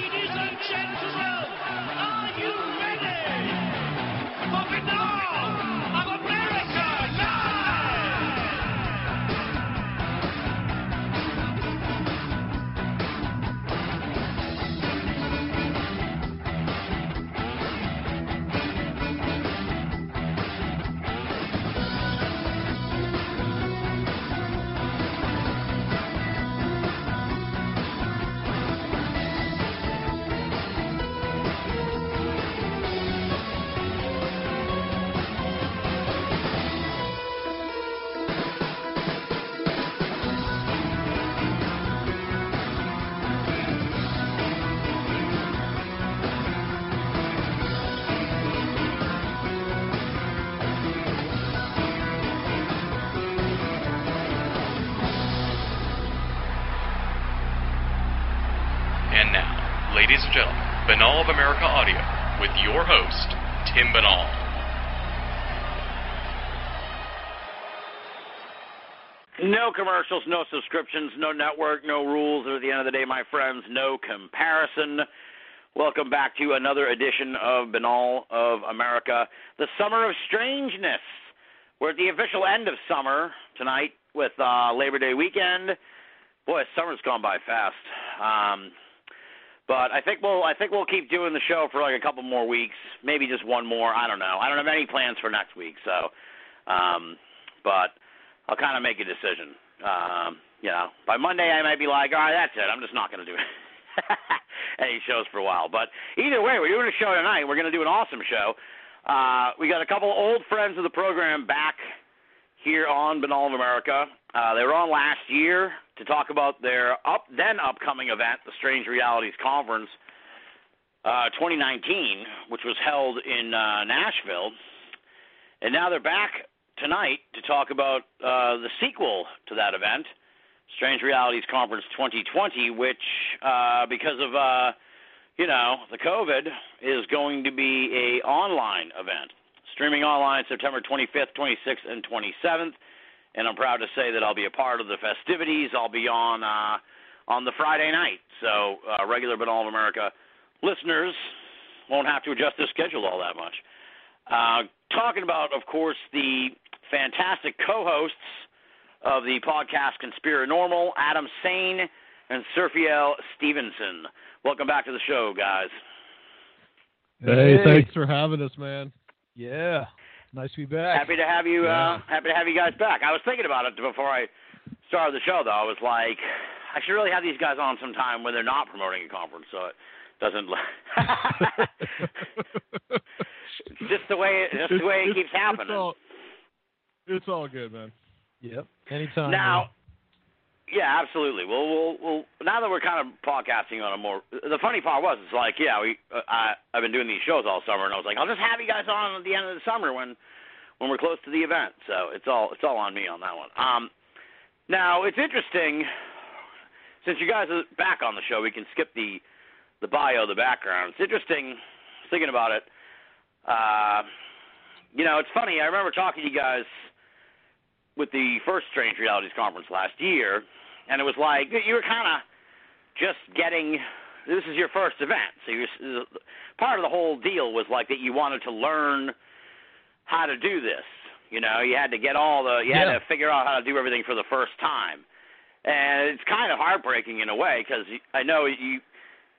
Ladies and gentlemen, are you ready? For Finale ladies and gentlemen, Binnall of America Audio with your host, Tim Binnall. No commercials, no subscriptions, no network, no rules. At the end of the day, my friends, no comparison. Welcome back to another edition of Binnall of America, the Summer of Strangeness. We're at the official end of summer tonight with uh, Labor Day weekend. Boy, summer's gone by fast. Um, but I think we'll I think we'll keep doing the show for like a couple more weeks, maybe just one more. I don't know. I don't have any plans for next week, so. Um, but I'll kind of make a decision. Um, you know, by Monday I might be like, all right, that's it. I'm just not going to do any shows for a while. But either way, we're doing a show tonight. We're going to do an awesome show. Uh, we got a couple old friends of the program back here on Binnall of America. Uh, they were on last year to talk about their up then upcoming event, the Strange Realities Conference uh, 2019, which was held in uh, Nashville, and now they're back tonight to talk about uh, the sequel to that event, Strange Realities Conference 2020, which uh, because of uh, you know the COVID is going to be a online event, streaming online September 25th, 26th, and 27th and I'm proud to say that I'll be a part of the festivities. I'll be on uh, on the Friday night, so uh, regular Binnall of America listeners won't have to adjust their schedule all that much. Uh, talking about, of course, the fantastic co-hosts of the podcast Conspiranormal, Adam Sain and Sirfiel Stevenson. Welcome back to the show, guys. Hey, thanks for having us, man. Yeah, nice to be back. Happy to have you. Yeah. Uh, happy to have you guys back. I was thinking about it before I started the show, though. I was like, I should really have these guys on sometime when they're not promoting a conference, so it doesn't. it's just the way. It, just the way it It's- keeps happening. It's all, it's all good, man. Yep. Anytime. Now, yeah, absolutely. Well, we'll, we'll now that we're kind of podcasting on a more. The funny part was, it's like, yeah, we. Uh, I I've been doing these shows all summer, and I was like, I'll just have you guys on at the end of the summer when when we're close to the event. So it's all it's all on me on that one. Um, now it's interesting since you guys are back on the show, we can skip the the bio, the background. It's interesting thinking about it. Uh, you know, it's funny. I remember talking to you guys with the first Strange Realities conference last year, and it was like you were kind of just getting. This is your first event, so you're, part of the whole deal was like that you wanted to learn how to do this. You know, you had to get all the, you had Yeah. to figure out how to do everything for the first time, and it's kind of heartbreaking in a way because I know you,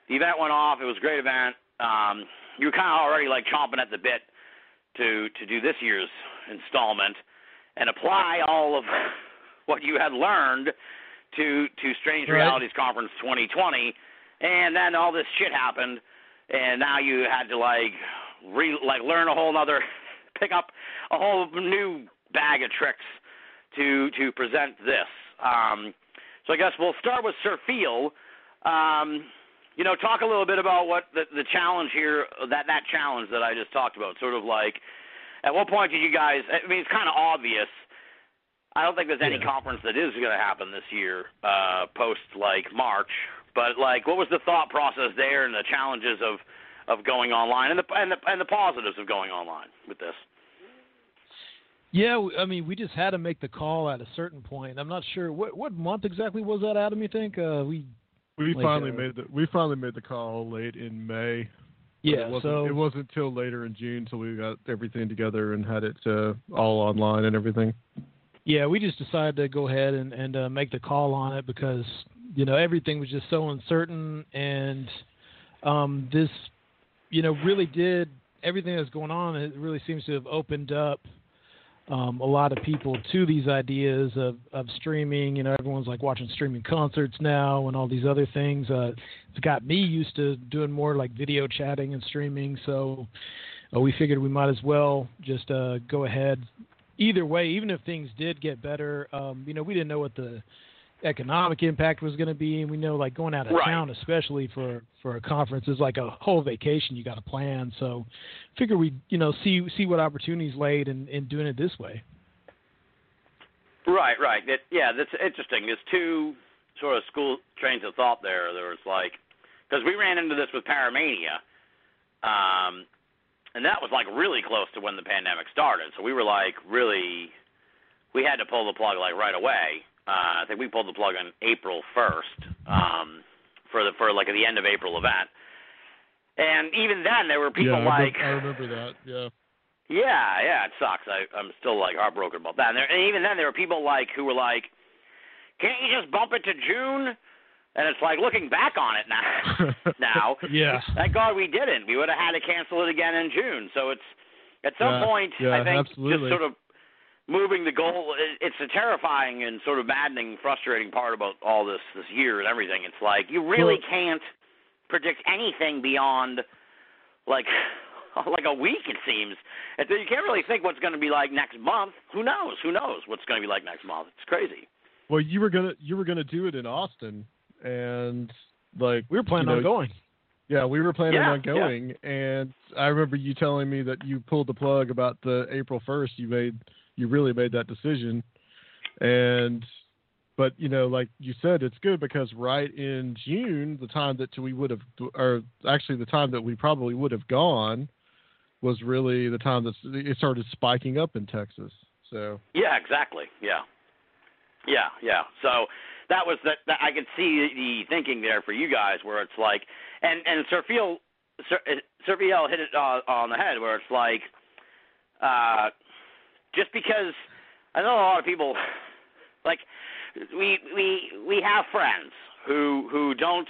the event went off. It was a great event. Um, you were kind of already like chomping at the bit to to do this year's installment and apply all of what you had learned to to Strange Right. Realities Conference 2020, and then all this shit happened, and now you had to like re like learn a whole other pick up a whole new bag of tricks to to present this. Um, so I guess we'll start with Sirfiel. Um, you know, talk a little bit about what the, the challenge here, that that challenge that I just talked about. Sort of like, at what point did you guys? I mean, it's kind of obvious. I don't think there's any Yeah. conference that is going to happen this year, uh, post like March. But like, what was the thought process there, and the challenges of of going online, and the and the and the positives of going online with this? Yeah, I mean, we just had to make the call at a certain point. I'm not sure what what month exactly was that, Adam. You think uh, we We Like, finally uh, made the we finally made the call late in May. Yeah, it wasn't, so it wasn't till later in June till we got everything together and had it uh, all online and everything. Yeah, we just decided to go ahead and and uh, make the call on it because you know everything was just so uncertain and um, this you know really did everything that's going on. It really seems to have opened up um, a lot of people to these ideas of, of streaming. You know, everyone's like watching streaming concerts now and all these other things. Uh, it's got me used to doing more like video chatting and streaming. So uh, we figured we might as well just uh, go ahead. Either way, even if things did get better, um, you know, we didn't know what the economic impact was going to be, and we know like going out of Right. town, especially for for a conference, is like a whole vacation you got to plan. So, figure we you know see see what opportunities laid in in doing it this way. Right, right. That, yeah, that's interesting. There's two sort of school trains of thought there. There was like, because we ran into this with Paramania, um, and that was like really close to when the pandemic started. So we were like really, we had to pull the plug like right away. Uh, I think we pulled the plug on April 1st um, for the for like the end of April event. And even then, there were people yeah, I, like, remember, I remember that. Yeah. yeah, yeah, it sucks. I, I'm still like heartbroken about that. And, there, and even then, there were people like who were like, "Can't you just bump it to June?" And it's like looking back on it now. now, Yeah. thank God we didn't. We would have had to cancel it again in June. So it's at some Yeah, point, yeah, I think absolutely. just sort of moving the goal. It's a terrifying and sort of maddening, frustrating part about all this this year and everything. It's like you really Well- can't predict anything beyond like like a week it seems. And so you can't really think what's going to be like next month. Who knows? Who knows what's going to be like next month? It's crazy. Well, you were gonna you were gonna do it in Austin, and like We were planning you know, on going. Yeah, we were planning Yeah, on yeah. going, and I remember you telling me that you pulled the plug about the April first. You made you really made that decision, and but you know, like you said, it's good because right in June, the time that we would have, or actually the time that we probably would have gone, was really the time that it started spiking up in Texas. So Yeah, exactly. Yeah, yeah, yeah. So that was that. that I could see the thinking there for you guys, where it's like, and and Sir, Sir hit it uh, on the head, where it's like, uh, just because I know a lot of people, like we we we have friends who who don't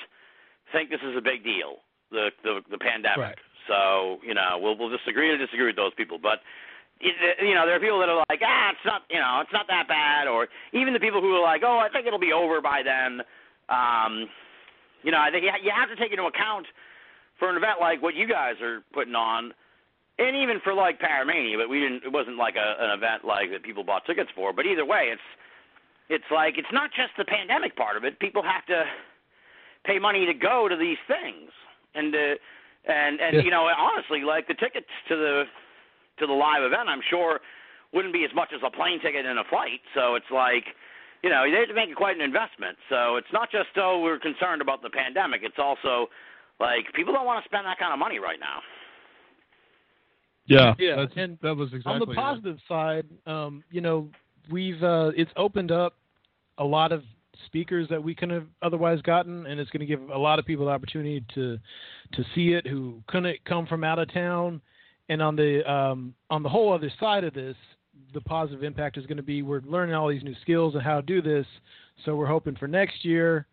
think this is a big deal, the the the pandemic. Right. So you know, we'll we'll disagree to disagree with those people, but you know, there are people that are like, ah, it's not, you know, it's not that bad, or even the people who are like, oh, I think it'll be over by then. Um, you know, I think you have to take into account for an event like what you guys are putting on, and even for like Paramania, but we didn't. It wasn't like a, an event like that people bought tickets for. But either way, it's it's like it's not just the pandemic part of it. People have to pay money to go to these things, and uh, and and Yeah. you know, honestly, like the tickets to the to the live event, I'm sure wouldn't be as much as a plane ticket and a flight. So it's like, you know, they have to make it quite an investment. So it's not just oh we're concerned about the pandemic. It's also like people don't want to spend that kind of money right now. yeah, Yeah, that's, and that was exactly on the it. positive side, um, you know, we've uh, it's opened up a lot of speakers that we couldn't have otherwise gotten, and it's going to give a lot of people the opportunity to to see it who couldn't come from out of town. And on the um, on the whole other side of this, the positive impact is going to be we're learning all these new skills and how to do this. So we're hoping for next year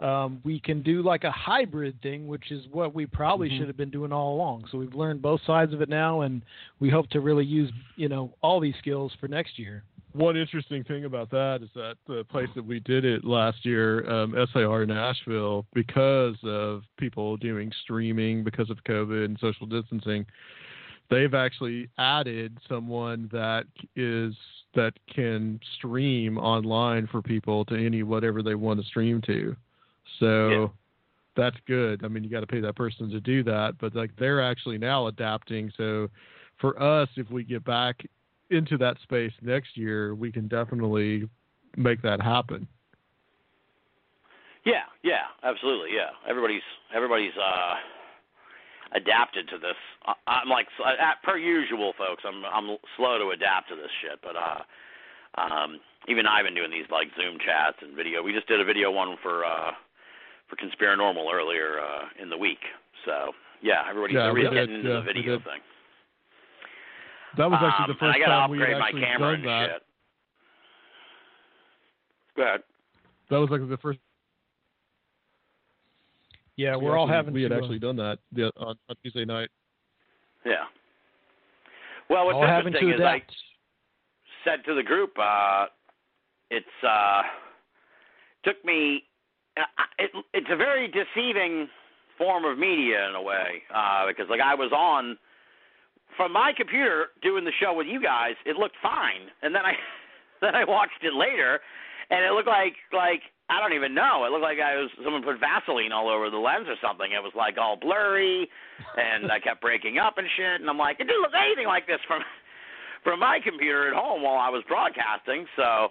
um, we can do like a hybrid thing, which is what we probably Mhm. should have been doing all along. So we've learned both sides of it now, and we hope to really use you know all these skills for next year. One interesting thing about that is that the place that we did it last year, um, SAR Nashville, because of people doing streaming because of COVID and social distancing, they've actually added someone that is that can stream online for people to any whatever they want to stream to. So Yeah. that's good. I mean, you got to pay that person to do that, but like they're actually now adapting. So for us, if we get back into that space next year, we can definitely make that happen. Yeah, yeah, absolutely, yeah. Everybody's everybody's uh adapted to this. I, I'm like uh, per usual, folks. I'm I'm slow to adapt to this shit, but uh um even I've been doing these like Zoom chats and video. We just did a video one for uh for Conspiranormal earlier uh, in the week. So yeah, everybody's, Yeah, everybody's did, getting into yeah, the video thing. That was actually Um, the first I gotta time we had upgrade my actually camera done and that. shit. Go ahead. That was like the first. Yeah, we we're all actually- having We had to, uh, actually done that the, on, on Tuesday night. Yeah. Well, what's all interesting to is I said to the group, uh, it's uh, took me. uh, It, it's a very deceiving form of media in a way uh, because, like, I was on from my computer doing the show with you guys. It looked fine, and then I then I watched it later, and it looked like like I don't even know. It looked like I was someone put Vaseline all over the lens or something. It was like all blurry, and I kept breaking up and shit. And I'm like, it didn't look anything like this from from my computer at home while I was broadcasting. So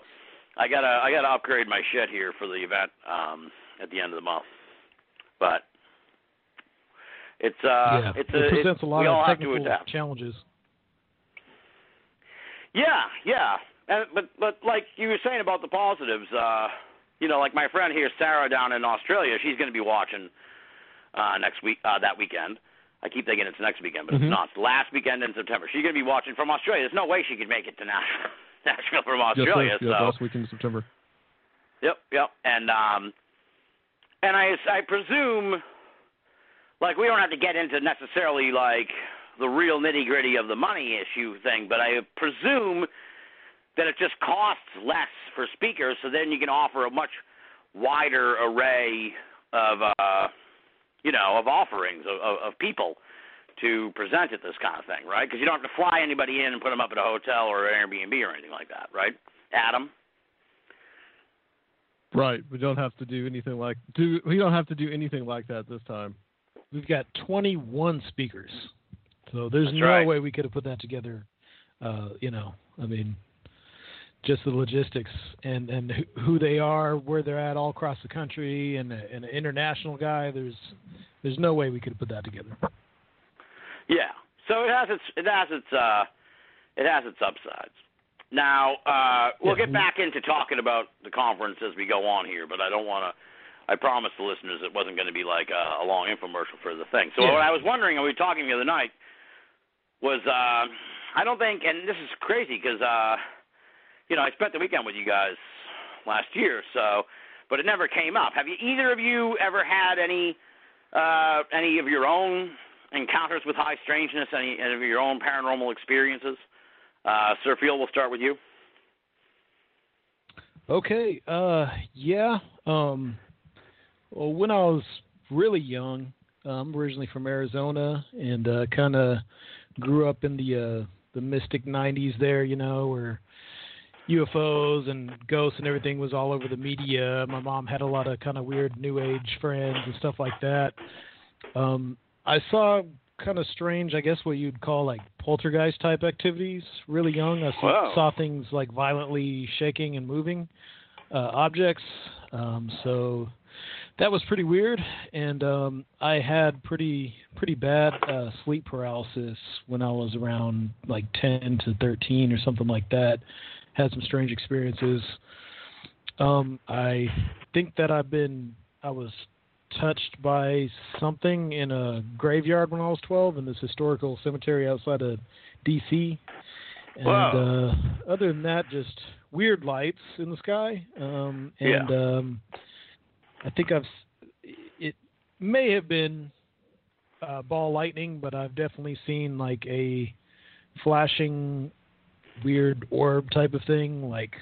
I gotta I gotta upgrade my shit here for the event um, at the end of the month. But it's uh yeah, it's it a presents it, a lot of all have to technical adapt. challenges. Yeah, yeah. And, but but like you were saying about the positives, uh, you know, like my friend here, Sarah down in Australia, she's going to be watching uh, next week, uh, that weekend. I keep thinking it's next weekend, but Mhm. it's not. It's last weekend in September. She's going to be watching from Australia. There's no way she could make it to Nashville, Nashville from Yes. Australia. Yeah, so last weekend in September. Yep, yep. And um and I I presume like we don't have to get into necessarily like the real nitty-gritty of the money issue thing, but I presume that it just costs less for speakers so then you can offer a much wider array of uh you know, of offerings of, of, of people to present at this kind of thing, right? Because you don't have to fly anybody in and put them up at a hotel or an Airbnb or anything like that, right? Adam? Right. We don't have to do anything like do. We don't have to do anything like that this time. We've got 21 speakers, so there's That's no right. way we could have put that together. Uh, you know, I mean, just the logistics and and who- they are, where they're at, all across the country, and, and an international guy. There's there's no way we could put that together. Yeah. So it has its it has its uh it has its upsides. Now, uh we'll get back into talking about the conference as we go on here, but I don't want to I promised the listeners it wasn't going to be like a, a long infomercial for the thing. So Yeah. what I was wondering, and we were talking the other night, was uh I don't think, and this is crazy because uh you know I spent the weekend with you guys last year, so but it never came up. Have you either of you ever had any uh any of your own encounters with high strangeness, any, any of your own paranormal experiences? Uh, Sir Field, we'll start with you. Okay. Uh, yeah. Um, well, when I was really young, uh, I'm originally from Arizona and uh, kind of grew up in the uh, the mystic '90s there. You know, where UFOs and ghosts and everything was all over the media. My mom had a lot of kind of weird New Age friends and stuff like that. Um, I saw kind of strange, I guess, what you'd call like poltergeist type activities. Really young, I saw, Wow. saw things like violently shaking and moving uh, objects. Um, so that was pretty weird, and um, I had pretty pretty bad uh, sleep paralysis when I was around like 10 to 13 or something like that. Had some strange experiences. Um, I think that I've been I was touched by something in a graveyard when I was 12 in this historical cemetery outside of D.C. And Wow. uh, other than that, just weird lights in the sky. Um, and um, I think I've it may have been uh, ball lightning, but I've definitely seen like a flashing weird orb type of thing, like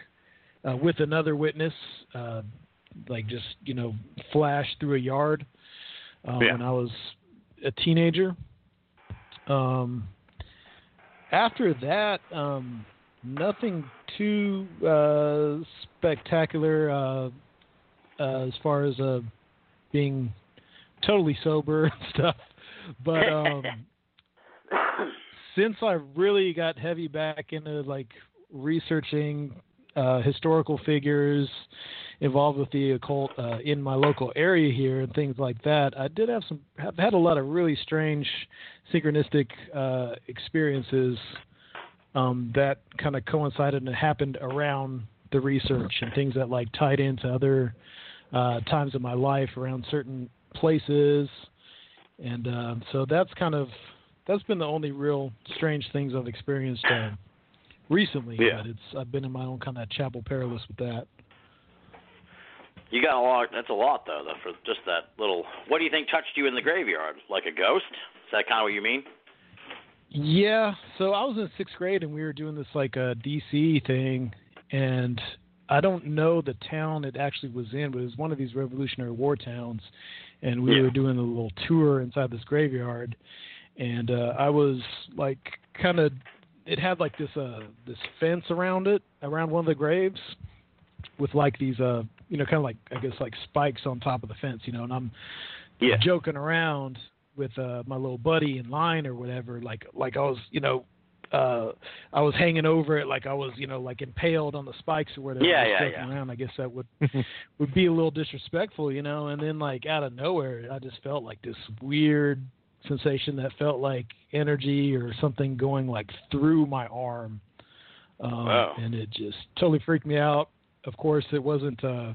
uh, with another witness. Uh, like just you know flash through a yard uh, Yeah. when I was a teenager. Um, after that, um, nothing too uh, spectacular uh, uh, as far as uh, being totally sober and stuff. But um, since I really got heavy back into like researching uh, historical figures involved with the occult uh, in my local area here and things like that, I did have some have had a lot of really strange synchronistic uh, experiences um, that kind of coincided and happened around the research and things that like tied into other uh, times of my life around certain places, and uh, so that's kind of that's been the only real strange things I've experienced uh, recently. Yeah. But it's I've been in my own kind of chapel perilous with that. You got a lot. That's a lot, though, though, for just that little. What do you think touched you in the graveyard? Like a ghost? Is that kind of what you mean? Yeah, so I was in sixth grade and we were doing this like a DC thing, and I don't know the town it actually was in, but it was one of these Revolutionary War towns, and we Yeah. were doing a little tour inside this graveyard, and uh, I was like kind of, it had like this uh this fence around it, around one of the graves, with like these uh you know kind of like I guess like spikes on top of the fence, you know, and I'm Yeah. joking around with uh my little buddy in line or whatever like like I was you know uh I was hanging over it like I was you know like impaled on the spikes or whatever Yeah, yeah, yeah. around I guess that would would be a little disrespectful you know and then like out of nowhere I just felt like this weird sensation that felt like energy or something going like through my arm um Wow. and it just totally freaked me out of course it wasn't uh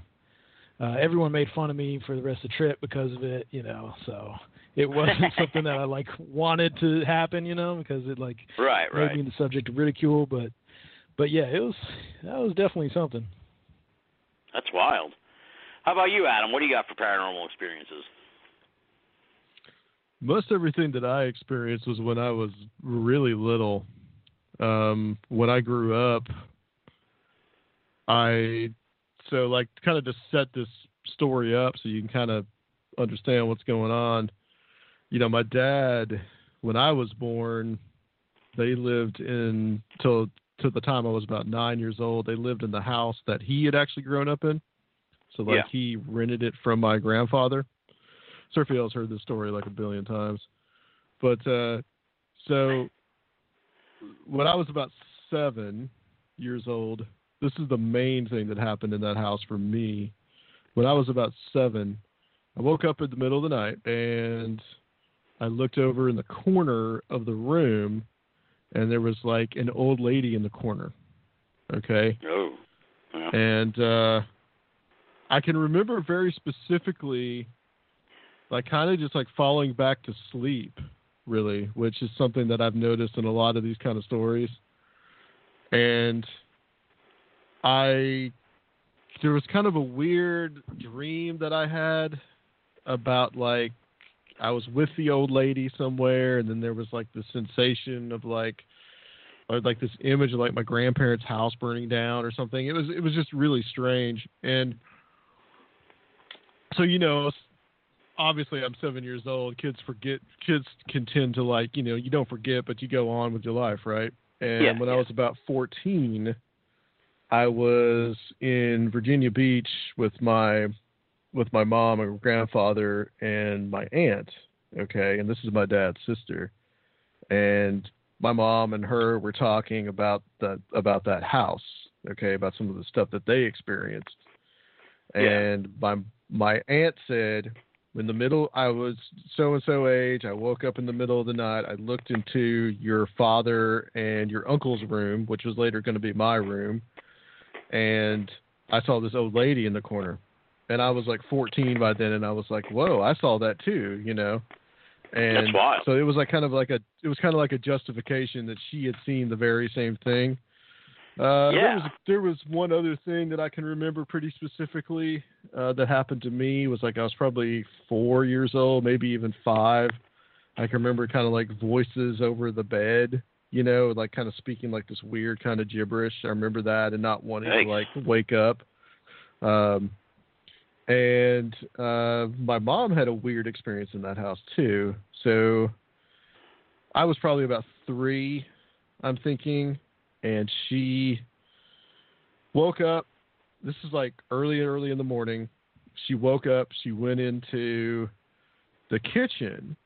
uh, everyone made fun of me for the rest of the trip because of it, you know. So it wasn't something that I like wanted to happen, you know, because it like Right, made right. me the subject of ridicule. But but yeah, it was that was definitely something. That's wild. How about you, Adam? What do you got for paranormal experiences? Most everything that I experienced was when I was really little. Um, when I grew up, I so like kind of to set this story up so you can kind of understand what's going on. You know, my dad, when I was born, they lived in till to the time I was about nine years old. They lived in the house that he had actually grown up in. So like Yeah. he rented it from my grandfather. Sirfiel's heard this story like a billion times. But uh so when I was about seven years old, this is the main thing that happened in that house for me. When I was about seven, I woke up in the middle of the night and I looked over in the corner of the room and there was like an old lady in the corner. Okay. Oh. Yeah. And uh I can remember very specifically like kind of just like falling back to sleep, really, which is something that I've noticed in a lot of these kind of stories. And I there was kind of a weird dream that I had about like I was with the old lady somewhere and then there was like the sensation of like or like this image of like my grandparents' house burning down or something. It was it was just really strange. And so you know, obviously I'm seven years old. Kids forget. Kids can tend to like you know you don't forget, but you go on with your life, right? And Yeah, when I was about 14, I was in Virginia Beach with my with my mom and grandfather and my aunt. Okay, and this is my dad's sister. And my mom and her were talking about that about that house. Okay, about some of the stuff that they experienced. Yeah. And my my aunt said, in the middle, I was so and so age. I woke up in the middle of the night. I looked into your father and your uncle's room, which was later going to be my room, and I saw this old lady in the corner. And I was like 14 by then, and I was like, "Whoa, I saw that too," you know. And so it was like kind of like a it was kind of like a justification that she had seen the very same thing. Uh, There was there was one other thing that I can remember pretty specifically uh, that happened to me. Was like I was probably four years old, maybe even five. I can remember kind of like voices over the bed, you know, like kind of speaking like this weird kind of gibberish. I remember that and not wanting Yikes. to like wake up. Um, and uh, my mom had a weird experience in that house too. So I was probably about three, I'm thinking, and she woke up. This is like early, early in the morning. She woke up. She went into the kitchen,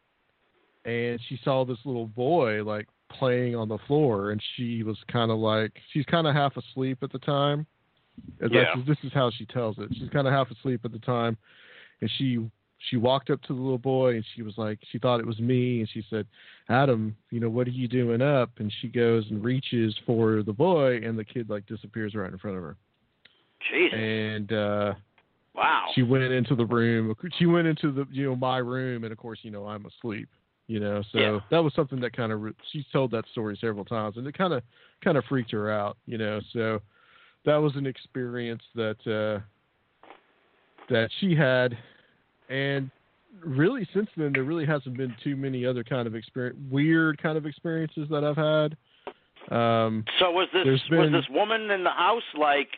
and she saw this little boy like playing on the floor, and she was kind of like she's kind of half asleep at the time. And Yeah. This is how she tells it. She's kind of half asleep at the time, and she she walked up to the little boy and she was like she thought it was me and she said adam you know what are you doing up and she goes and reaches for the boy and the kid like disappears right in front of her Jesus. and uh Wow. she went into the room. She went into the you know my room, and of course you know I'm asleep. You know, so Yeah. that was something that kind of re- she's told that story several times, and it kind of kind of freaked her out. You know, so that was an experience that uh, that she had, and really since then there really hasn't been too many other kind of experience weird kind of experiences that I've had. Um, So was this There's was this woman in the house like?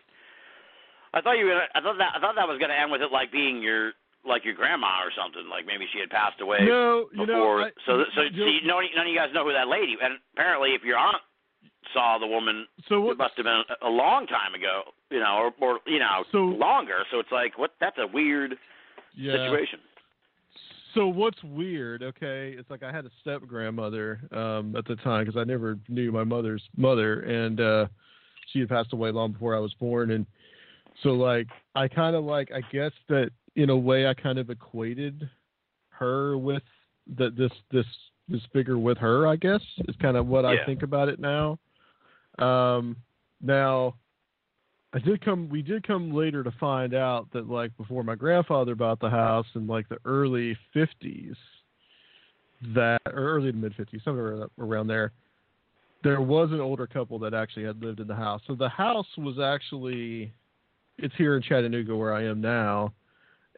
I thought you were. Gonna, I thought that. I thought that was going to end with it like being your like your grandma or something. Like maybe she had passed away no, you before. know, I, so so you know, see, none, none of you guys know who that lady. And apparently, if your aunt saw the woman, so it must have been a long time ago. You know, or, or you know, So- longer. So it's like what? That's a weird Yeah. situation. So what's weird? Okay, it's like I had a step grandmother um, at the time because I never knew my mother's mother, and uh, she had passed away long before I was born, and so like I kind of like I guess that in a way I kind of equated her with the, this this this figure with her. I guess is kind of what Yeah. I think about it now. Um, now I did come. We did come later to find out that, like, before my grandfather bought the house in like the early '50s, that or early to mid '50s, somewhere around there, there was an older couple that actually had lived in the house. So the house was actually, it's here in Chattanooga where I am now,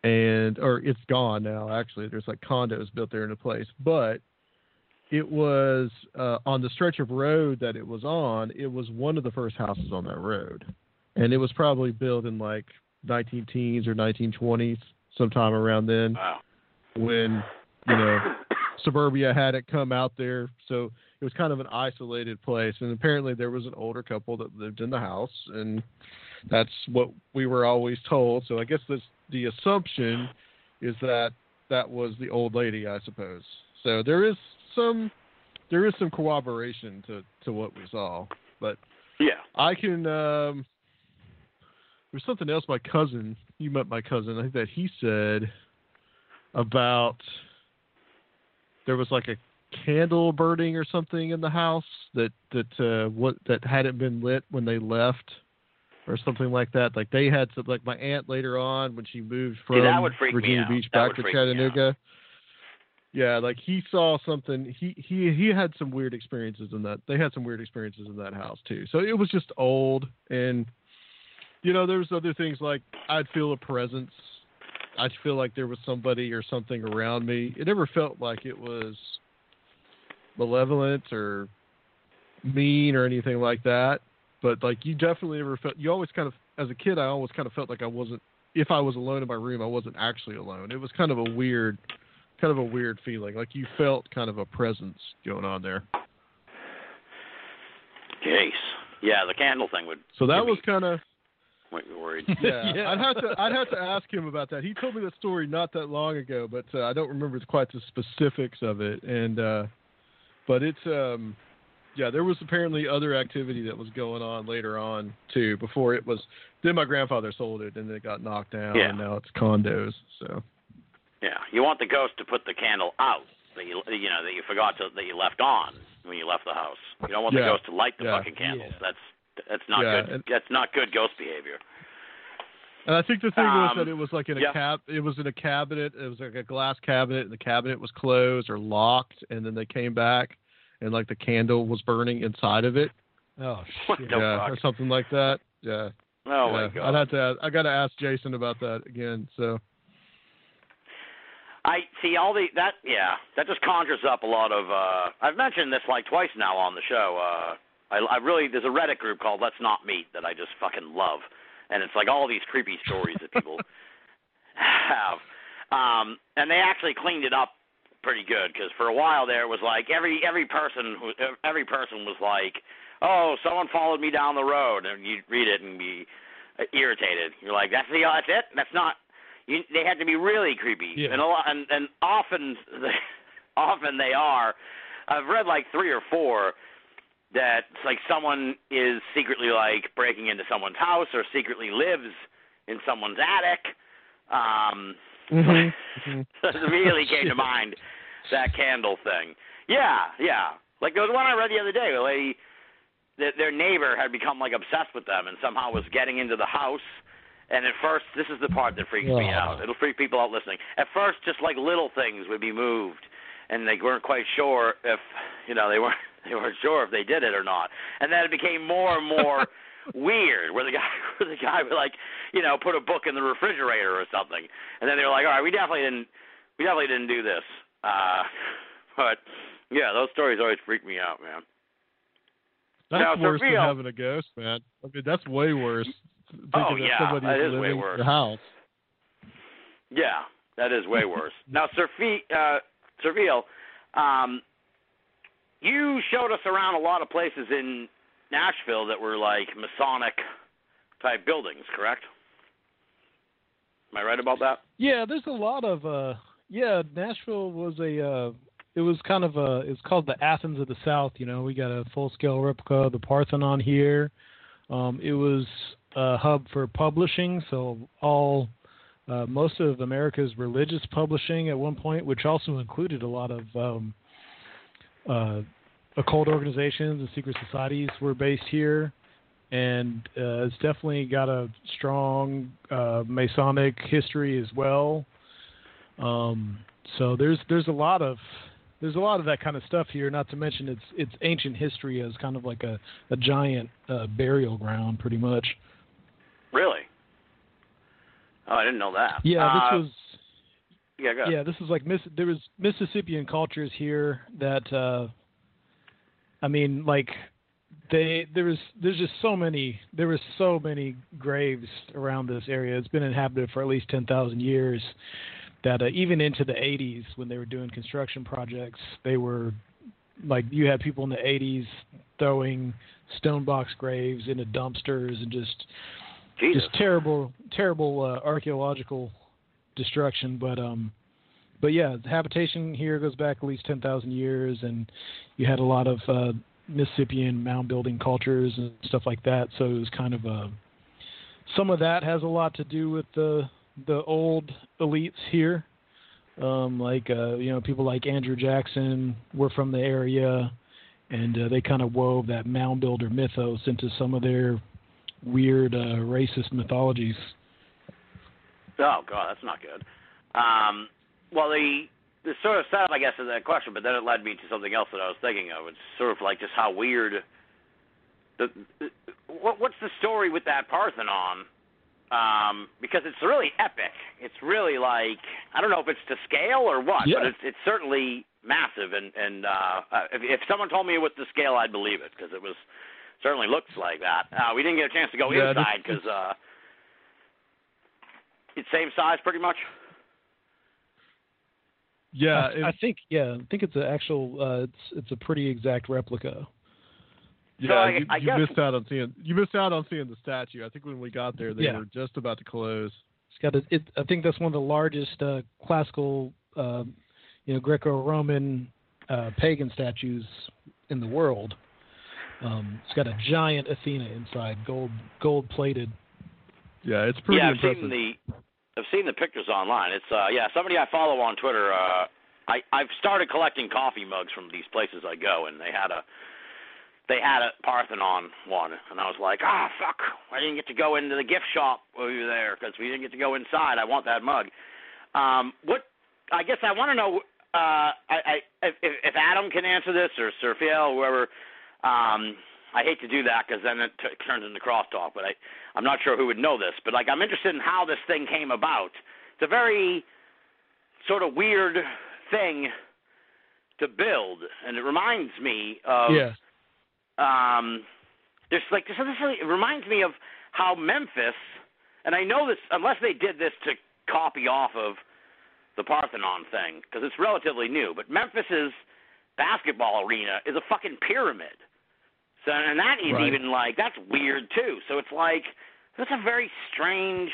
and or it's gone now. Actually, there's like condos built there in a place, but it was uh, on the stretch of road that it was on. It was one of the first houses on that road and it was probably built in like 19 teens or 1920s, sometime around then, Wow. when you know suburbia hadn't come out there. So it was kind of an isolated place, and apparently there was an older couple that lived in the house, and that's what we were always told. So I guess this, the assumption is that that was the old lady, I suppose. So there is some there is some corroboration to to what we saw, but Yeah. I can. Um, there's something else. My cousin, you met my cousin. I think that he said about there was like a candle burning or something in the house that that uh, what that hadn't been lit when they left, or something like that. Like they had some. Like my aunt later on when she moved from See, that would freak me Virginia. Beach back to freak me out. Chattanooga. Yeah, like he saw something. He he he had some weird experiences in that. They had some weird experiences in that house too. So it was just old, and you know, there was other things like I'd feel a presence. I'd feel like there was somebody or something around me. It never felt like it was malevolent or mean or anything like that. But like you definitely never felt. You always kind of, as a kid, I always kind of felt like I wasn't. If I was alone in my room, I wasn't actually alone. It was kind of a weird, kind of a weird feeling. Like you felt kind of a presence going on there. Jeez. Yeah, the candle thing would So that was kind of make me worried. yeah, Yeah. I'd have to I'd have to ask him about that. He told me the story not that long ago, but uh, I don't remember quite the specifics of it. And uh, but it's um yeah, there was apparently other activity that was going on later on too. Before it was then my grandfather sold it and it got knocked down Yeah. and now it's condos. So Yeah, you want the ghost to put the candle out that you you know that you forgot to that you left on when you left the house. You don't want Yeah. the ghost to light the Yeah. fucking candles. Yeah. That's that's not Yeah, good. and- that's not good ghost behavior. And I think the thing was Um, that it was like in a yeah. cab. It was in a cabinet. It was like a glass cabinet, and the cabinet was closed or locked. And then they came back, and like the candle was burning inside of it. Oh What shit. the yeah, fuck? or something like that. Yeah. Oh my god. I'd have to. Ask, I got to ask Jason about that again. So I see all the that yeah that just conjures up a lot of. uh I've mentioned this like twice now on the show. uh I, I really there's a Reddit group called Let's Not Meet that I just fucking love, and it's like all these creepy stories that people have. Um, and they actually cleaned it up pretty good because for a while there it was like every every person who every person was like, oh someone followed me down the road, and you would read it and be irritated. You're like that's the that's it that's not. You, they had to be really creepy, Yeah. and a lot, and and often often they are. I've read like three or four that like someone is secretly like breaking into someone's house or secretly lives in someone's attic. Um, Mhm. it really came to mind that candle thing. Yeah, yeah. Like there was one I read the other day. Where a lady, that their neighbor had become like obsessed with them and somehow was getting into the house And at first, this is the part that freaks me Oh. out. It'll freak people out listening. At first, just like little things would be moved, and they weren't quite sure if, you know, they weren't they weren't sure if they did it or not. And then it became more and more weird, where the guy where the guy would like, you know, put a book in the refrigerator or something, and then they were like, all right, we definitely didn't we definitely didn't do this. Uh, but yeah, those stories always freak me out, man. That's Now, worse Sophia- than having a ghost, man. I mean, that's way worse. Thinking Oh, yeah, somebody's that is way worse. your house. Yeah, that is way worse. now, Sir Fe- uh, Servile, um, you showed us around a lot of places in Nashville that were like Masonic type buildings, correct? Am I right about that? Yeah, there's a lot of uh yeah, Nashville was a uh it was kind of a it's called the Athens of the South, you know. We got a full scale replica of the Parthenon here. Um it was a hub for publishing, so all uh, most of America's religious publishing at one point, which also included a lot of um, uh, occult organizations and secret societies, were based here and uh, it's definitely got a strong uh, Masonic history as well. Um, so there's there's a lot of there's a lot of that kind of stuff here. Not to mention its its ancient history as kind of like a a giant uh, burial ground, pretty much. Really? Oh, I didn't know that. Yeah, Uh, this was Yeah, yeah this is like Miss, there was Mississippian cultures here that uh, I mean like they there was there's just so many there was so many graves around this area. It's been inhabited for at least ten thousand years. That uh, even into the 80s, when they were doing construction projects, they were like you had people in the 80s throwing stone box graves into dumpsters and just Jesus. just terrible terrible uh, archaeological destruction. But um, but yeah, habitation here goes back at least ten thousand years, and you had a lot of uh, Mississippian mound building cultures and stuff like that. So it was kind of a some of that has a lot to do with the the old elites here. Um, like uh, you know, people like Andrew Jackson were from the area, and uh, they kind of wove that mound builder mythos into some of their weird uh, racist mythologies. Oh God, that's not good. Um, well, the the sort of setup, I guess, of that question, but then it led me to something else that I was thinking of. It's sort of like just how weird. The, the what what's the story with that Parthenon? Um, because it's really epic. It's really like I don't know if it's to scale or what, Yeah. but it's it's certainly massive. And and uh, uh, if if someone told me it was to scale, I'd believe it because it was certainly looks like that. Uh, we didn't get a chance to go Yeah, inside because uh, it's same size pretty much. Yeah, I, I think yeah, I think it's an actual. Uh, it's it's a pretty exact replica. yeah. I- you, I you guess- missed out on seeing you missed out on seeing the statue. I think when we got there, they Yeah. were just about to close. It's got a, it. I think that's one of the largest uh, classical, uh, you know, Greco-Roman uh, pagan statues in the world. Um, it's got a giant Athena inside, gold gold plated. Yeah, it's pretty yeah, I've impressive. seen the I've seen the pictures online. It's uh yeah, somebody I follow on Twitter. Uh, I I've started collecting coffee mugs from these places I go, and they had a they had a Parthenon one, and I was like, ah, fuck, I didn't get to go into the gift shop while we were there because we didn't get to go inside. I want that mug. Um, what I guess I want to know. Uh, I, I if, if Adam can answer this or Sir Phil, whoever. Um, I hate to do that because then it t- turns into crosstalk, but I I'm not sure who would know this, but like I'm interested in how this thing came about. It's a very sort of weird thing to build, and it reminds me of yeah, um there's like this, this really, it reminds me of how Memphis and I know this unless they did this to copy off of the Parthenon thing because it's relatively new, but Memphis's basketball arena is a fucking pyramid. So and that is Right. even like that's weird too. So it's like that's a very strange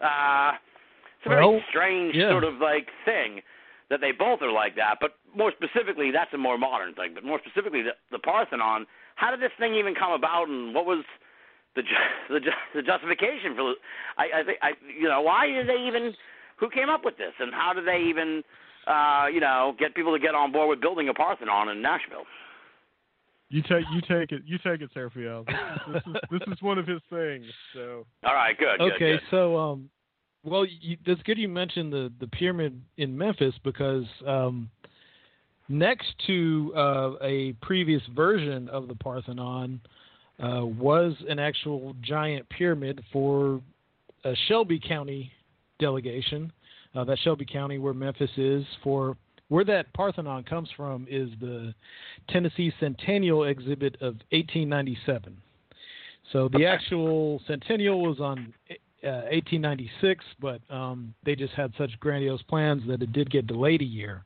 uh it's a very Well, strange yeah. sort of like thing that they both are like that, but more specifically that's a more modern thing, but more specifically the, the Parthenon, how did this thing even come about and what was the ju- the, ju- the justification for I I think I you know why did they even who came up with this and how did they even uh you know get people to get on board with building a Parthenon in Nashville? You take you take it you take it, Sergio. This is, this is this is one of his things. So All right, good. good, okay, good. so um, well, you, that's good you mentioned the the pyramid in Memphis because um, next to uh, a previous version of the Parthenon uh, was an actual giant pyramid for a Shelby County delegation. Uh, that Shelby County, where Memphis is, for where that Parthenon comes from, is the Tennessee Centennial Exhibit of 1897. So the Okay. actual Centennial was on uh, 1896, but um, they just had such grandiose plans that it did get delayed a year.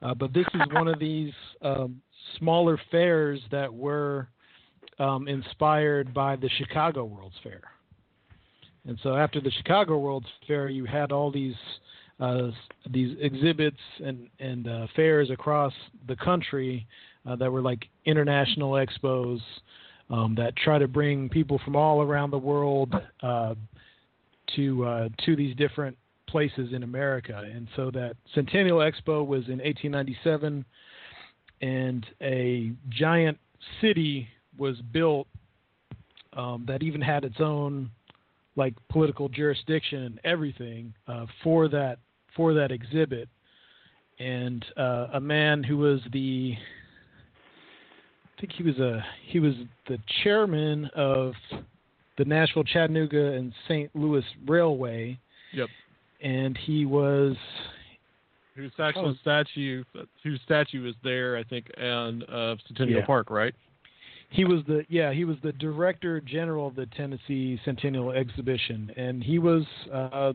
Uh, but this is one of these um, smaller fairs that were um, inspired by the Chicago World's Fair. And so after the Chicago World's Fair, you had all these uh, these exhibits and and uh, fairs across the country uh, that were like international expos um, that try to bring people from all around the world uh, to uh, to these different places in America. And so that Centennial Expo was in 1897, and a giant city was built um, that even had its own like political jurisdiction and everything uh, for that for that exhibit. And uh, a man who was the I think he was a he was the chairman of the Nashville, Chattanooga, and St. Louis Railway. Yep. And he was whose actual Oh. statue whose statue is there, I think, and uh, Centennial Yeah. Park, right? he was the yeah he was the director general of the Tennessee Centennial Exhibition, and he was uh,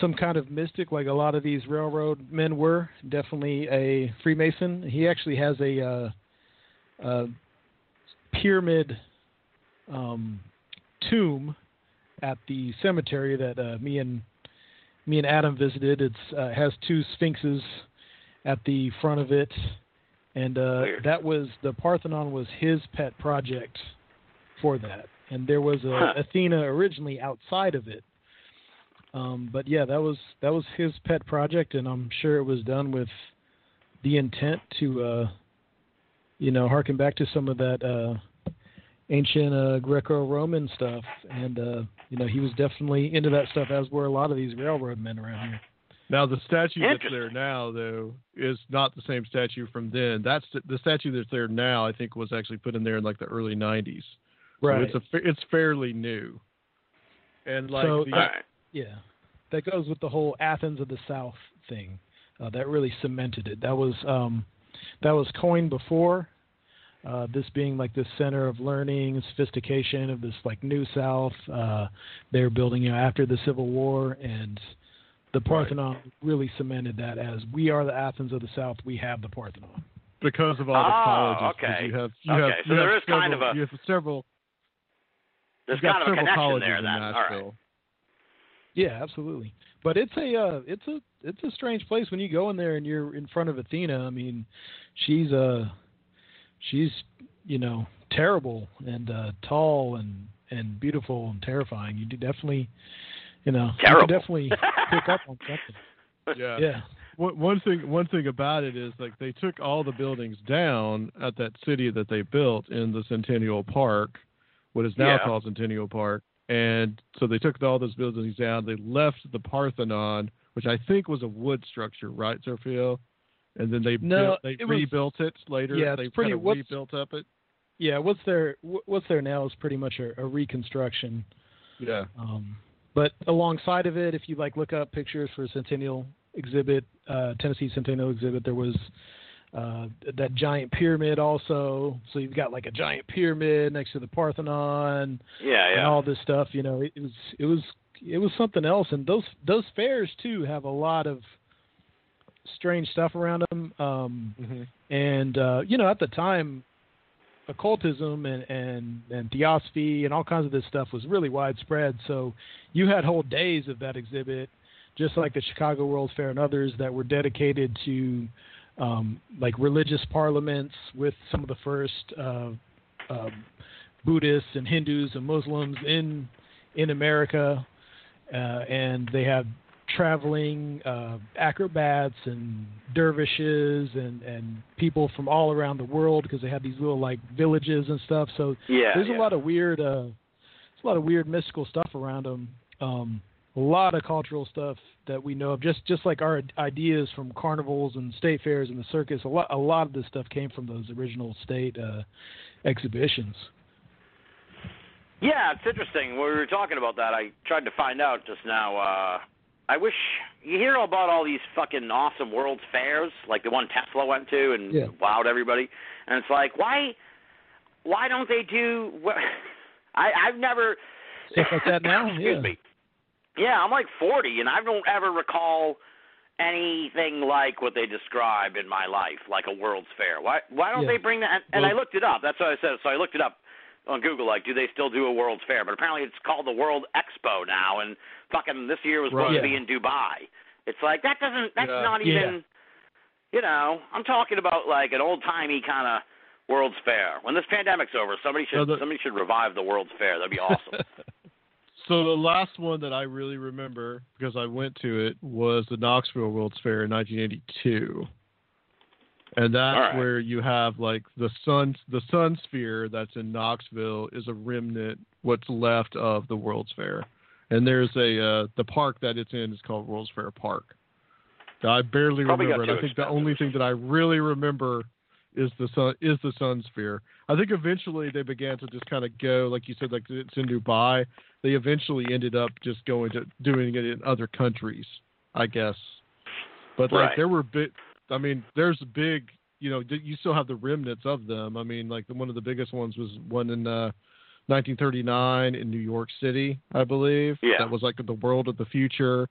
some kind of mystic, like a lot of these railroad men were. Definitely a Freemason. He actually has a, uh, a pyramid um, tomb at the cemetery that uh, me and me and Adam visited. It's uh, has two sphinxes at the front of it, and uh, that was the Parthenon was his pet project for that. And there was a Huh. Athena originally outside of it. Um, but yeah, that was that was his pet project, and I'm sure it was done with the intent to, uh, you know, harken back to some of that uh, ancient uh, Greco-Roman stuff. And uh, you know, he was definitely into that stuff, as were a lot of these railroad men around here. Now the statue that's there now, though, is not the same statue from then. That's the statue that's there now. I think was actually put in there in like the early '90s. So it's a it's fairly new. And like So the, All right. Yeah, that goes with the whole Athens of the South thing. Uh, that really cemented it. That was um, that was coined before. Uh, this being like this center of learning, sophistication of this like new South. Uh, they're building you know, after the Civil War, and the Parthenon really cemented that as we are the Athens of the South. We have the Parthenon. because of all the Oh, colleges. 'cause okay. You have you Okay, have so you there have is kind several, of a- you have several There's you've got kind of a several connection colleges there in then. All right. Nashville. Yeah, absolutely. But it's a uh, it's a it's a strange place when you go in there and you're in front of Athena. I mean, she's uh she's you know terrible and uh, tall and and beautiful and terrifying. You do definitely you know you Terrible. can definitely pick up on something. Yeah. Yeah. One, one thing one thing about it is like they took all the buildings down at that city that they built in the Centennial Park, what is now Yeah. called Centennial Park, and so they took all those buildings down. They left the Parthenon, which I think was a wood structure, right, Sergio? And then they No, built, they it was- rebuilt it later. Yeah, they pretty- kind of rebuilt up it. Yeah, what's there what's there now is pretty much a, a reconstruction. Yeah. Um, but alongside of it, if you like look up pictures for Centennial exhibit, uh, Tennessee Centennial exhibit, there was uh, that giant pyramid also. So you've got like a giant pyramid next to the Parthenon Yeah, and yeah. all this stuff. You know, it, it was it was it was something else. And those those fairs too have a lot of strange stuff around them. Um, hmm and uh, you know at the time occultism and, and and theosophy and all kinds of this stuff was really widespread so you had whole days of that exhibit just like the chicago World fair and others that were dedicated to um, like religious parliaments with some of the first uh, um buddhists and hindus and muslims in in america uh, and they have traveling uh, acrobats and dervishes and and people from all around the world because they have these little like villages and stuff. So Yeah. there's yeah. a lot of weird, uh, there's a lot of weird mystical stuff around them. Um, a lot of cultural stuff that we know of, just just like our ideas from carnivals and state fairs and the circus. A lot, a lot of this stuff came from those original state uh, exhibitions. Yeah, it's interesting. When we were talking about that, I tried to find out just now. Uh, I wish you hear about all these fucking awesome World's Fairs, like the one Tesla went to and Yeah. wowed everybody. And it's like, why, why don't they do? What, I I've never Stuff like that now? Excuse Yeah. me. Yeah, I'm like 40, and I don't ever recall anything like what they describe in my life, like a World's Fair. Why why don't Yeah. they bring that? And, and I looked it up. That's what I said. So I looked it up on Google. Like, do they still do a World's Fair? But apparently, it's called the World Expo now, and fucking this year was supposed Right. to be in Dubai. It's like that doesn't. That's Yeah. not Yeah. even. You know, I'm talking about like an old timey kind of World's Fair. When this pandemic's over, somebody should No, the- somebody should revive the World's Fair. That'd be awesome. So the last one that I really remember because I went to it was the Knoxville World's Fair in 1982, and that's right. where you have like the sun the sun sphere that's in Knoxville is a remnant what's left of the World's Fair, and there's a uh, the park that it's in is called World's Fair Park. I barely Probably remember it. I think the only thing that I really remember is the sun is the sun sphere. I think eventually they began to just kind of go like you said like it's in Dubai. They eventually ended up just going to doing it in other countries, I guess. But like Right. there were big I mean there's big you know you still have the remnants of them. I mean like the, one of the biggest ones was one in uh 1939 in New York City, I believe. Yeah. That was like the world of the future.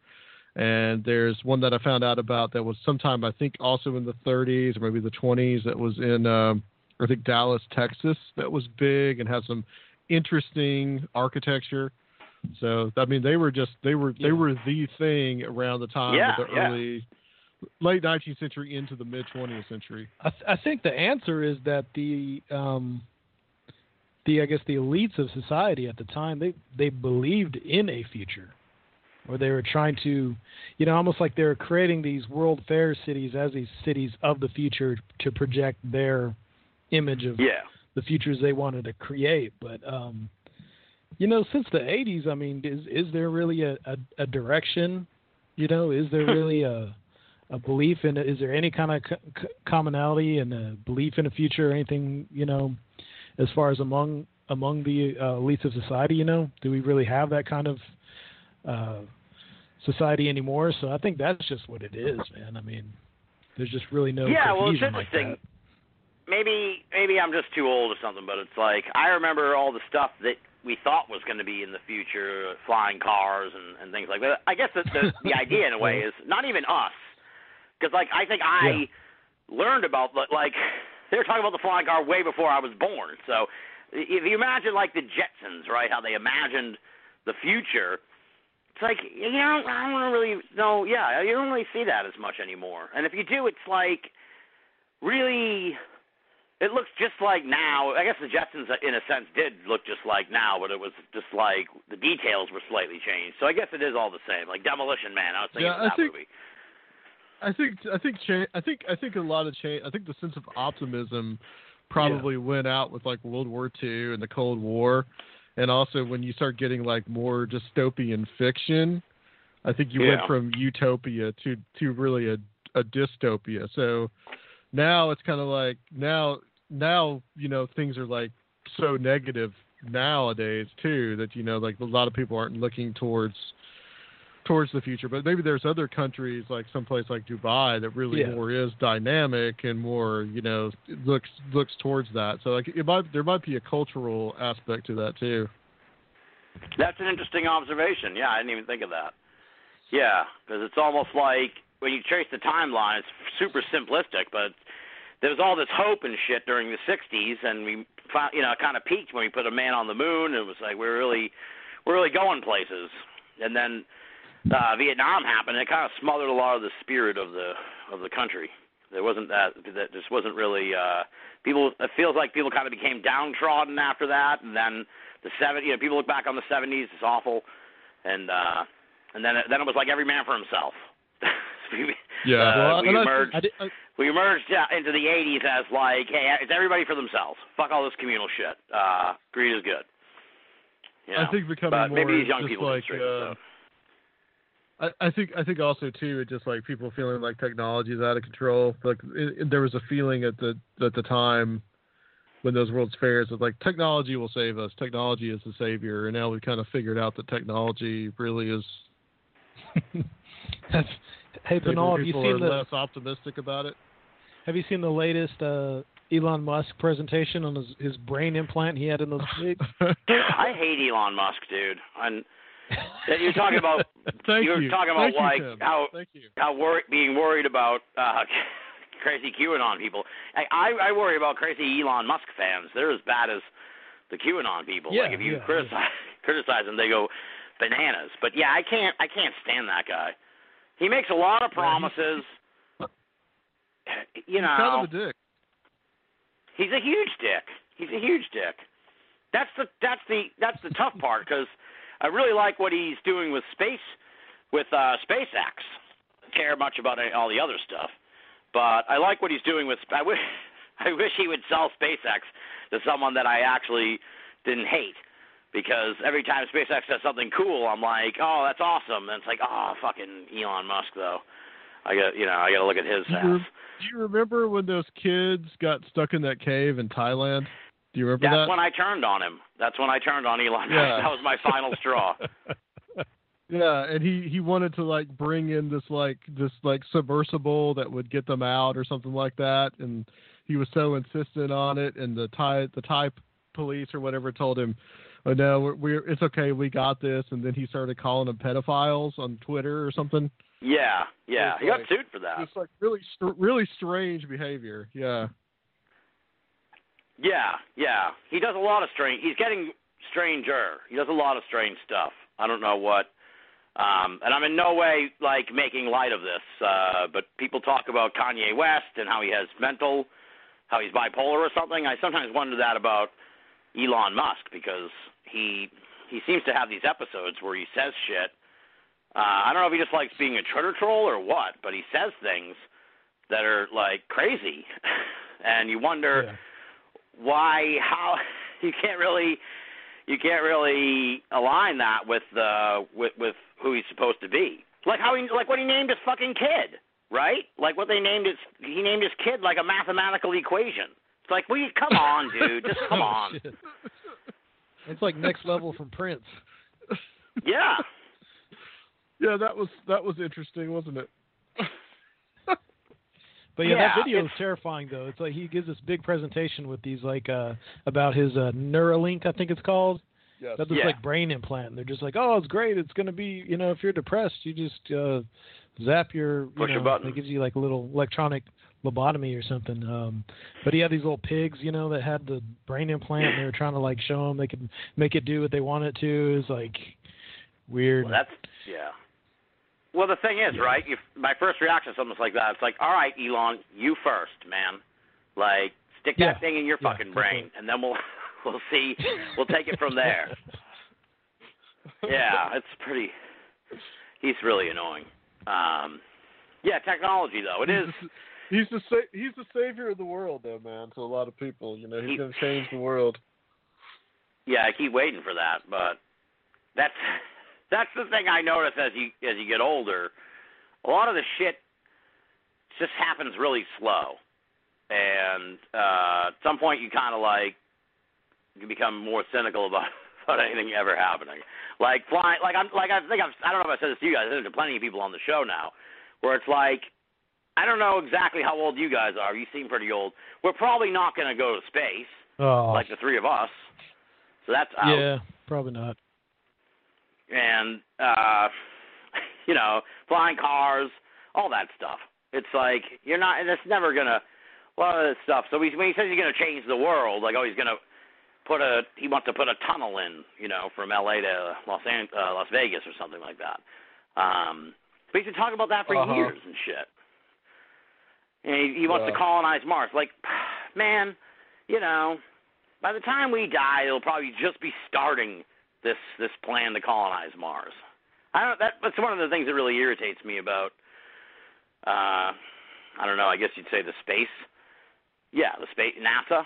And there's one that I found out about that was sometime I think also in the 30s or maybe the 20s that was in um, I think Dallas, Texas. That was big and had some interesting architecture. So I mean they were just they were they were the thing around the time Yeah, of the yeah. early late 19th century into the mid 20th century. I, th- I think the answer is that the um, the I guess the elites of society at the time they they believed in a future, or they were trying to, you know, almost like they were creating these world fair cities as these cities of the future to project their image of yeah. the futures they wanted to create. But um, you know, since the '80s, I mean, is is there really a, a, a direction? You know, is there really a a belief in Is there any kind of co- co- commonality and a belief in a future or anything? You know, as far as among among the uh, elites of society, you know, do we really have that kind of uh, society anymore? So I think that's just what it is, man. I mean, there's just really no yeah, well, it's cohesion like interesting. maybe maybe I'm just too old or something, but it's like I remember all the stuff that we thought was going to be in the future, uh, flying cars and and things like that. I guess the the, the idea in a way is not even us, because like I think I learned about li- like they were talking about the flying car way before I was born. So if you imagine like the Jetsons, right? How they imagined the future. It's like you know I don't really know. Yeah, you don't really see that as much anymore. And if you do, it's like really it looks just like now. I guess the Jetsons, uh, in a sense, did look just like now, but it was just like the details were slightly changed. So I guess it is all the same. Like Demolition Man, I was thinking Yeah, I that think- movie. I think I think cha- I think I think a lot of change. I think the sense of optimism probably went out with like World War II and the Cold War, and also when you start getting like more dystopian fiction, I think you went from utopia to to really a a dystopia. So now it's kind of like now now you know things are like so negative nowadays too that you know like a lot of people aren't looking towards towards the future but maybe there's other countries like someplace like dubai that really Yeah. more is dynamic and more you know looks looks towards that so like it might there might be a cultural aspect to that too That's an interesting observation. Yeah, I didn't even think of that. Yeah, because it's almost like when you trace the timeline, it's super simplistic, but there was all this hope and shit during the '60s, and we, found, you know, kind of peaked when we put a man on the moon. It was like we're really, we're really going places. And then uh, Vietnam happened, it kind of smothered a lot of the spirit of the of the country. There wasn't that. That just wasn't really. Uh, people. It feels like people kind of became downtrodden after that, and then the seven. You know, people look back on the '70s. It's awful, and uh, and then it, then it was like every man for himself. Yeah. uh, well, we emerged. I did, I, we emerged uh, into the 80s as like, hey, it's everybody for themselves. Fuck all this communal shit. Uh, greed is good. You know? I think becoming but more maybe these young just people like this uh, out. I, I think I think also too it just like people feeling like technology is out of control. Like it, it- there was a feeling at the at the time when those World's Fairs of like technology will save us. Technology is the savior, and now we've kind of figured out that technology really is. that's, hey, people Binnall, have you seen the less optimistic about it? Have you seen the latest uh, Elon Musk presentation on his, his brain implant he had in those pigs? I hate Elon Musk, dude. And you're talking about Thank you're you. talking about Thank like Tim. how you. how wor- being worried about uh, crazy QAnon people. I, I I worry about crazy Elon Musk fans. They're as bad as the QAnon people. Yeah, like if you yeah, criticize criticize them, they go bananas. But yeah, I can't I can't stand that guy. He makes a lot of promises. you know, He's kind of a dick. He's a huge dick. He's a huge dick. That's the that's the that's the tough part because I really like what he's doing with space with uh, SpaceX. Care much about any, all the other stuff, but I like what he's doing with. I wish I wish he would sell SpaceX to someone that I actually didn't hate. Because every time SpaceX does something cool, I'm like, oh, that's awesome. And it's like, oh, fucking Elon Musk, though. I got, you know, I got to look at his Do you, do you remember when those kids got stuck in that cave in Thailand? Do you remember that? That's that? when I turned on him. That's when I turned on Elon. Yeah. that was my final straw. yeah, and he he wanted to like bring in this like this like submersible that would get them out or something like that, and he was so insistent on it, and the Thai the Thai police or whatever told him, "Oh no, we're, we're it's okay, we got this," and then he started calling them pedophiles on Twitter or something. Yeah, yeah. He got sued for that. It's like really really strange behavior. Yeah. Yeah, yeah. He does a lot of strange. He's getting stranger. He does a lot of strange stuff. I don't know what. Um, and I'm in no way like making light of this, uh, but people talk about Kanye West and how he has mental, how he's bipolar or something. I sometimes wonder that about Elon Musk because he he seems to have these episodes where he says shit. Uh, I don't know if he just likes being a Twitter troll or what, but he says things that are like crazy, and you wonder Yeah. Why how you can't really you can't really align that with uh with with who he's supposed to be. Like how he like what he named his fucking kid, right? Like what they named his he named his kid like a mathematical equation. It's like, we come on, dude, just come Oh, on. shit. It's like next level from Prince. Yeah. Yeah, that was that was interesting, wasn't it? But yeah, Yeah, that video is terrifying though. It's like he gives this big presentation with these like uh about his uh Neuralink, I think it's called. Yes. Got this Yeah. like brain implant. And they're just like, oh, it's great. It's gonna be, you know, if you're depressed, you just uh zap your, you Push a button. It gives you like a little electronic lobotomy or something. Um But he had these little pigs, you know, that had the brain implant. and They were trying to like show them they could make it do what they want it to. It's like weird. Well, that's yeah. Well, the thing is, right? If my first reaction is something like that, it's like, all right, Elon, you first, man. Like, stick that thing in your Yeah, fucking brain, and then we'll we'll see. We'll take it from there. yeah, it's pretty. He's really annoying. Um, yeah, technology though, it is. He's the sa- he's the savior of the world, though, man. To a lot of people, you know, he's He- gonna change the world. Yeah, I keep waiting for that, but that's that's the thing I notice as you as you get older. A lot of the shit just happens really slow, and uh, at some point you kind of like you become more cynical about about anything ever happening. Like flying, like I'm like I think I've I don't know if I said this to you guys. I think there's plenty of people on the show now where it's like I don't know exactly how old you guys are. You seem pretty old. We're probably not going to go to space oh, like the three of us. So that's out yeah, probably not. And uh you know flying cars all that stuff. It's like you're not and it's never gonna a lot of this stuff. So he, when he says he's gonna change the world like oh he's gonna put a he wants to put a tunnel in you know from la to los An- uh, las vegas or something like that. Um but he's been talking about that for Uh-huh. years and shit. And he, he wants to colonize mars. Like man you know by the time we die it'll probably just be starting this this plan to colonize Mars. I don't. That, that's one of the things that really irritates me about. Uh, I don't know. I guess you'd say the space. Yeah, the space NASA.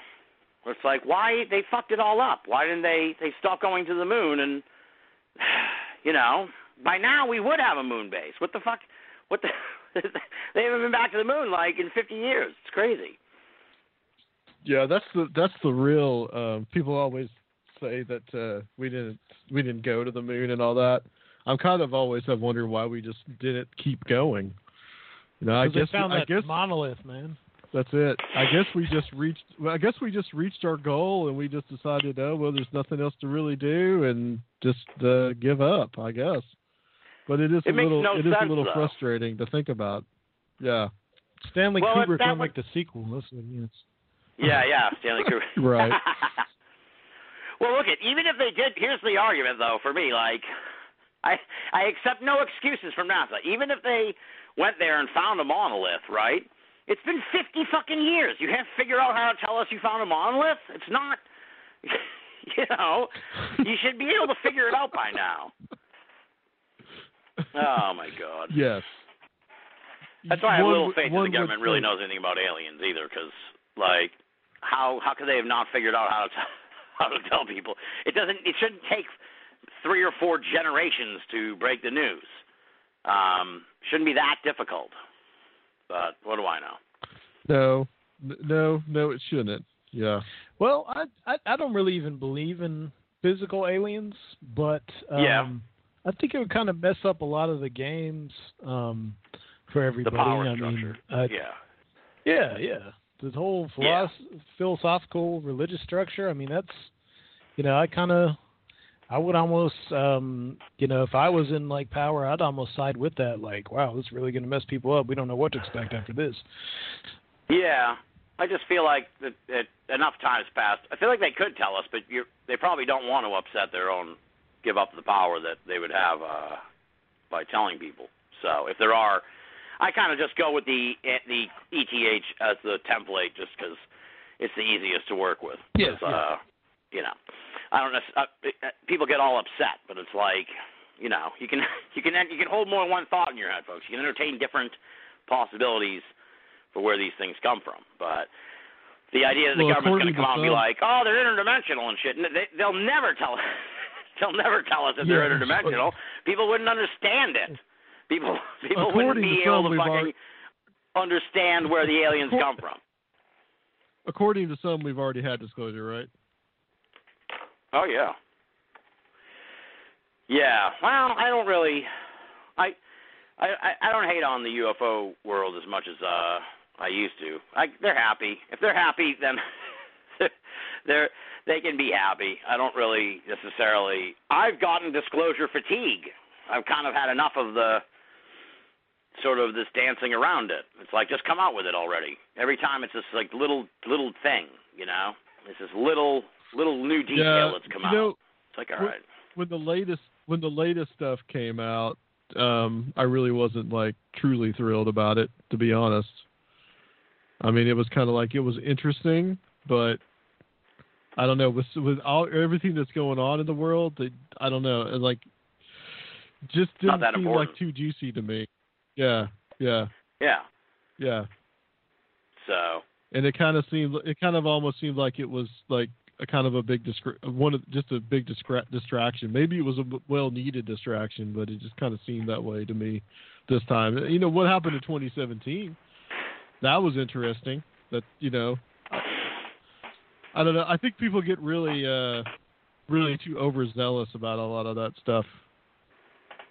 It's like, why they fucked it all up? Why didn't they they stop going to the moon? And you know, by now we would have a moon base. What the fuck? What the? they haven't been back to the moon like in 50 years. It's crazy. Yeah, that's the that's the real. Um, people always say that uh, we didn't we didn't go to the moon and all that. I'm kind of always have wondered why we just didn't keep going. You know, I 'Cause they guess found I that guess monolith, man. that's it. I guess we just reached. Well, I guess we just reached our goal, and we just decided, oh well, there's nothing else to really do, and just uh, give up. I guess. But it is It a little. no it is a little though. frustrating to think about. Yeah. Stanley Well, Kubrick that will would- make the sequel. Listen, yes. Yeah, yeah, Stanley Kubrick. Right. well, look at even if they did. Here's the argument, though, for me. Like, I I accept no excuses from NASA. Even if they went there and found a monolith, right? It's been 50 fucking years. You to figure out how to tell us you found a monolith. It's not. You know, you should be able to figure it out by now. Oh my God. Yes. That's why I have One little faith that the government really knows anything about aliens either, because like, how how could they have not figured out how to t- how to tell people? It doesn't. It shouldn't take three or four generations to break the news. Um, shouldn't be that difficult. But what do I know? No, no, no, it shouldn't. Yeah. Well, I, I I don't really even believe in physical aliens, but um, Yeah. I think it would kind of mess up a lot of the games um, for everybody. The everybody. power I structure. mean, uh, yeah. yeah, yeah. The whole Yeah. philosophical religious structure. I mean, that's you know, I kind of I would almost um, you know, if I was in like power, I'd almost side with that. Like, wow, this is really going to mess people up. We don't know what to expect after this. Yeah. I just feel like that, that enough time's passed. I feel like they could tell us, but you they probably don't want to upset their own, give up the power that they would have uh, by telling people. So if there are, I kind of just go with the the ETH as the template, just because it's the easiest to work with. Yeah, 'Cause, Uh, you know, I don't know. Uh, uh, people get all upset, but it's like, you know, you can you can you can hold more than one thought in your head, folks. You can entertain different possibilities for where these things come from. But the idea that the Well, government's going to come out and be like, "Oh, they're interdimensional and shit," and they, they'll never tell they'll never tell us that they're Yeah, interdimensional. People wouldn't understand it. People people wouldn't be to able some, to fucking already- understand where the aliens come from. According to some, we've already had disclosure, right? Oh yeah. Yeah. Well, I don't really. I. I I I don't hate on the UFO world as much as uh I used to. I, they're happy. If they're happy, then they're they can be happy. I don't really necessarily. I've gotten disclosure fatigue. I've kind of had enough of the sort of this dancing around it. It's like just come out with it already. Every time it's this like little little thing, you know. It's this little little new detail yeah. that's come out. know, it's like all when- right. when the latest when the latest stuff came out, um, I really wasn't like truly thrilled about it, to be honest. I mean, it was kind of like it was interesting, but I don't know with with all everything that's going on in the world. They, I don't know, like just didn't seem important. like too juicy to me. Yeah, yeah, Yeah. yeah. So. And it kind of seemed it kind of almost seemed like it was like a kind of a big distra- one of just a big distra- distraction. Maybe it was a well needed distraction but it just kind of seemed that way to me this time. You know what happened in 2017 that was interesting that you know i don't know i think people get really uh really too overzealous about a lot of that stuff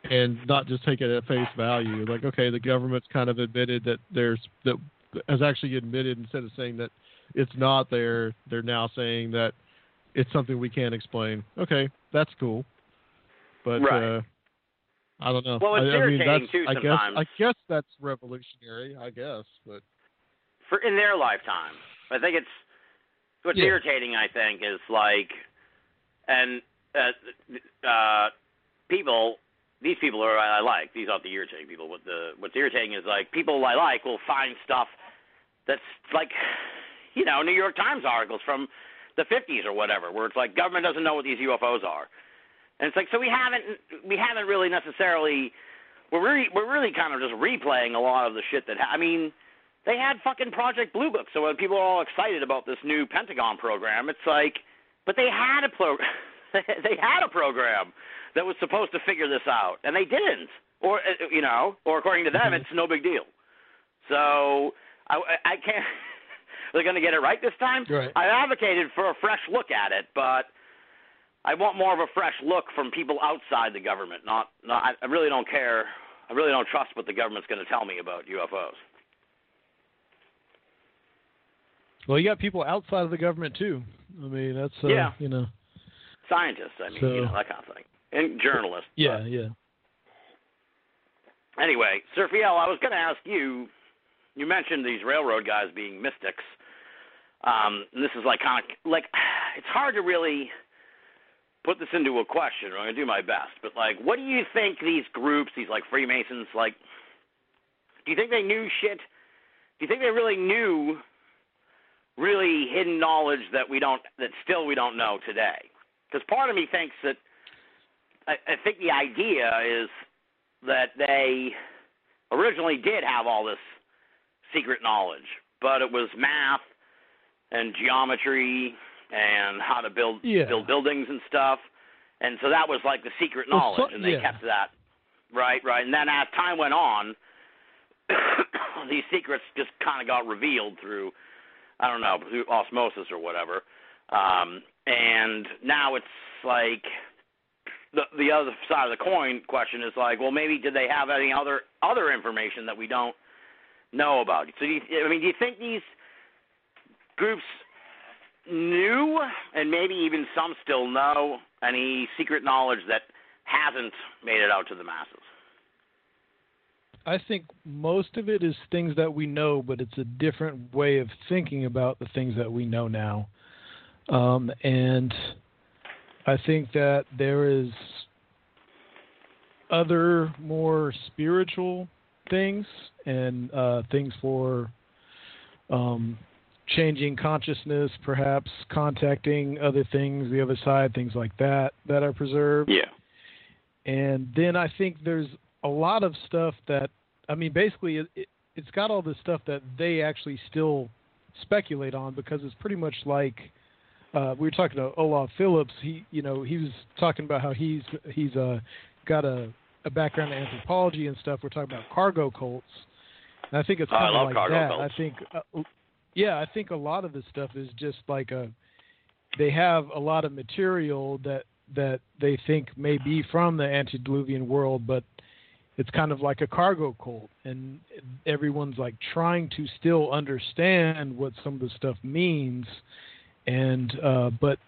and not just take it at face value like okay the government's kind of admitted that there's that has actually admitted instead of saying that it's not there, they're now saying that it's something we can't explain. Okay, that's cool. But Right. uh I don't know. Well, it's I, I mean, irritating, too, I guess sometimes. I guess that's revolutionary, I guess, but for in their lifetime, I think it's what's Yeah. irritating. I think is like, and uh, uh, people. These people are I like. These aren't the irritating people. What the what's irritating is like people I like will find stuff that's like, you know, New York Times articles from the 50s or whatever, where it's like government doesn't know what these UFOs are. And it's like so we haven't we haven't really necessarily we're really we're really kind of just replaying a lot of the shit that ha- I mean they had fucking Project Blue Book. So when people are all excited about this new Pentagon program, it's like, but they had a pro they had a program that was supposed to figure this out, and they didn't. Or uh, you know, or according to them, Mhm. it's no big deal. So I I can't. They're going to get it right this time. Right. I advocated for a fresh look at it, but I want more of a fresh look from people outside the government. Not, not. I- I really don't care. I really don't trust what the government's going to tell me about UFOs. Well, you got people outside of the government too. I mean, that's uh, Yeah. you know, Scientists, I mean, So- you know, that kind of thing, and journalists. yeah, yeah. Anyway, Sirfiel, I was going to ask you. You mentioned these railroad guys being mystics. Um, and this is like kind of like it's hard to really put this into a question. I'm going to do my best, but like, what do you think these groups, these like Freemasons, like? Do you think they knew shit? Do you think they really knew really hidden knowledge that we don't, that still we don't know today? Because part of me thinks that I, I think the idea is that they originally did have all this secret knowledge, but it was math and geometry and how to build Yeah. build buildings and stuff. And so that was like the secret Well, knowledge, so- and they yeah. kept that. Right, right. And then as time went on, these secrets just kind of got revealed through, I don't know, through osmosis or whatever. Um, and now it's like the the other side of the coin question is like, well, maybe did they have any other other information that we don't know about? So, do you, I mean, do you think these groups knew, and maybe even some still know, any secret knowledge that hasn't made it out to the masses? I think most of it is things that we know, but it's a different way of thinking about the things that we know now. Um, and I think that there is other more spiritual things and uh, things for um, changing consciousness, perhaps contacting other things, the other side, things like that, that are preserved. Yeah. And then I think there's a lot of stuff that I mean, basically, it, it, it's got all this stuff that they actually still speculate on because it's pretty much like uh, we were talking to Olav Phillips. He, you know, he was talking about how he's he's uh, got a, a background in anthropology and stuff. We're talking about cargo cults. And I think it's Oh, kind of like that. cults. I think, uh, yeah, I think a lot of this stuff is just like a. They have a lot of material that that they think may be from the antediluvian world, but it's kind of like a cargo cult, and everyone's like trying to still understand what some of the stuff means, and uh, but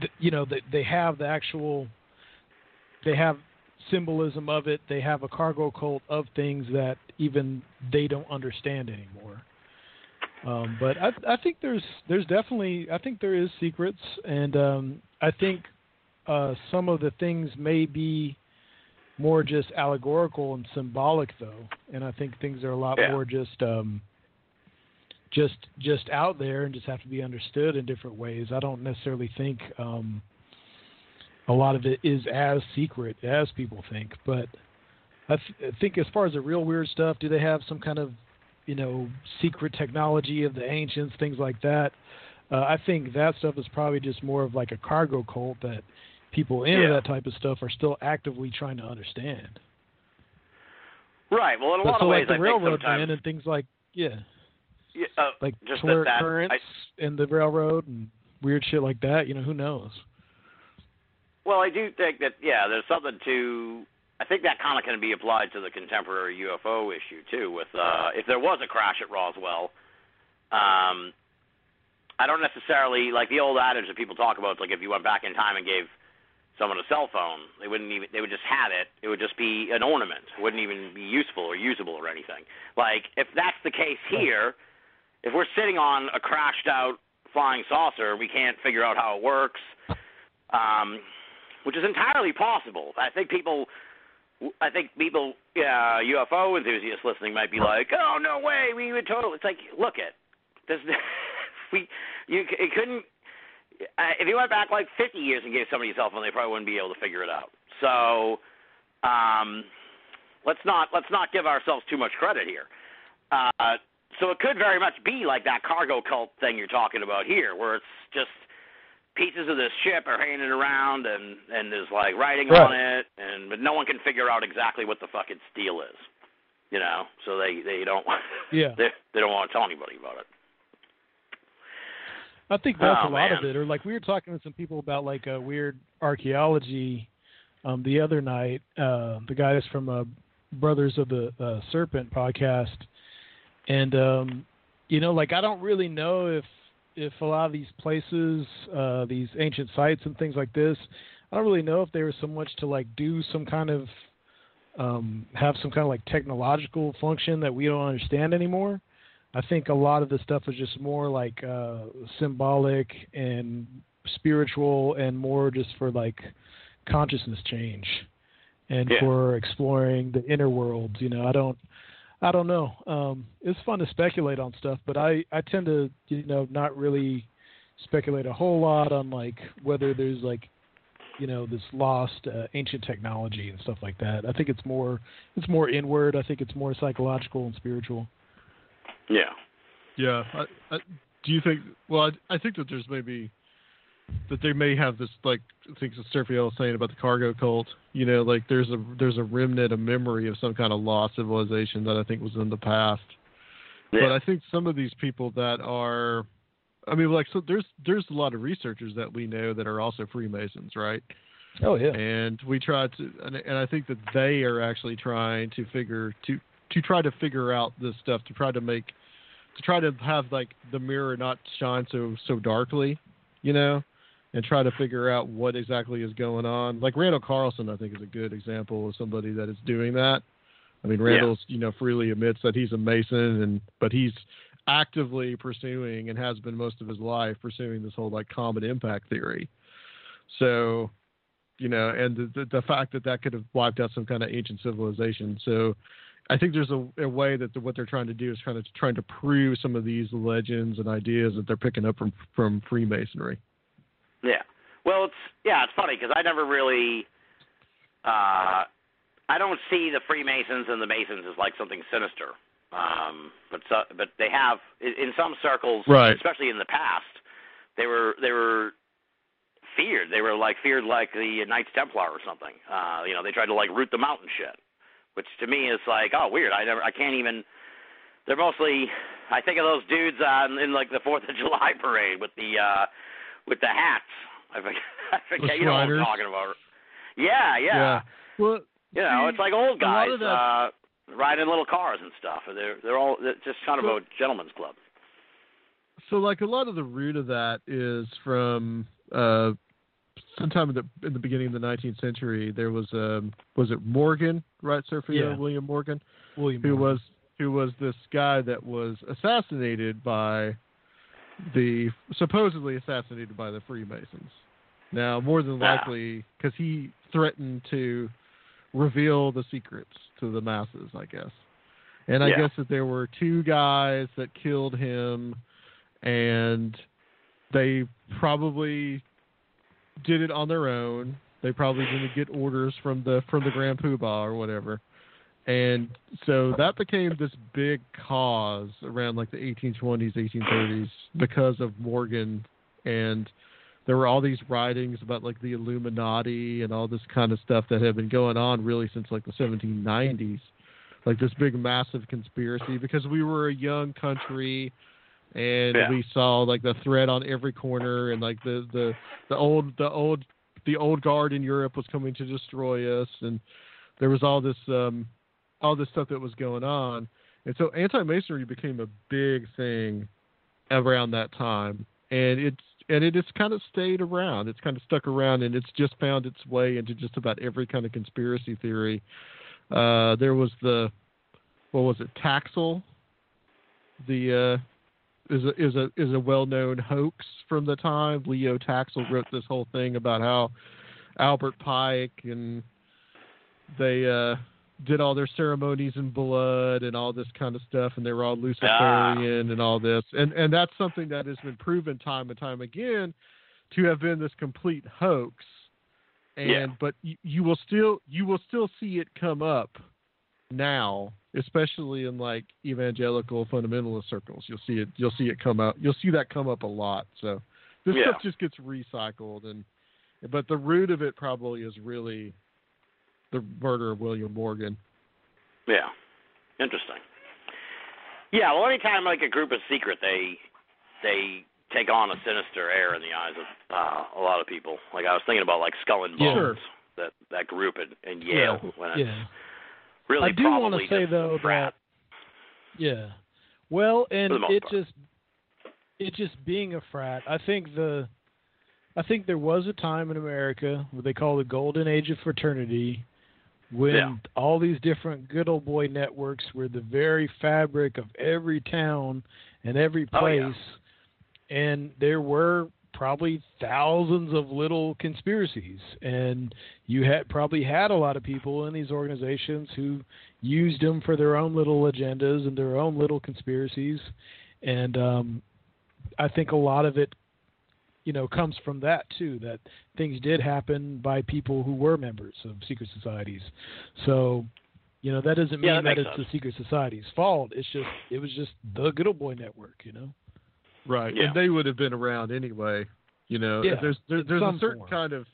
th- you know they they have the actual they have symbolism of it. They have a cargo cult of things that even they don't understand anymore. Um, but I, I think there's there's definitely I think there is secrets, and um, I think uh, some of the things may be more just allegorical and symbolic, though, and I think things are a lot Yeah. more just um, just just out there and just have to be understood in different ways. I don't necessarily think um, a lot of it is as secret as people think, but I, th- I think as far as the real weird stuff, do they have some kind of you know secret technology of the ancients, things like that? Uh, I think that stuff is probably just more of like a cargo cult that people into Yeah. that type of stuff are still actively trying to understand. Right. Well, in a But lot so of like ways, the I think railroad sometimes, man and things like yeah, yeah, uh, like just that, that currents I, in the railroad and weird shit like that. You know, who knows? Well, I do think that yeah, there's something to. I think that kind of can be applied to the contemporary UFO issue too. With uh, if there was a crash at Roswell, um, I don't necessarily like the old adage that people talk about. Like if you went back in time and gave someone a cell phone, they wouldn't even. They would just have it. It would just be an ornament. It wouldn't even be useful or usable or anything. Like if that's the case here, if we're sitting on a crashed out flying saucer, we can't figure out how it works. Um, which is entirely possible. I think people, I think people, yeah, UFO enthusiasts listening might be like, "Oh no way, we would totally." It's like, look it, this, we, you, it couldn't, uh, if you went back like 50 years and gave somebody a cell phone, they probably wouldn't be able to figure it out. So, um, let's not let's not give ourselves too much credit here. Uh, so it could very much be like that cargo cult thing you're talking about here, where it's just pieces of this ship are hanging around and and there's like writing Right. on it, and but no one can figure out exactly what the fucking steel is. You know, so they they don't Yeah. they they don't want to tell anybody about it. I think that's Oh, a lot of it. Or like we were talking to some people about like uh, weird archaeology um, the other night. Uh, the guys from uh, Brothers of the uh, Serpent podcast, and um, you know, like I don't really know if if a lot of these places, uh, these ancient sites and things like this, I don't really know if they were so much to like do some kind of um, have some kind of like technological function that we don't understand anymore. I think a lot of the stuff is just more like uh, symbolic and spiritual, and more just for like consciousness change and Yeah. for exploring the inner worlds. You know, I don't, I don't know. Um, it's fun to speculate on stuff, but I I tend to you know not really speculate a whole lot on like whether there's like you know this lost uh, ancient technology and stuff like that. I think it's more it's more inward. I think it's more psychological and spiritual. Yeah. Yeah. I, I, do you think? Well, I, I think that there's maybe that they may have this like things that Sergio was saying about the cargo cult. You know, like there's a there's a remnant of memory of some kind of lost civilization that I think was in the past. Yeah. But I think some of these people that are, I mean, like so there's there's a lot of researchers that we know that are also Freemasons, right? Oh yeah. and we try to and, and i think that they are actually trying to figure to to try to figure out this stuff to try to make to try to have like the mirror not shine so so darkly you know and try to figure out what exactly is going on like randall carlson i think is a good example of somebody that is doing that i mean randall's you know freely admits that he's a mason and but he's actively pursuing and has been most of his life pursuing this whole like comet impact theory so you know, and the, the, the fact that that could have wiped out some kind of ancient civilization. So I think there's a, a way that the, what they're trying to do is kind of trying to prove some of these legends and ideas that they're picking up from from Freemasonry. Yeah. Well, it's yeah, it's funny because I never really, uh, I don't see the Freemasons and the Masons as like something sinister. Um, but so, but they have in some circles, Right. especially in the past, they were they were feared. They were like feared like the Knights Templar or something. Uh, you know, they tried to like root them out and shit, which to me is like, oh, weird. I never, I can't even. They're mostly. I think of those dudes on in like the Fourth of July parade with the uh with the hats. I forget, I forget you know what I'm talking about. Yeah, yeah. Well, You know, see, it's like old guys of that- uh riding little cars and stuff. They're they're all it's just kind of So- a gentleman's club. so like a lot of the root of that is from uh, sometime in the in the beginning of the 19th century. There was um was it Morgan, right, Sophia Yeah. William Morgan? William. who Morgan. was who was this guy that was assassinated by the supposedly assassinated by the Freemasons. Now, more than Ah. likely, because he threatened to reveal the secrets to the masses, I guess. And I Yeah. guess that there were two guys that killed him, and they probably did it on their own. They probably didn't get orders from the from the Grand Poobah or whatever. And so that became this big cause around like the 1820s, 1830s because of Morgan. And there were all these writings about like the Illuminati and all this kind of stuff that had been going on really since like the 1790s. Like this big massive conspiracy because we were a young country and Yeah. we saw like the threat on every corner and like the, the, the old, the old, the old guard in Europe was coming to destroy us. And there was all this, um, all this stuff that was going on. And so anti-masonry became a big thing around that time. And it's and it has kind of stayed around. It's kind of stuck around and it's just found its way into just about every kind of conspiracy theory. Uh, there was the what was it, Taxil? The uh, is a is a is a well known hoax from the time. Leo Taxil wrote this whole thing about how Albert Pike and they uh did all their ceremonies in blood and all this kind of stuff and they were all ah. Luciferian and all this. And and that's something that has been proven time and time again to have been this complete hoax. And Yeah. but you, you will still you will still see it come up now, especially in like evangelical fundamentalist circles. You'll see it you'll see it come out. You'll see that come up a lot. So this Yeah. stuff just gets recycled and but the root of it probably is really the murder of William Morgan. Yeah. Interesting. Yeah, well anytime like a group is secret they they take on a sinister air in the eyes of uh, a lot of people. Like I was thinking about like Skull and Yeah. Bones, that that group in, in Yale when it's Yeah. really I do want to say though that yeah. Well, and For the most it part. just it just being a frat. I think the I think there was a time in America what they call the golden age of fraternity when Yeah. all these different good old boy networks were the very fabric of every town and every Oh, place yeah. and there were probably thousands of little conspiracies and you had probably had a lot of people in these organizations who used them for their own little agendas and their own little conspiracies and um i think a lot of it you know comes from that too that things did happen by people who were members of secret societies so you know that doesn't mean Yeah, that that, it's sense. the secret society's fault it's just it was just the good old boy network you know Right. Yeah. And they would have been around anyway. You know, Yeah, there's there, there's a certain form. kind of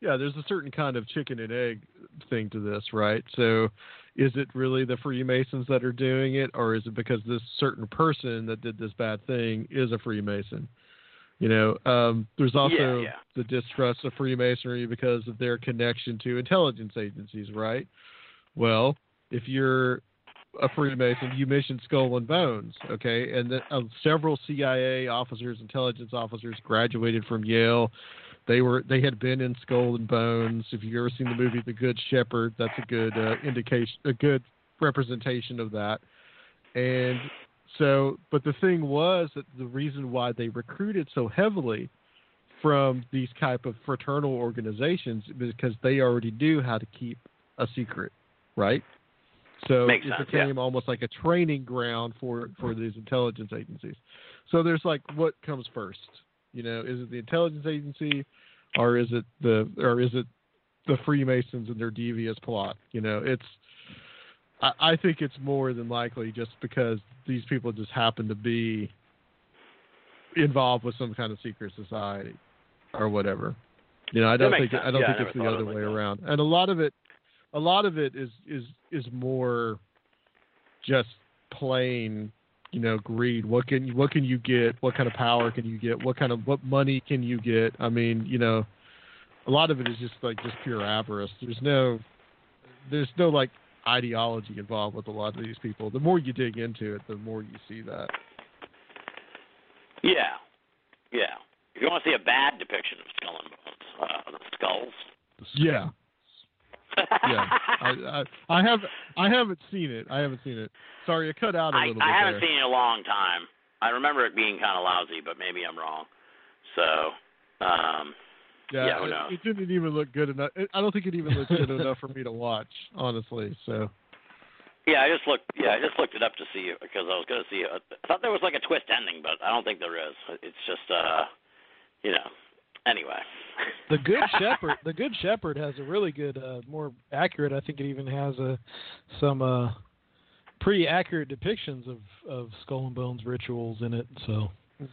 yeah, there's a certain kind of chicken and egg thing to this, right? So is it really the Freemasons that are doing it or is it because this certain person that did this bad thing is a Freemason? You know, um, there's also yeah. the distrust of Freemasonry because of their connection to intelligence agencies, right? Well, if you're a Freemason, you mentioned Skull and Bones, okay? And the, uh, several CIA officers, intelligence officers, graduated from Yale. They were they had been in Skull and Bones. If you've ever seen the movie The Good Shepherd, that's a good uh, indication, a good representation of that. And so, but the thing was that the reason why they recruited so heavily from these type of fraternal organizations because they already knew how to keep a secret, right? So Makes it sense, yeah. became almost like a training ground for for these intelligence agencies. So there's like what comes first? You know, is it the intelligence agency, or is it the or is it the Freemasons and their devious plot? You know, it's I, I think it's more than likely just because these people just happen to be involved with some kind of secret society or whatever. You know, I don't think I don't Yeah, think never it's the other like way that. around. And a lot of it, a lot of it is is is more just plain, you know, greed. What can you what can you get? What kind of power can you get? What kind of what money can you get? I mean, you know, a lot of it is just like just pure avarice. There's no there's no like ideology involved with a lot of these people. The more you dig into it, the more you see that. Yeah. Yeah. If you want to see a bad depiction of skull and bones, uh, the skulls. Yeah, yeah. I, I I have I haven't seen it. I haven't seen it. Sorry, it cut out a I, little I bit I haven't there. seen it in a long time. I remember it being kind of lousy, but maybe I'm wrong. So, um, yeah, yeah, who it- knows? it, didn't even look good enough. It, I don't think it even looked good enough for me to watch, honestly. So yeah, I just looked. Yeah, I just looked it up to see because I was going to see. A, I thought there was like a twist ending, but I don't think there is. It's just, uh, you know. Anyway. The Good Shepherd, the Good Shepherd has a really good, uh, more accurate. I think it even has a some uh, pretty accurate depictions of of Skull and Bones rituals in it. So yeah,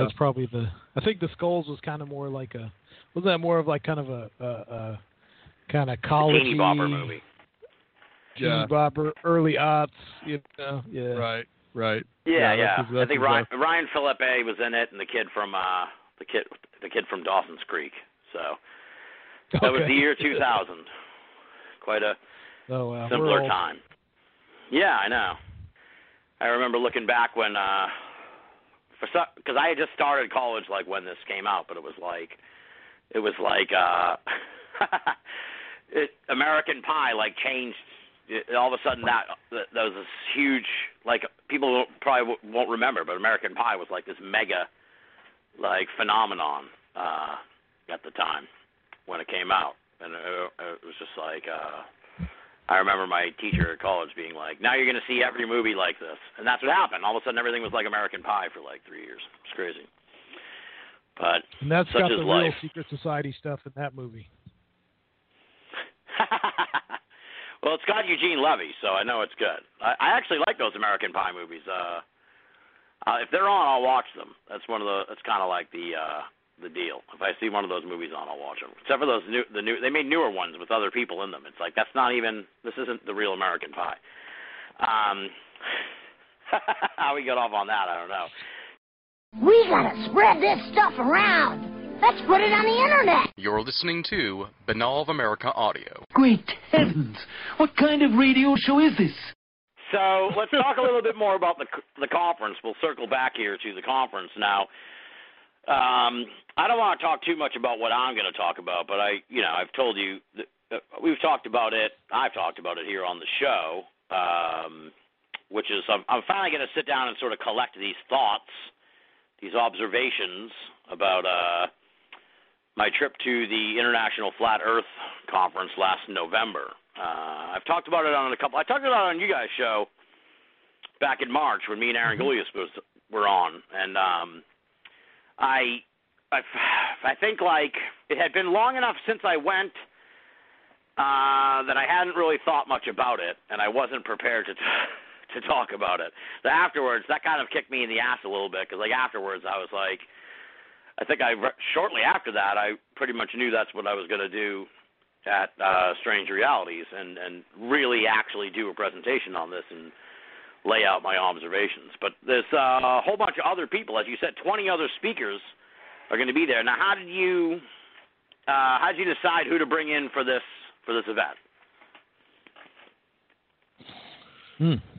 that's probably the. I think the skulls was kind of more like a. Wasn't that more of like kind of a, a, a kind of college Teeny bopper movie. yeah, bopper, early aughts. You know, yeah. right, right. Yeah, Yeah, yeah. that's- that's I think exact- Ryan, Ryan Phillippe was in it, and the kid from uh, the kid the kid from Dawson's Creek. So that was the year 2000. Quite a Oh wow. Simpler time. Yeah, I know. I remember looking back when, uh, for because I had just started college like when this came out, but it was like, it was like, uh, it, American Pie like changed. It, all of a sudden, that that was this huge like people probably won't remember, but American Pie was like this mega like phenomenon uh, at the time when it came out, and it, it was just like. uh I remember my teacher at college being like, "Now you're going to see every movie like this," and that's what happened. All of a sudden, everything was like American Pie for like three years. It's crazy. But And that's Such got the life. real secret society stuff in that movie. well, it's got Eugene Levy, so I know it's good. I, I actually like those American Pie movies. Uh, uh, if they're on, I'll watch them. That's one of the. That's kind of like the uh, the deal. If I see one of those movies on, I'll watch them. Except for those new, the new. They made newer ones with other people in them. It's like that's not even. This isn't the real American Pie. Um, how we got off on that, I don't know. We gotta spread this stuff around. Let's put it on the internet. You're listening to Binnall of America Audio. Great heavens! What kind of radio show is this? So let's talk a little bit more about the the conference. We'll circle back here to the conference now. Um, I don't want to talk too much about what I'm going to talk about, but I, you know, I've told you that, uh, we've talked about it. I've talked about it here on the show, um, which is I'm, I'm finally going to sit down and sort of collect these thoughts, these observations about uh, my trip to the International Flat Earth Conference last November. Uh, I've talked about it on a couple. I talked about it on you guys' show back in March when me and Aaron Gulyas was were on, and um, I, I, I think like it had been long enough since I went uh, that I hadn't really thought much about it, and I wasn't prepared to. T- to talk about it. The afterwards, that kind of kicked me in the ass a little bit because, like, afterwards, I was like, I think I shortly after that, I pretty much knew that's what I was going to do at uh, Strange Realities, and and really actually do a presentation on this and lay out my observations. But there's uh, a whole bunch of other people, as you said, 20 other speakers are going to be there. Now, how did you uh, how did you decide who to bring in for this for this event? Hmm.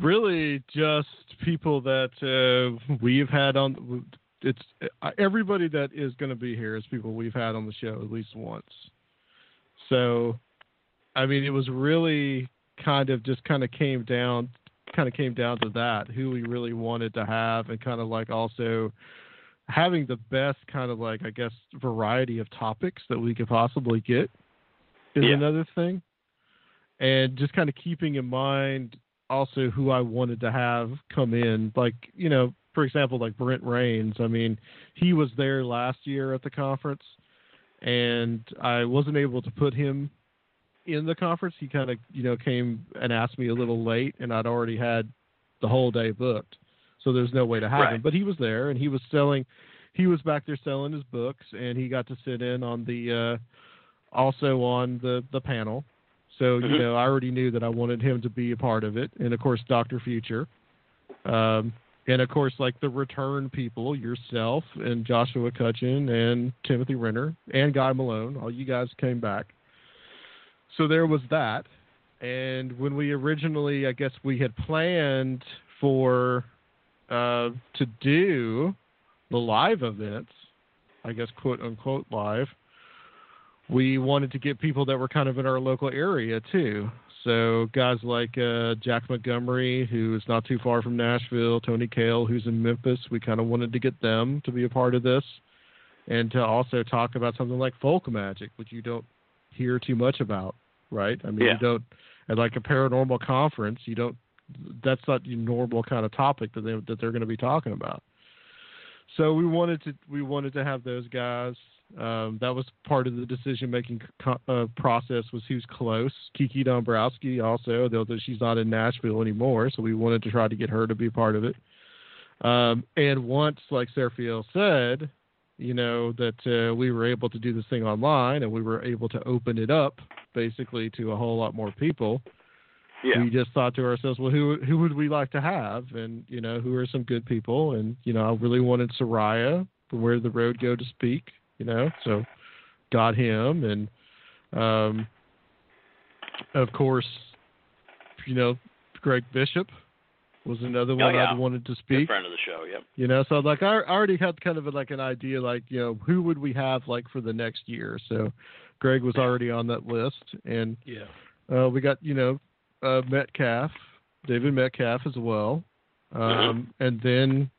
Really, just people that uh, we've had on. It's uh, everybody that is going to be here is people we've had on the show at least once. So, I mean, it was really kind of just kind of came down, kind of came down to that who we really wanted to have, and kind of like also having the best kind of like I guess variety of topics that we could possibly get is Yeah. another thing, and just kind of keeping in mind also who I wanted to have come in, like you know, for example, like Brent Raynes. I mean, he was there last year at the conference, and I wasn't able to put him in the conference. He kind of you know came and asked me a little late, and I'd already had the whole day booked, so there's no way to have Right. him. But he was there, and he was selling. He was back there selling his books, and he got to sit in on the uh, also on the the panel. So you Mhm. know, I already knew that I wanted him to be a part of it, and of course, Doctor Future, um, and of course, like the return people, yourself and Joshua Cutchin and Timothy Renner and Guy Malone, all you guys came back. So there was that, and when we originally, I guess we had planned for uh, to do the live events, I guess quote unquote live we wanted to get people that were kind of in our local area too. So guys like uh, Jack Montgomery, who is not too far from Nashville, Tony Kail, who's in Memphis, we kind of wanted to get them to be a part of this, and to also talk about something like folk magic, which you don't hear too much about, right? I mean, Yeah. you don't at like a paranormal conference, you don't. That's not your normal kind of topic that they that they're going to be talking about. So we wanted to we wanted to have those guys. Um, that was part of the decision making co- uh, process was who's close. Kiki Dombrowski also, though that she's not in Nashville anymore, so we wanted to try to get her to be part of it. Um, and once, like Sirfiel said, you know that uh, we were able to do this thing online and we were able to open it up basically to a whole lot more people Yeah. we just thought to ourselves, well, who who would we like to have, and you know, who are some good people, and you know, I really wanted Seriah from Where the Road Go to speak, you know, so got him, and um, of course, you know, Greg Bishop was another one Oh, yeah. I wanted to Good speak. friend of the show. Yep. You know, so like I, I already had kind of a, like an idea, like you know, who would we have like for the next year? So Greg was already on that list, and Yeah. uh, we got you know uh, Metcalf, David Metcalf as well, um, and then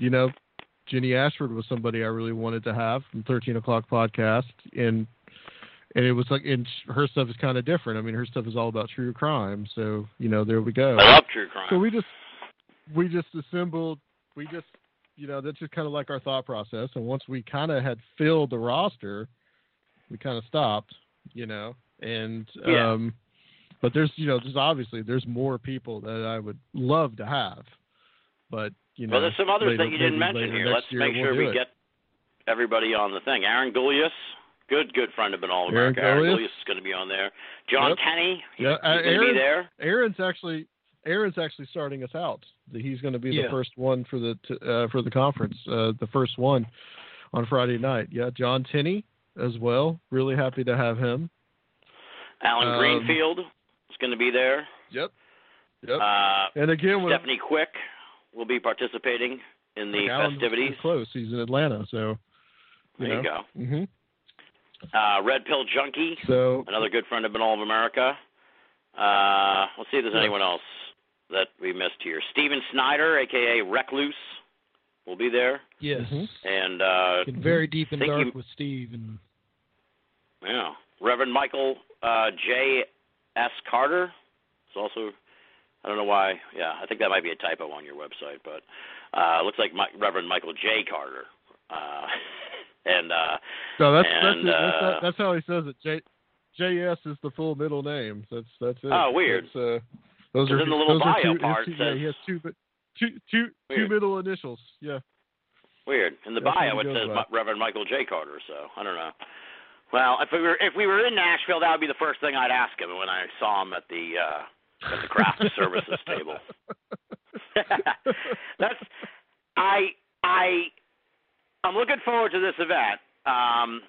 you know Jenny Ashford was somebody I really wanted to have from Thirteen O'clock Podcast, and and it was like and her stuff is kind of different. I mean, her stuff is all about true crime, so you know there we go. I love true crime. So we just we just assembled we just you know, that's just kind of like our thought process. And once we kind of had filled the roster, we kind of stopped, you know. And Yeah. um, but there's, you know, there's obviously there's more people that I would love to have, but you know, well, there's some others that you didn't mention here. Let's year make we'll sure do we it. get everybody on the thing. Aaron Gulyas, good, good friend of Binnall Aaron America. Aaron Gulyas. Gulyas is going to be on there. John Yep. Tenney, Yeah, he's uh, going to be Aaron- there. Aaron's actually Aaron's actually starting us out. He's going to be Yeah. the first one for the uh, for the conference, uh, the first one on Friday night. Yeah, John Tenney as well. Really happy to have him. Allen Um, Greenfield is going to be there. Yep. Yep. Uh, and again, Stephanie Quick will be participating in the like, festivities. pretty close. He's in Atlanta, so you There you know. go. hmm Uh, Red Pill Junkie, So another good friend of Binnall of America. Uh, let's see if there's Yeah. anyone else that we missed here. Steven Snyder, aka Recluse, will be there, Yes. Mhm. and uh, Getting very deep and dark you- with Steve and yeah, Reverend Michael uh, J. S. Carter is also. I don't know why. Yeah, I think that might be a typo on your website, but uh, looks like Mi- Reverend Michael J. Carter. Uh, and uh, no, that's And, that's, it. that's uh, that's how he says it. J JS is the full middle name. That's that's it. Oh, weird. That's, uh, those are in the little bio two, part two, it yeah, he has two two two two middle initials. Yeah. Weird. In the That's bio it says. Mi- Reverend Michael J. Carter, so I don't know. Well, if we were if we were in Nashville, that would be the first thing I'd ask him when I saw him at the uh at the craft services table. That's I I I'm looking forward to this event. Um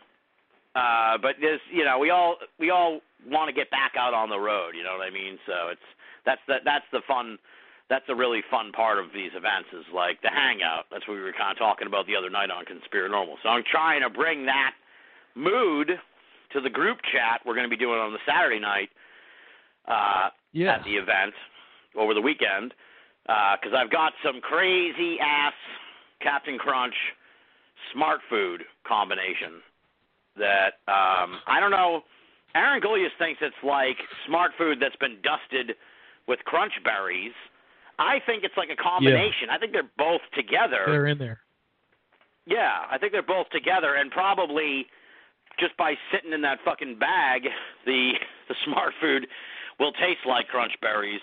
uh but this you know, we all we all want to get back out on the road, you know what I mean? So it's that's the that's the fun that's a really fun part of these events is like the hangout. That's what we were kind of talking about the other night on Conspiranormal. So I'm trying to bring that mood to the group chat we're going to be doing on the Saturday night uh, yeah. at the event over the weekend because I've got some crazy ass Captain Crunch smart food combination that um, I don't know. Aaron Gulyas thinks it's like smart food that's been dusted with crunch berries. I think it's like a combination. I think they're both together. They're in there. Yeah, I think they're both together, and probably just by sitting in that fucking bag, the the smart food will taste like crunch berries,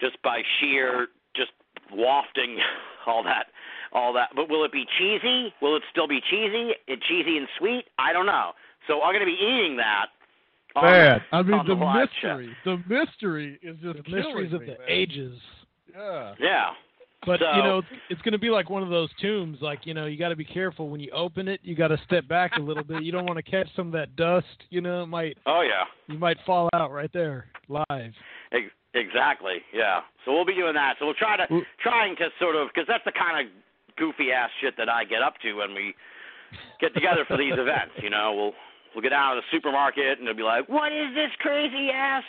just by sheer just wafting all that, all that. But will it be cheesy? Will it still be cheesy? It cheesy and sweet? I don't know. So I'm going to be eating that. on Man, the- I mean on the live chat. mystery, the mystery is just The mysteries killing of the man. ages. Yeah. Yeah. But So- you know, it's, going to be like one of those tombs. Like you know, you got to be careful when you open it. You got to step back a little bit. You don't want to catch some of that dust. You know, it might Oh yeah. you might fall out right there live. Exactly. Yeah. So we'll be doing that. So we'll try to trying to sort of because that's the kind of goofy ass shit that I get up to when we get together for these events. You know, we'll we'll get out of the supermarket and they'll be like, "What is this crazy ass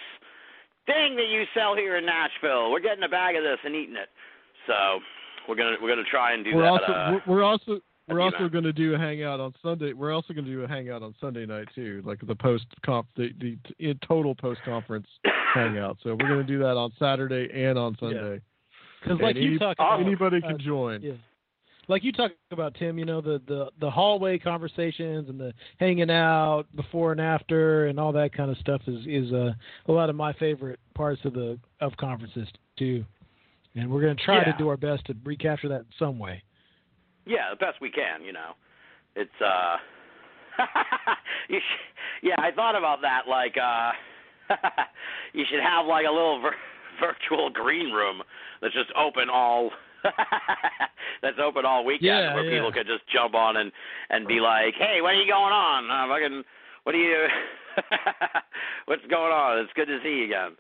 thing that you sell here in Nashville? We're getting a bag of this and eating it." So we're gonna we're gonna try and do We're that. also uh, we're, we're also we're also going to do a hangout on Sunday. We're also going to do a hangout on Sunday night too, like the post comp, the the t- total post conference hangout. So we're going to do that on Saturday and on Sunday. Because And like you talk about, anybody uh, can join. Yeah. Like you talk about Tim, you know the, the the hallway conversations and the hanging out before and after and all that kind of stuff is is uh, a lot of my favorite parts of the of conferences too. And we're going to try Yeah. to do our best to recapture that in some way. Yeah, the best we can, you know. It's uh you sh- yeah, I thought about that like uh you should have like a little vir- virtual green room that's just open all that's open all weekend Yeah, where yeah. people could just jump on and and be like, "Hey, what are you going on? Uh, fucking what are you What's going on? It's good to see you again."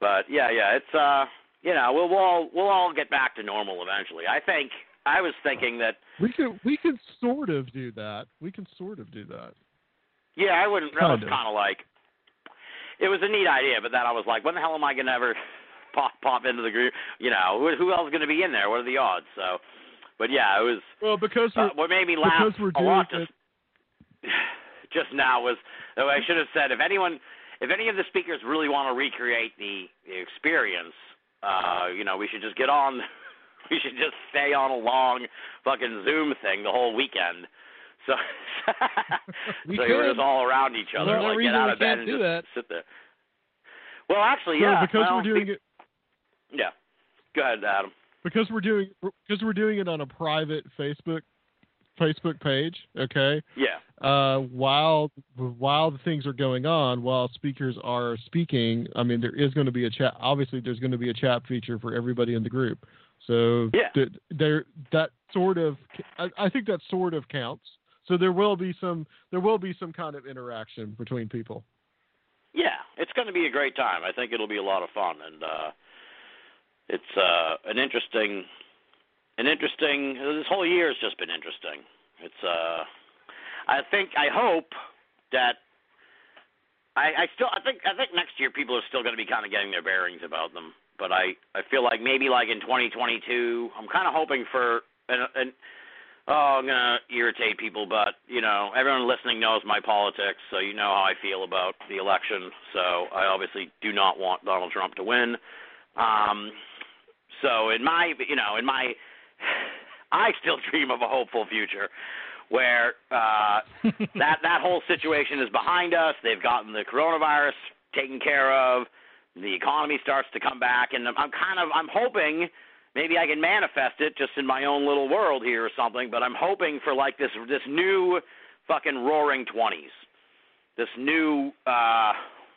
But yeah, yeah, it's uh you know, we'll we'll all, we'll all get back to normal eventually. I think I was thinking that We could we could sort of do that. We can sort of do that. Yeah, I wouldn't. That was Kind of. like it was a neat idea, but then I was like, when the hell am I gonna ever pop pop into the group? You know, who, who else is gonna be in there? What are the odds? So, but yeah, it was. Well, because Uh, what made me laugh we're a lot just, just now was oh, I should have said if anyone, if any of the speakers really want to recreate the, the experience, uh, you know, we should just get on we should just stay on a long fucking Zoom thing the whole weekend. So, We so we're just all around each other, There's no like get out of bed and just that. sit there. Well, actually, yeah. because well, we're doing it Yeah. Go ahead, Adam. because we're doing because we're doing it on a private Facebook Facebook page, okay? Yeah. Uh, while while the things are going on, while speakers are speaking, I mean there is going to be a chat. Obviously, there's going to be a chat feature for everybody in the group. So Yeah. th- there that sort of I, I think that sort of counts. So there will be some there will be some kind of interaction between people. Yeah, it's going to be a great time. I think it'll be a lot of fun, and uh, it's uh, an interesting, an interesting. This whole year has just been interesting. It's. Uh, I think. I hope that. I, I still. I think. I think next year people are still going to be kind of getting their bearings about them. But I. I feel like maybe like in 2022, I'm kind of hoping for an. an Oh, I'm gonna irritate people, but you know, everyone listening knows my politics, so you know how I feel about the election. So I obviously do not want Donald Trump to win. Um, so in my, you know, in my, I still dream of a hopeful future where uh, that that whole situation is behind us. They've gotten the coronavirus taken care of. The economy starts to come back, and I'm kind of I'm hoping maybe I can manifest it just in my own little world here or something. But I'm hoping for like this this new fucking roaring twenties, this new uh,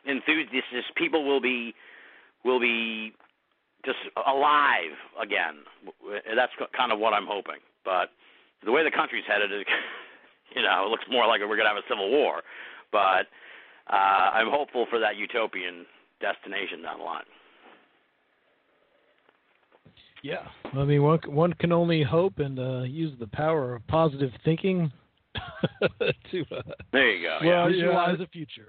enthusiast. People will be will be just alive again. That's kind of what I'm hoping. But the way the country's headed, it, you know, it looks more like we're gonna have a civil war. But uh, I'm hopeful for that utopian destination down the line. Yeah, I mean, one one can only hope and uh, use the power of positive thinking to uh, There you go. Well, yeah. yeah, visualize I- a future.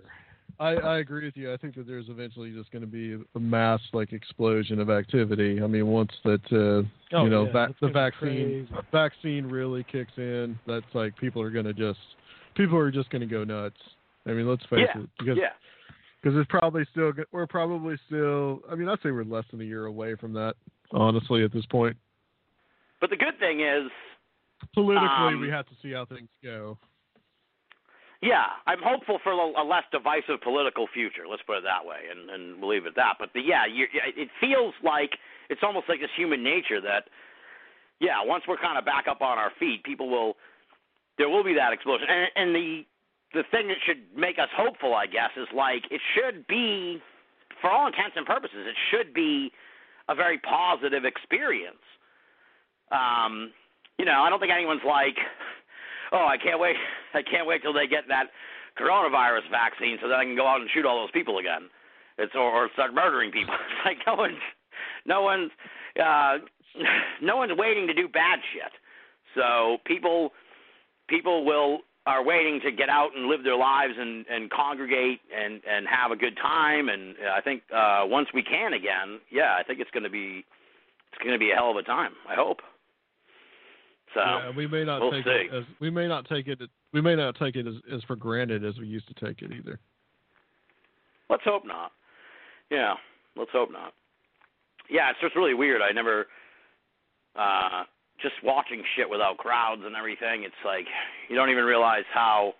I, I agree with you. I think that there's eventually just going to be a mass like explosion of activity. I mean, once that uh, Oh, you know yeah, va- the gonna vaccine crazy. vaccine really kicks in, that's like people are going to just people are just going to go nuts. I mean, let's face Yeah. it, because Yeah. because it's probably still we're probably still. I mean, I'd say we're less than a year away from that. Honestly, at this point, But the good thing is, politically, Um, we have to see how things go. Yeah, I'm hopeful for a less divisive political future. Let's put it that way, and and we'll leave it at that. But the, yeah, you, it feels like it's almost like this human nature that, yeah, once we're kind of back up on our feet, people will, there will be that explosion. And, and the the thing that should make us hopeful, I guess, is like it should be, for all intents and purposes, it should be a very positive experience. Um, you know, I don't think anyone's like, oh, I can't wait, I can't wait till they get that coronavirus vaccine so that I can go out and shoot all those people again. It's or, or start murdering people. It's like no one's, no one's, uh, no one's waiting to do bad shit. So people, people will are waiting to get out and live their lives and and congregate and and have a good time. And I think uh, once we can again, yeah, I think it's going to be it's going to be a hell of a time. I hope. So yeah, we may not we'll take see. it as we may not take it we may not take it as, as for granted as we used to take it either. Let's hope not. Yeah, let's hope not. Yeah, it's just really weird. I never uh just watching shit without crowds and everything, it's like you don't even realize how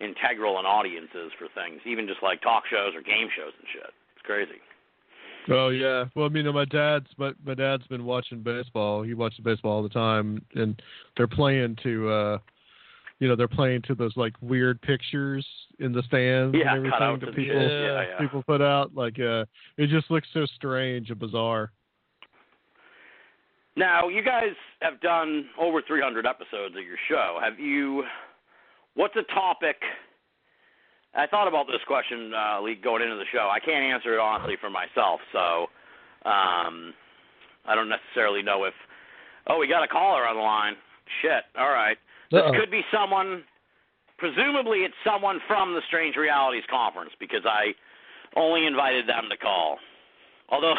integral an audience is for things, even just like talk shows or game shows and shit. It's crazy. Oh yeah. Well, I mean, my dad's my my dad's been watching baseball. He watches baseball all the time, and they're playing to, uh you know, they're playing to those like weird pictures in the stands Yeah, and everything that people. Yeah, yeah. people put out. Like, uh, it just looks so strange and bizarre. Now, you guys have done over 300 episodes of your show. Have you? What's a topic? I thought about this question, uh, Lee, going into the show. I can't answer it honestly for myself, so um, I don't necessarily know if. Oh, we got a caller on the line. Shit. All right. This Uh-oh. could be someone. Presumably, it's someone from the Strange Realities conference because I only invited them to call. Although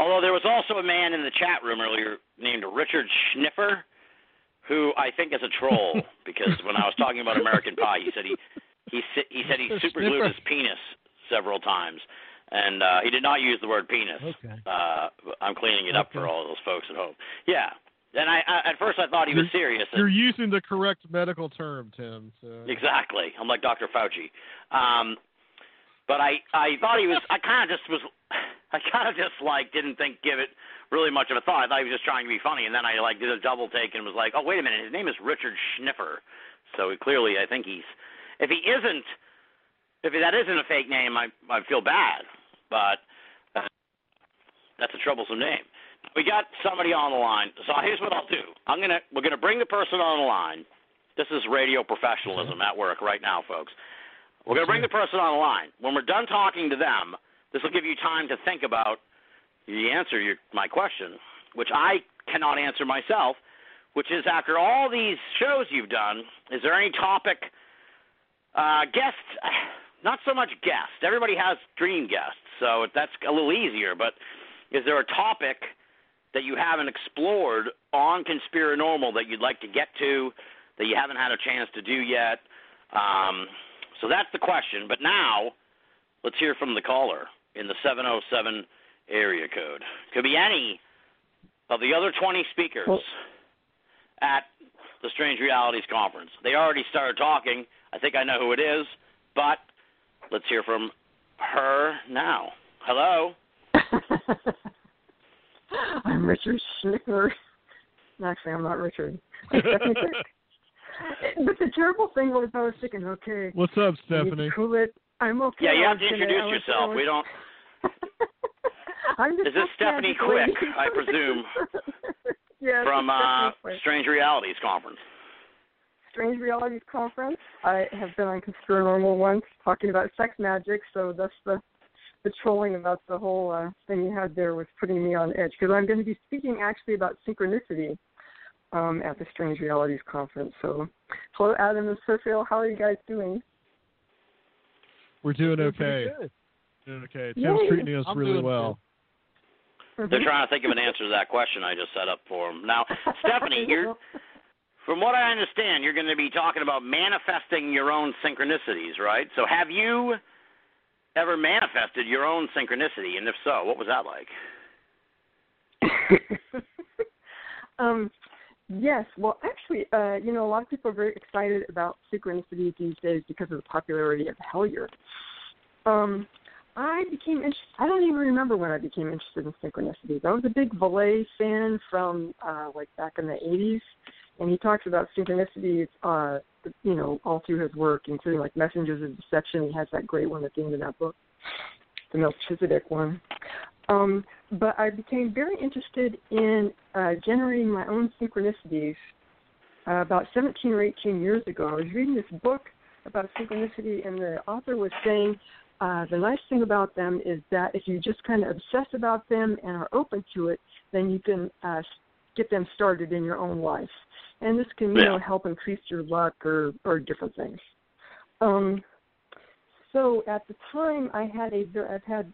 Although there was also a man in the chat room earlier named Richard Schniffer, who I think is a troll because when I was talking about American Pie, he said he he he said he superglued his penis several times, and uh, he did not use the word penis. Okay. Uh, I'm cleaning it up for all those folks at home. Yeah, and I, I at first I thought he was serious. You're using the correct medical term, Tim. So. Exactly. I'm like Dr. Fauci. Um, but I I thought he was. I kind of just was. I kind of just like didn't think give it really much of a thought. I thought he was just trying to be funny, and then I like did a double take and was like, oh wait a minute, his name is Richard Schniffer. So clearly, I think he's. If he isn't, if that isn't a fake name, I I feel bad. But uh, that's a troublesome name. We got somebody on the line. So here's what I'll do. I'm gonna we're gonna bring the person on the line. This is radio professionalism at work right now, folks. We're to bring the person on the line. When we're done talking to them, this will give you time to think about the answer to your, my question, which I cannot answer myself, which is after all these shows you've done, is there any topic, uh, guests, not so much guests. Everybody has dream guests, so that's a little easier, but is there a topic that you haven't explored on Conspiranormal that you'd like to get to that you haven't had a chance to do yet? Um, so that's the question. But now, let's hear from the caller in the 707 area code. Could be any of the other 20 speakers at the Strange Realities Conference. They already started talking. I think I know who it is, but let's hear from her now. Hello. I'm Richard Schnickler. Actually, I'm not Richard. but the terrible thing was I was thinking, okay, What's up, I need Stephanie? cool it. I'm okay. Yeah, you have to was gonna- introduce was- yourself. was- We don't. I'm just Is this Stephanie. Quick, I presume, yes, From uh, Strange Realities Conference. Strange Realities Conference. I have been on Conspiranormal once talking about sex magic, so that's the the trolling about the whole uh, thing you had there was putting me on edge because I'm going to be speaking actually about synchronicity um, at the Strange Realities Conference. So, hello, Adam and Sophia. How are you guys doing? We're doing Doing okay. Doing okay. Tim's Yay. treating us I'm really doing well. They're trying to think of an answer to that question I just set up for them. Now, Stephanie, you're from what I understand, you're going to be talking about manifesting your own synchronicities, right? So, have you ever manifested your own synchronicity, and if so, what was that like? um, yes. Well, actually, uh, you know, a lot of people are very excited about synchronicity these days because of the popularity of Hellier. Um, I became interested. I don't even remember when I became interested in synchronicities. I was a big Vallée fan from uh, like back in the '80s, and he talks about synchronicities. Uh, you know, all through his work, including like Messengers of Deception. He has that great one at the end of that book, the Melchizedek one. Um, but I became very interested in uh, generating my own synchronicities uh, about 17 or 18 years ago. I was reading this book about synchronicity, and the author was saying uh, the nice thing about them is that if you just kind of obsess about them and are open to it, then you can uh, get them started in your own life. And this can, you Yeah. know, help increase your luck or, or different things. Um, so at the time, I had a I've had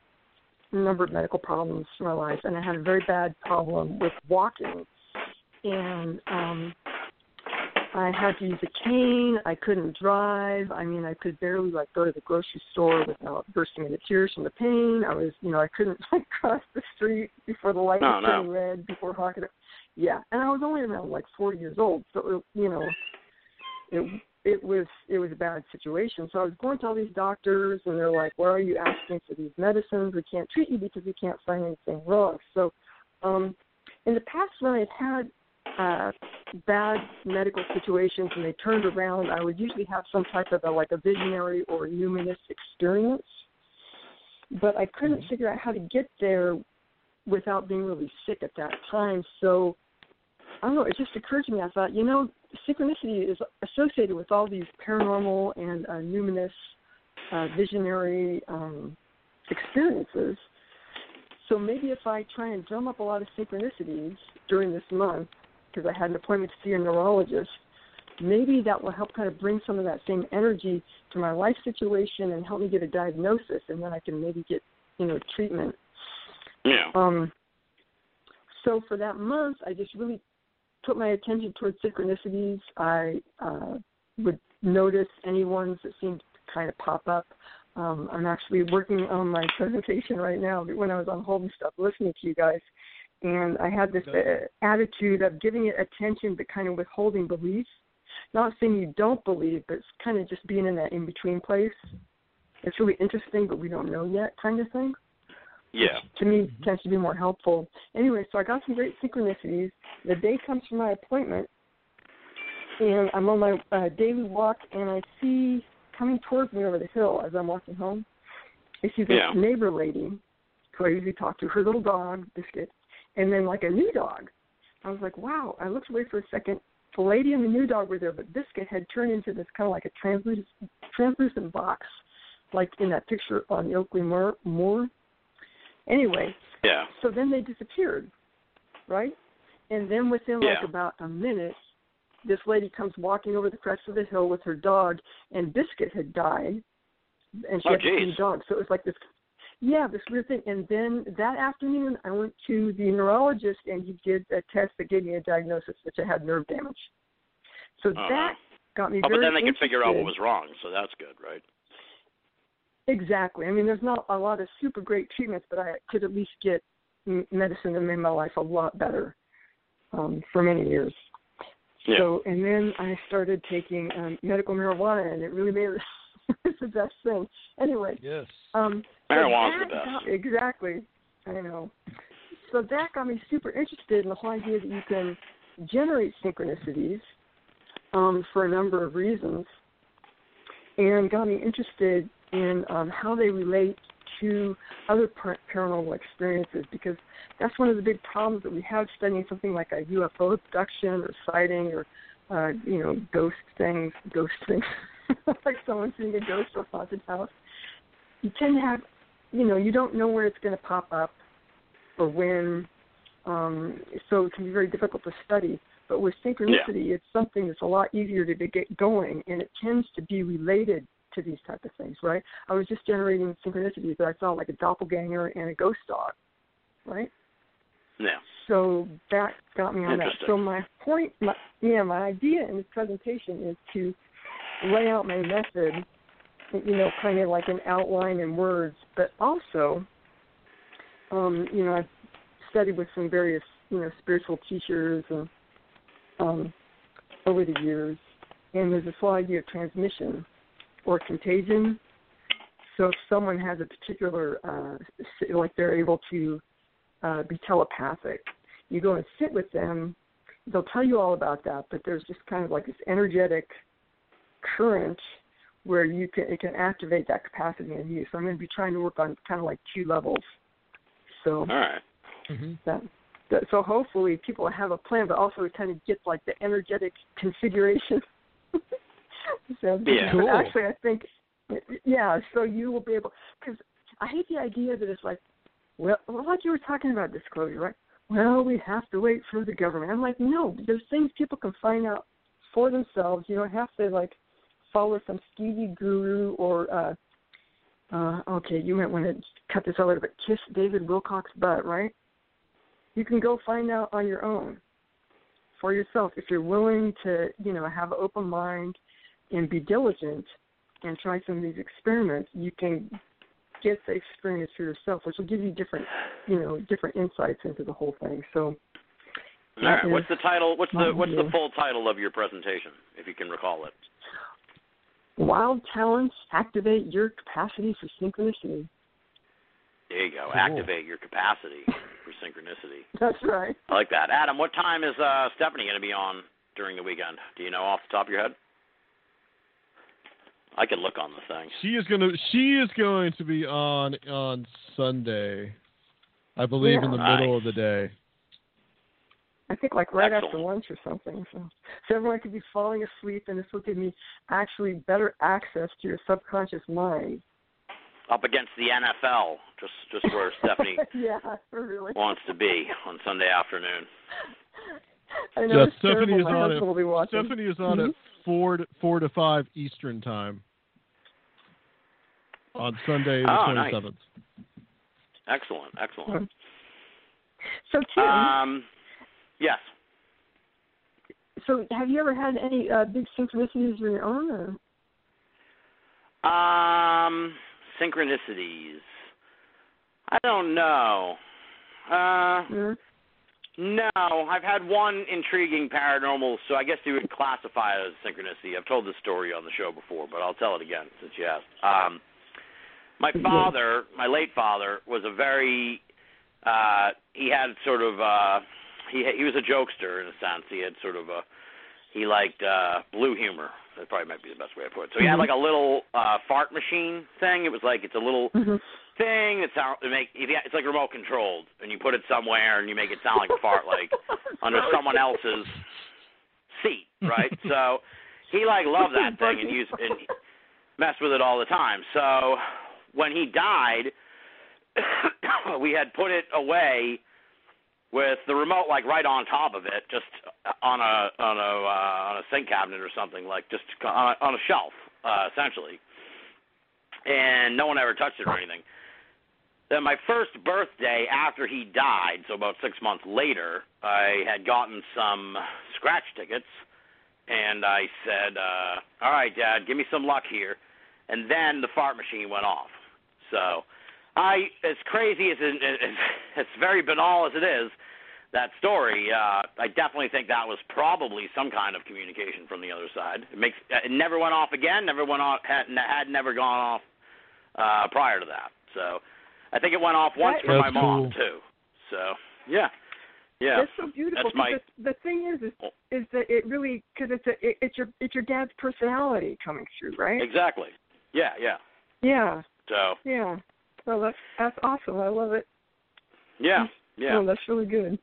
a number of medical problems in my life, and I had a very bad problem with walking. And um, I had to use a cane. I couldn't drive. I mean, I could barely like go to the grocery store without bursting into tears from the pain. I was, you know, I couldn't like cross the street before the light Oh, was no. red before honking. Yeah, and I was only around like four years old, so it, you know, it it was it was a bad situation. So I was going to all these doctors, and they're like, "Why are you asking for these medicines? We can't treat you because we can't find anything wrong." So, um, in the past, when I've had uh, bad medical situations and they turned around, I would usually have some type of a, like a visionary or numinous experience. But I couldn't figure out how to get there without being really sick at that time. So I don't know. It just occurred to me. I thought, you know, synchronicity is associated with all these paranormal and uh, numinous, uh, visionary um, experiences. So maybe if I try and drum up a lot of synchronicities during this month, because I had an appointment to see a neurologist, maybe that will help kind of bring some of that same energy to my life situation and help me get a diagnosis, and then I can maybe get, you know, treatment. Yeah. Um, so for that month, I just really put my attention towards synchronicities. I uh, would notice any ones that seemed to kind of pop up. Um, I'm actually working on my presentation right now. When I was on hold and stuff, listening to you guys, and I had this uh, attitude of giving it attention, but kind of withholding belief. Not saying you don't believe, but it's kind of just being in that in between place. It's really interesting, but we don't know yet, kind of thing. Yeah. To me, tends to be more helpful. Anyway, so I got some great synchronicities. The day comes for my appointment, and I'm on my uh, daily walk, and I see coming towards me over the hill as I'm walking home. I see this Yeah. neighbor lady who I usually talk to, her little dog, Biscuit, and then like a new dog. I was like, wow. I looked away for a second. The lady and the new dog were there, but Biscuit had turned into this kind of like a translucent, translucent box, like in that picture on the Ilkley Moor. Moor. Anyway, Yeah. so then they disappeared, right? And then within like Yeah. about a minute, this lady comes walking over the crest of the hill with her dog, and Biscuit had died, and she Oh, had this new geez. dog. So it was like this, yeah, this weird thing. And then that afternoon, I went to the neurologist, and he did a test that gave me a diagnosis, which I had nerve damage. So Uh-huh. that got me Oh, but then they could figure out what was wrong, so that's good, right? Exactly. I mean, there's not a lot of super great treatments, but I could at least get medicine that made my life a lot better um, for many years. Yeah. So, and then I started taking um, medical marijuana, and it really made it it's the best thing. Anyway, Yes. um, Marijuana's that the best. got- exactly. I know. So that got me super interested in the whole idea that you can generate synchronicities um, for a number of reasons, and got me interested in um, how they relate to other par- paranormal experiences because that's one of the big problems that we have studying something like a UFO abduction or sighting or uh, you know ghost things, ghost things, like someone seeing a ghost or a haunted house. You tend to have, you know, you don't know where it's going to pop up or when, um, so it can be very difficult to study. But with synchronicity, it's something that's a lot easier to get going, and it tends to be related to these type of things, right? I was just generating synchronicities that I saw like a doppelganger and a ghost dog, right? Yeah. So that got me on that. So my point, my, yeah, my idea in this presentation is to lay out my method, you know, kind of like an outline in words, but also, um, you know, I've studied with some various, you know, spiritual teachers and um, over the years, and there's this whole idea of transmission or contagion. So if someone has a particular, uh, like they're able to uh, be telepathic, you go and sit with them. They'll tell you all about that, but there's just kind of like this energetic current where you can it can activate that capacity in you. So I'm going to be trying to work on kind of like two levels. So All right. Mm-hmm. that, that so hopefully people have a plan, but also kind of get like the energetic configuration. so Yeah. but Cool. actually, I think yeah. So you will be able because I hate the idea that it's like well, like you were talking about disclosure, right? Well, we have to wait for the government. I'm like, no, there's things people can find out for themselves. You don't have to like follow some skeevy guru or uh uh okay, you might want to cut this out later, but kiss David Wilcock's butt, right? You can go find out on your own for yourself if you're willing to, you know, have an open mind and be diligent and try some of these experiments, you can get the experience for yourself, which will give you different, you know, different insights into the whole thing. So, All right. What's the title? What's the what's the full title of your presentation, if you can recall it? wild talents activate your capacity for synchronicity. There you go. Cool. Activate your capacity for synchronicity. That's right. I like that. Adam, what time is uh, Stephanie going to be on during the weekend? Do you know off the top of your head? I can look on the thing. She is gonna she is going to be on on Sunday, I believe, in the Yeah. middle of the day. I think like right after lunch or something. So, so everyone could be falling asleep, and this will give me actually better access to your subconscious mind. Up against the NFL, just just where Stephanie yeah, really. wants to be on Sunday afternoon. I know Yeah, it's Stephanie terrible. is My on husband it. will be watching. Stephanie is on at mm-hmm. four to, four to five Eastern time on Sunday the Oh, twenty nice. Excellent, excellent. So Tim, Um, yes. so have you ever had any uh, big synchronicities of your own? Or? Um, synchronicities. I don't know. Uh, Yeah. no, I've had one intriguing paranormal, so I guess you would classify it as synchronicity. I've told this story on the show before, but I'll tell it again since you asked. Um, my father, my late father, was a very uh, he had sort of uh, he he was a jokester in a sense. He had sort of a he liked uh, blue humor. That probably might be the best way to put it. So he had Mhm. like a little uh, fart machine thing. It was like it's a little Mhm. thing that sound to make if you, it's like remote controlled, and you put it somewhere and you make it sound like a fart, like under someone else's seat, right? so he like loved that thing and used and messed with it all the time. So when he died, we had put it away with the remote like right on top of it, just on a on a uh, on a sink cabinet or something, like just on a, on a shelf, uh, essentially. And no one ever touched it or anything. Then my first birthday after he died, so about six months later, I had gotten some scratch tickets, and I said, uh, "All right, Dad, give me some luck here." And then the fart machine went off. So, I, as crazy as it, as, as very banal as it is, that story, uh, I definitely think that was probably some kind of communication from the other side. It makes it never went off again, never went off, had, had never gone off uh, prior to that. So, I think it went off once That for is my mom cool. too. So, yeah, yeah. That's so beautiful. That's my- 'cause the, the thing is, is, is that it really because it's a it, it's your it's your dad's personality coming through, right? Exactly. Yeah, yeah. Yeah, So, yeah. Well, that's that's awesome. I love it. yeah, yeah. Oh, that's really good.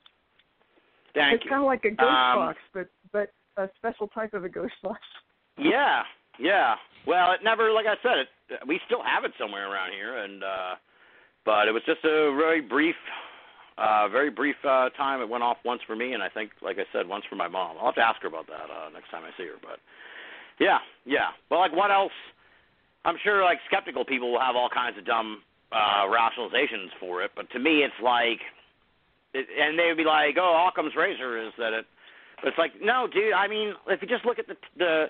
Thank it's you. kind of like a ghost Um, box, but but a special type of a ghost box. Yeah, yeah. Well, it never, like I said, it we still have it somewhere around here, and uh but it was just a very brief, uh very brief uh time. It went off once for me, and I think, like I said, once for my mom. I'll have to ask her about that uh next time I see her. But yeah, yeah. Well, like what else? I'm sure like skeptical people will have all kinds of dumb uh rationalizations for it, but to me, it's like, it, and they would be like, "Oh, Occam's razor is that it." But it's like, no, dude. I mean, if you just look at the the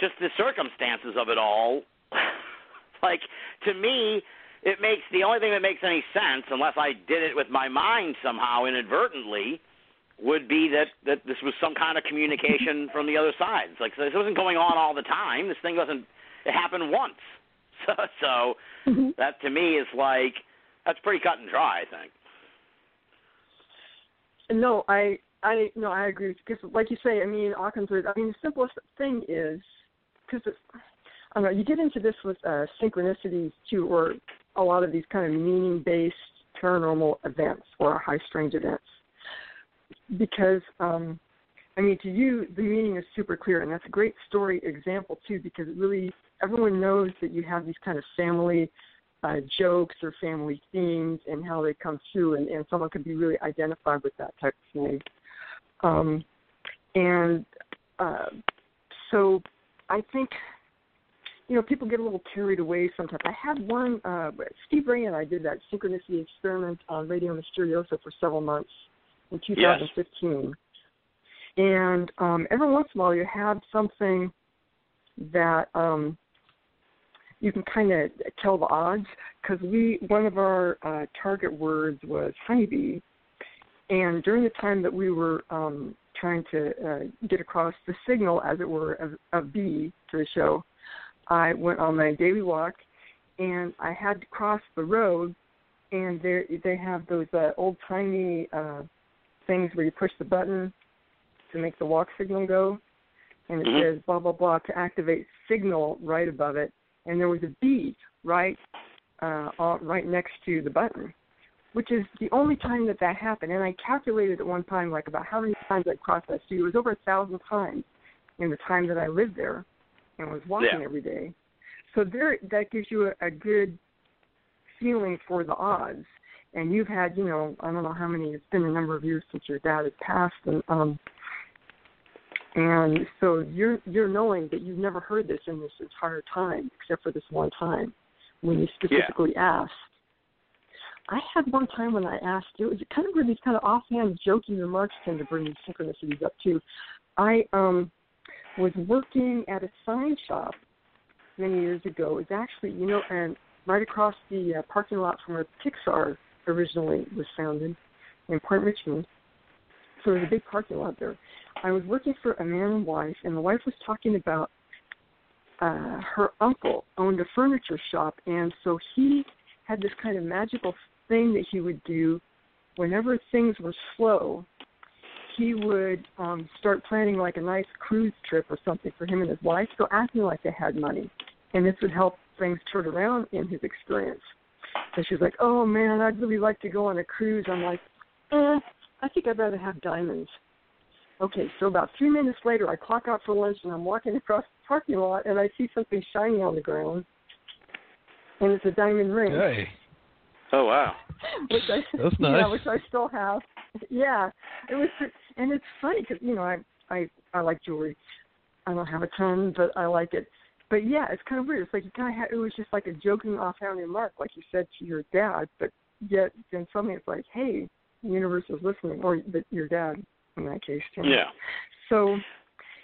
just the circumstances of it all, like to me, it makes the only thing that makes any sense, unless I did it with my mind somehow inadvertently, would be that that this was some kind of communication from the other side. It's like this wasn't going on all the time. This thing wasn't. It happened once. So, so that to me is like that's pretty cut and dry. I think. No, I I no, I agree because, like you say, I mean, Occam's. I mean, the simplest thing is because I don't know. You get into this with uh, synchronicities too, or a lot of these kind of meaning-based paranormal events or high strange events, because um, I mean, to you, the meaning is super clear, and that's a great story example too, because it really everyone knows that you have these kind of family uh, jokes or family themes and how they come through, and, and someone can be really identified with that type of thing. Um, and uh, so I think, you know, people get a little carried away sometimes. I had one, uh, Steve Ray and I did that synchronicity experiment on Radio Misterioso for several months in 2015. And um, every once in a while you have something that um, you can kind of tell the odds because we one of our uh, target words was honeybee, and during the time that we were um, trying to uh, get across the signal, as it were, of, of bee to the show, I went on my daily walk, and I had to cross the road, and there they have those uh, old timey uh, things where you push the button to make the walk signal go, and it Mhm. says blah blah blah to activate signal right above it, and there was a bee right uh, right next to the button, which is the only time that that happened. And I calculated at one time like about how many times I crossed that street. It was over a thousand times in the time that I lived there and was walking Yeah. every day. So there, that gives you a, a good feeling for the odds. And you've had, you know, I don't know how many. It's been a number of years since your dad has passed, and um, and so you're you're knowing that you've never heard this in this entire time, except for this one time when you specifically asked. I had one time when I asked, it was kind of where these kind of offhand, joking remarks tend to bring these synchronicities up too. I um was working at a sign shop many years ago. It's actually, you know, and right across the uh, parking lot from where Pixar originally was founded in Point Richmond. So there's a big parking lot there. I was working for a man and wife, and the wife was talking about uh, her uncle owned a furniture shop, and so he had this kind of magical thing that he would do whenever things were slow. He would um start planning like a nice cruise trip or something for him and his wife, so acting like they had money, and this would help things turn around in his experience. And she's like, "Oh man, I'd really like to go on a cruise." I'm like, "Eh, I think I'd rather have diamonds." Okay, so about three minutes later, I clock out for lunch and I'm walking across the parking lot and I see something shiny on the ground, and it's a diamond ring. Hey, Oh wow. which I That's yeah, which I still have. Yeah, it was, and it's funny because you know I I I like jewelry. I don't have a ton, but I like it. But yeah, it's kind of weird. It's like you kind of had, it was just like a joking offhand remark, like you said to your dad, but yet then suddenly it's like, hey, the universe is listening, or the, your dad in that case. you. Yeah. So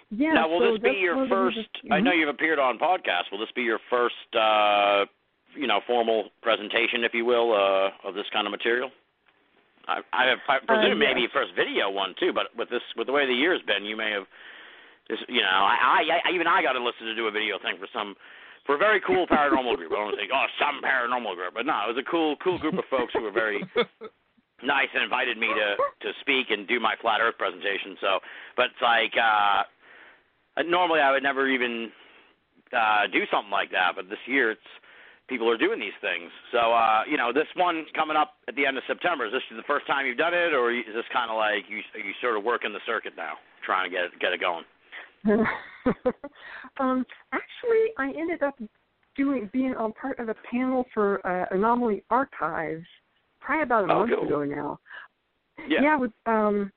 yeah. now, will so this be your one of the first? reasons- I know Mhm. you've appeared on podcasts. Will this be your first, uh, you know, formal presentation, if you will, uh, of this kind of material? I, I, I presume Uh, yes. maybe first video one too, but with this, with the way the year's been, you may have. This, you know, I, I, I even I got enlisted to do a video thing for some, for a very cool paranormal group. I don't want to say, oh, some paranormal group, but no, it was a cool, cool group of folks who were very nice and invited me to to speak and do my flat Earth presentation. So, but it's like uh, normally I would never even uh, do something like that, but this year it's people are doing these things. So, uh, you know, this one coming up at the end of September. Is this the first time you've done it, or is this kind of like you you sort of working the circuit now, trying to get it, get it going? um, actually, I ended up doing being on part of a panel for uh, Anomaly Archives probably about a Oh, month cool. ago now. Yeah. with um,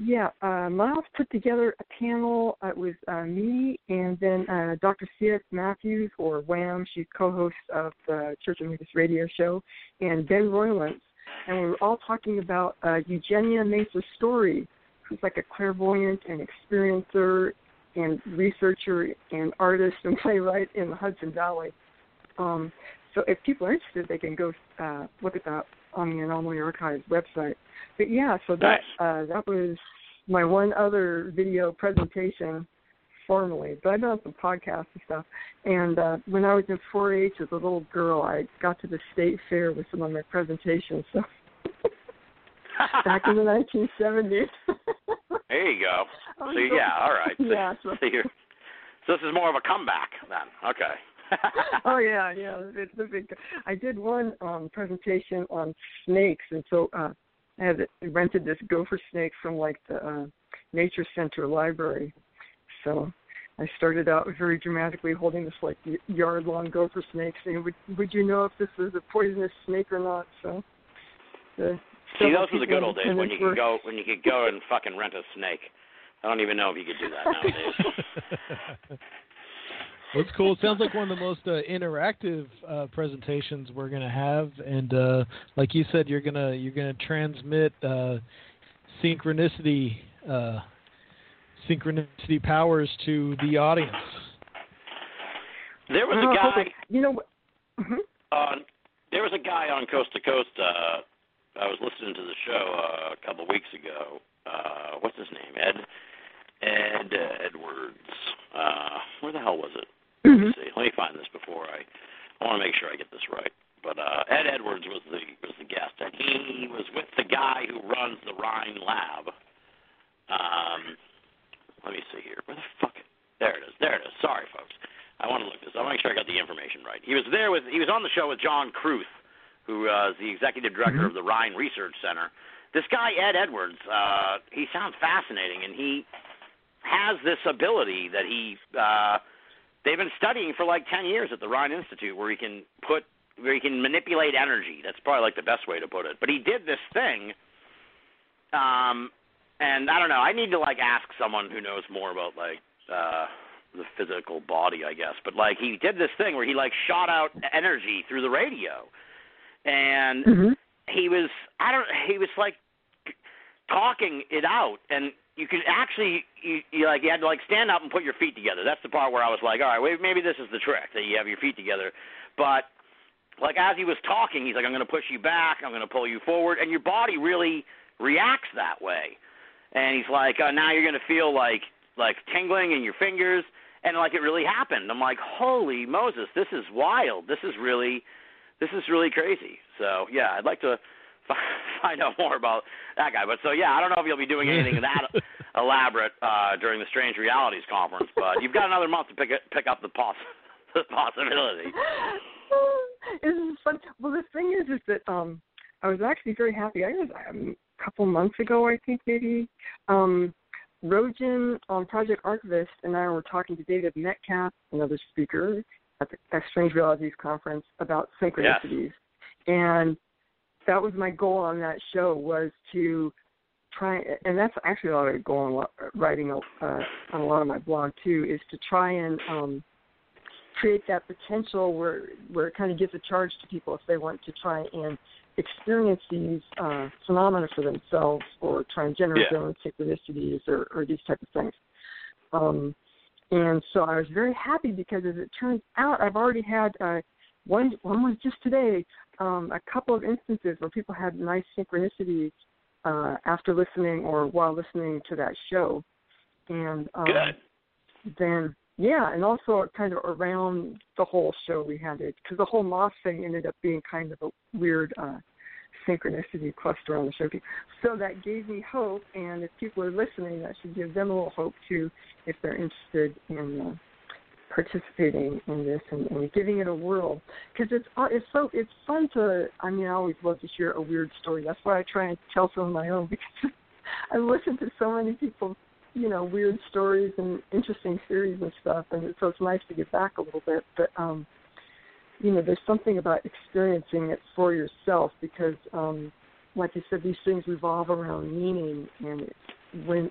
yeah, uh, Miles put together a panel. Uh, it was uh, me and then uh, Dr. C.S. Matthews, or Wham. She's co-host of the Church of Memphis radio show, and Ben Roylance, and we were all talking about uh, Eugenia Mesa Story, who's like a clairvoyant and experiencer and researcher and artist and playwright in the Hudson Valley. Um, so if people are interested, they can go uh, look at that on the Anomaly Archives website. But yeah, so that uh, that was my one other video presentation formally. But I've done some podcasts and stuff. And uh, when I was in 4-H as a little girl, I got to the state fair with some of my presentations. So back in the 1970s. there you go. So so- yeah, all right. So, Yeah, so- so, you're, so this is more of a comeback then. Okay. oh yeah, yeah. It's a big. I did one um presentation on snakes, and so uh, I had rented this gopher snake from like the uh, Nature Center library. So I started out very dramatically holding this like yard long gopher snake, saying, "Would would you know if this was a poisonous snake or not?" So. The See, those were the good old days when you could go when you could go and fucking rent a snake. I don't even know if you could do that nowadays. That's cool. It sounds like one of the most uh, interactive uh, presentations we're gonna have, and uh, like you said, you're gonna you're gonna transmit uh, synchronicity uh, synchronicity powers to the audience. There was a guy okay. You know? Mhm. on there was a guy on Coast to Coast. Uh, I was listening to the show uh, a couple of weeks ago. Uh, what's his name? Ed Ed uh, Edwards. Uh, where the hell was it? Let me see. Let me find this before I. I want to make sure I get this right. But uh, Ed Edwards was the was the guest, and he was with the guy who runs the Rhine Lab. Um, let me see here. Where the fuck? There it is. There it is. Sorry, folks. I want to look this. I want to make sure I got the information right. He was there with. He was on the show with John Kruth, who uh, is the executive director of the Rhine Research Center. This guy Ed Edwards, uh, he sounds fascinating, and he has this ability that he. Uh, they've been studying for like ten years at the Rhine Institute, where he can put, where he can manipulate energy. That's probably like the best way to put it. But he did this thing. Um, and I don't know. I need to like ask someone who knows more about like uh the physical body, I guess. But like he did this thing where he like shot out energy through the radio, and Mhm. he was I don't he was like talking it out, and you could actually you, you like you had to like stand up and put your feet together. That's the part where I was like, all right, wait, maybe this is the trick that you have your feet together. But like as he was talking, he's like, I'm going to push you back, I'm going to pull you forward, and your body really reacts that way. And he's like, uh, now you're going to feel like like tingling in your fingers, and like it really happened. I'm like, holy Moses, this is wild. This is really this is really crazy. So yeah, I'd like to find out more about that guy. But so yeah, I don't know if you'll be doing anything that elaborate uh, during the Strange Realities conference, but you've got another month to pick it, pick up the poss the possibility. this is fun. Well, the thing is, is that um, I was actually very happy. I was um, a couple months ago, I think maybe. Um, Rogan on Project Archivist and I were talking to David Metcalf, another speaker at the Strange Realities conference, about synchronicities, Yes. and that was my goal on that show was to try and that's actually a lot of goal on writing uh, on a lot of my blog too is to try and um create that potential where where it kind of gives a charge to people if they want to try and experience these uh, phenomena for themselves or try and generate Yeah. their own synchronicities or, or these type of things. Um, and so I was very happy because as it turns out, I've already had uh, one. One was just today. Um, a couple of instances where people had nice synchronicities uh, after listening or while listening to that show, and um, Good. then yeah, and also kind of around the whole show we had it because the whole moth thing ended up being kind of a weird uh, synchronicity cluster on the show. So that gave me hope, and if people are listening, that should give them a little hope too if they're interested in uh, participating in this and, and giving it a whirl because it's uh, it's so it's fun to. I mean, I always love to hear a weird story. That's why I try and tell some of my own because I listen to so many people's you know weird stories and interesting theories and stuff, and so it's nice to get back a little bit. But um, you know, there's something about experiencing it for yourself because, um, like you said, these things revolve around meaning, and when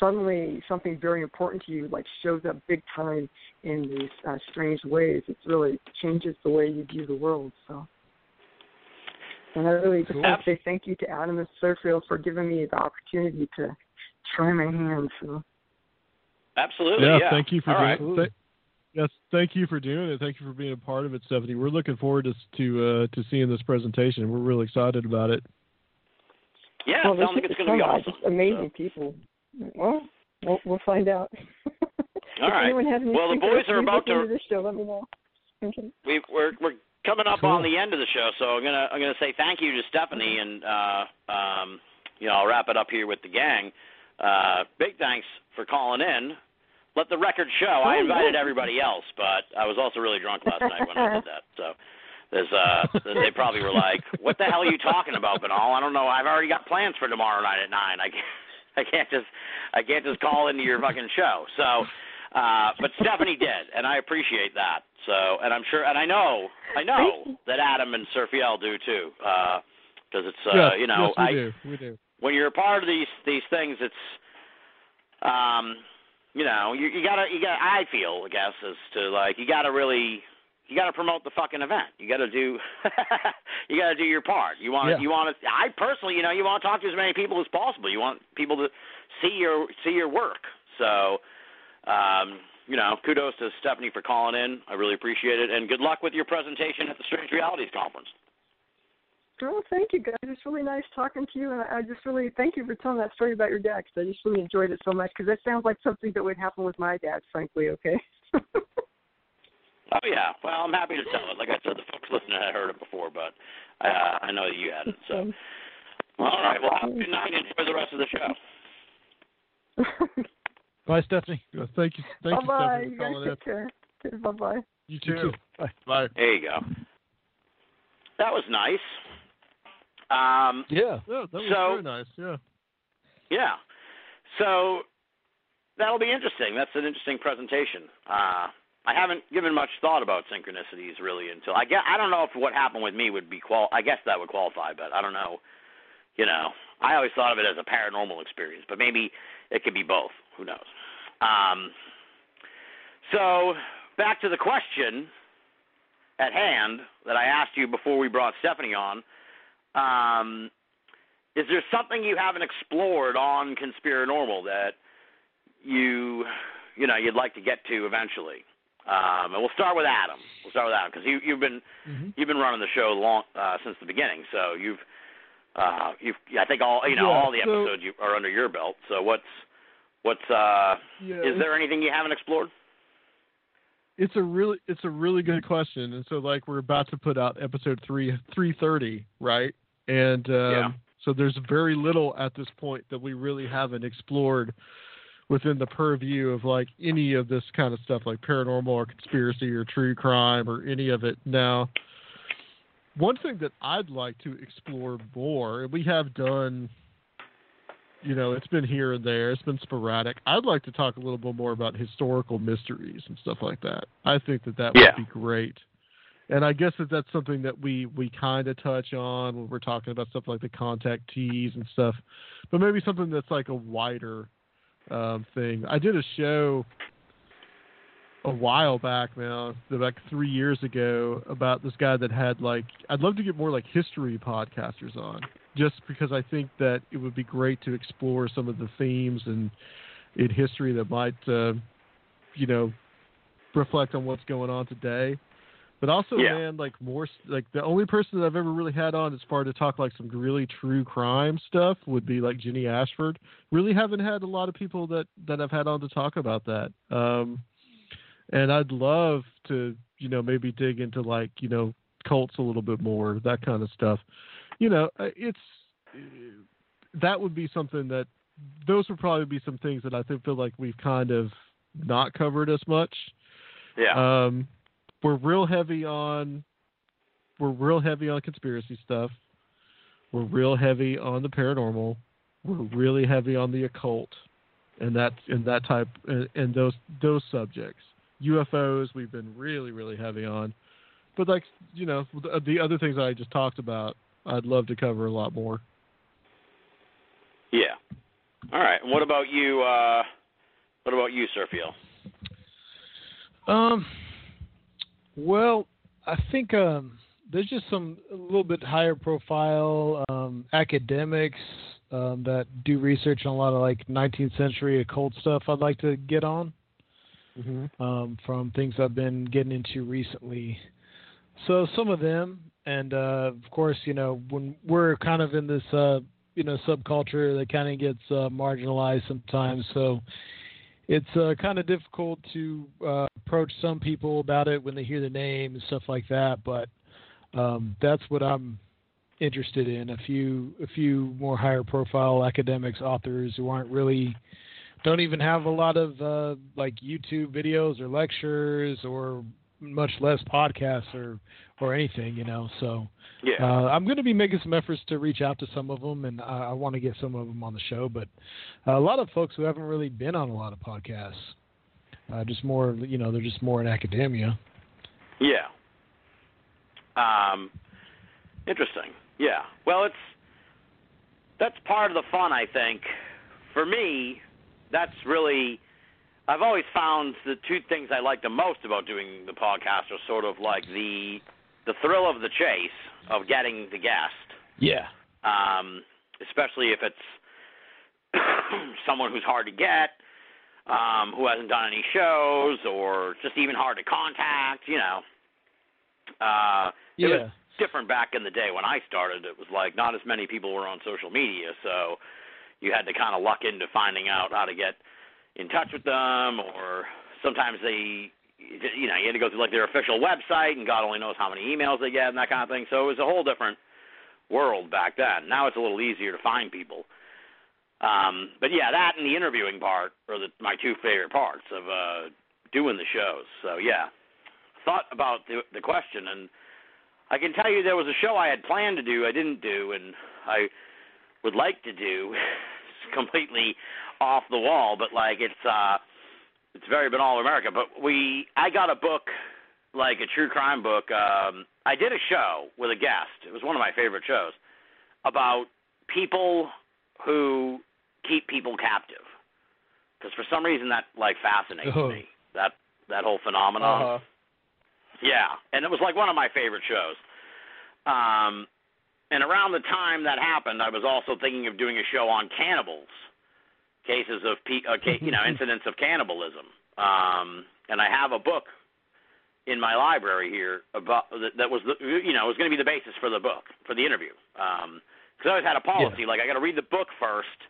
suddenly something very important to you like shows up big time in these uh, strange ways, it really changes the way you view the world. So. And I really just want to say thank you to Adam and Sirfiel for giving me the opportunity to try my hand. So Absolutely. yeah, Yeah. thank you for All doing. right. Th- yes, thank you for doing it. Thank you for being a part of it, Stephanie. We're looking forward to to uh, to seeing this presentation. We're really excited about it. Yeah, well, it sounds like it's going to be awesome. Just amazing people. Well, we'll, we'll find out. All if right. anyone has any Well, the boys are about at the to- of show, let me know. Okay. we, we're we're coming up Cool. on the end of the show, so I'm gonna I'm gonna say thank you to Stephanie, and uh, um, you know I'll wrap it up here with the gang. Uh, big thanks for calling in. Let the record show. I Oh, invited yeah. everybody else, but I was also really drunk last night when I did that. So there's uh, they probably were like, "What the hell are you talking about, Binnall? I don't know. I've already got plans for tomorrow night at nine. I can't, I can't just I can't just call into your fucking show." So. Uh, but Stephanie did, and I appreciate that. So, and I'm sure, and I know, I know that Adam and Sirfiel do too, because it's, uh, yes, you know, yes, we I, do. We do. when you're a part of these these things, it's, um, you know, you, you gotta, you gotta. I feel, I guess, as to like, you gotta really, you gotta promote the fucking event. You gotta do, you gotta do your part. You want, Yeah. you want to. I personally, you know, you want to talk to as many people as possible. You want people to see your see your work. So, um, you know, kudos to Stephanie for calling in. I really appreciate it, and good luck with your presentation at the Strange Realities Conference. Well, thank you guys. It's really nice talking to you, and I I just really thank you for telling that story about your dad. Because I just really enjoyed it so much. Because that sounds like something that would happen with my dad, frankly. Okay. Oh yeah, well I'm happy to tell it. Like I said, the folks listening had heard it before, but uh, I know that you hadn't. So, well, all right. Well, have a good night and enjoy the rest of the show. Bye, Stephanie. Thank you, thank you, bye bye. Stephanie, You for guys calling in. take care. Okay, bye bye. You too. too. Bye. Bye. There you go. That was nice. Um, Yeah. Yeah, that was So- very nice. Yeah. yeah. So that'll be interesting. That's an interesting presentation. Uh, I haven't given much thought about synchronicities really until I get. I don't know if what happened with me would be qual. I guess that would qualify, but I don't know. You know, I always thought of it as a paranormal experience, but maybe it could be both. Who knows? Um, so back to the question at hand that I asked you before we brought Stephanie on. Um, is there something you haven't explored on Conspiranormal that you you know you'd like to get to eventually? Um, and we'll start with Adam. We'll start with Adam because you you've been Mhm. you've been running the show long uh, since the beginning, so you've uh, you've I think all you know Yeah, all the so- episodes you are under your belt. So what's what's uh, Yeah, is there anything you haven't explored? it's a really it's a really good question and so like we're about to put out episode 3 330 right and um Yeah. so there's very little at this point that we really haven't explored within the purview of like any of this kind of stuff like paranormal or conspiracy or true crime or any of it now one thing that I'd like to explore more and we have done you know, it's been here and there. It's been sporadic. I'd like to talk a little bit more about historical mysteries and stuff like that. I think that that Yeah. would be great. And I guess that that's something that we we kind of touch on when we're talking about stuff like the contactees and stuff, but maybe something that's like a wider um, thing. I did a show a while back now, like three years ago, about this guy that had like I'd love to get more like history podcasters on, just because I think that it would be great to explore some of the themes and in history that might, uh, you know, reflect on what's going on today. But also, Yeah. man, like more like the only person that I've ever really had on as far to talk like some really true crime stuff would be like Jenny Ashford. Really haven't had a lot of people that that I've had on to talk about that. Um, and I'd love to, you know, maybe dig into like you know cults a little bit more, that kind of stuff. You know, uh, it's that would be something that those would probably be some things that I think feel like we've kind of not covered as much. Yeah. Um, we're real heavy on we're real heavy on conspiracy stuff. We're real heavy on the paranormal. We're really heavy on the occult, and that and that type and, and those those subjects. UFOs we've been really really heavy on, but like you know the, the other things I just talked about, I'd love to cover a lot more. yeah. All right. What about you? Uh, what about you, Sergio? Um, well, I think um, there's just some a little bit higher profile um, academics um, that do research on a lot of like 19th century occult stuff. I'd like to get on Mm-hmm. um, from things I've been getting into recently. So some of them, and uh, of course, you know, when we're kind of in this, uh, you know, subculture that kind of gets uh, marginalized sometimes. So it's uh, kind of difficult to uh, approach some people about it when they hear the name and stuff like that. But um, that's what I'm interested in. A few, a few more higher profile academics, authors who aren't really don't even have a lot of uh, like YouTube videos or lectures or much less podcasts or or anything, you know. So Yeah. uh, I'm going to be making some efforts to reach out to some of them, and I, I want to get some of them on the show. But uh, a lot of folks who haven't really been on a lot of podcasts, uh, just more, you know, they're just more in academia. Yeah. Um, interesting. Yeah. Well, it's that's part of the fun, I think. For me, that's really I've always found the two things I like the most about doing the podcast are sort of like the the thrill of the chase of getting the guest, Yeah. um, especially if it's someone who's hard to get, um, who hasn't done any shows, or just even hard to contact. You know, uh, it was different back in the day when I started. It was like not as many people were on social media, so you had to kind of luck into finding out how to get in touch with them, or sometimes they, you know, you had to go through like their official website, and God only knows how many emails they get and that kind of thing. So it was a whole different world back then. Now it's a little easier to find people. Um, but yeah, that and the interviewing part are the, my two favorite parts of uh, doing the shows. So yeah, thought about the, the question, and I can tell you there was a show I had planned to do, I didn't do, and I would like to do. It's completely off the wall, but like it's uh, it's very banal America. But we, I got a book, like a true crime book. Um, I did a show with a guest. It was one of my favorite shows about people who keep people captive. Because for some reason that like fascinates Oh. me. That that whole phenomenon. Uh-huh. Yeah, and it was like one of my favorite shows. Um, and around the time that happened, I was also thinking of doing a show on cannibals, cases of pe- uh, you know incidents of cannibalism. Um, and I have a book in my library here about that, that was the, you know was going to be the basis for the book for the interview. Um, because I always had a policy like I got to read the book first,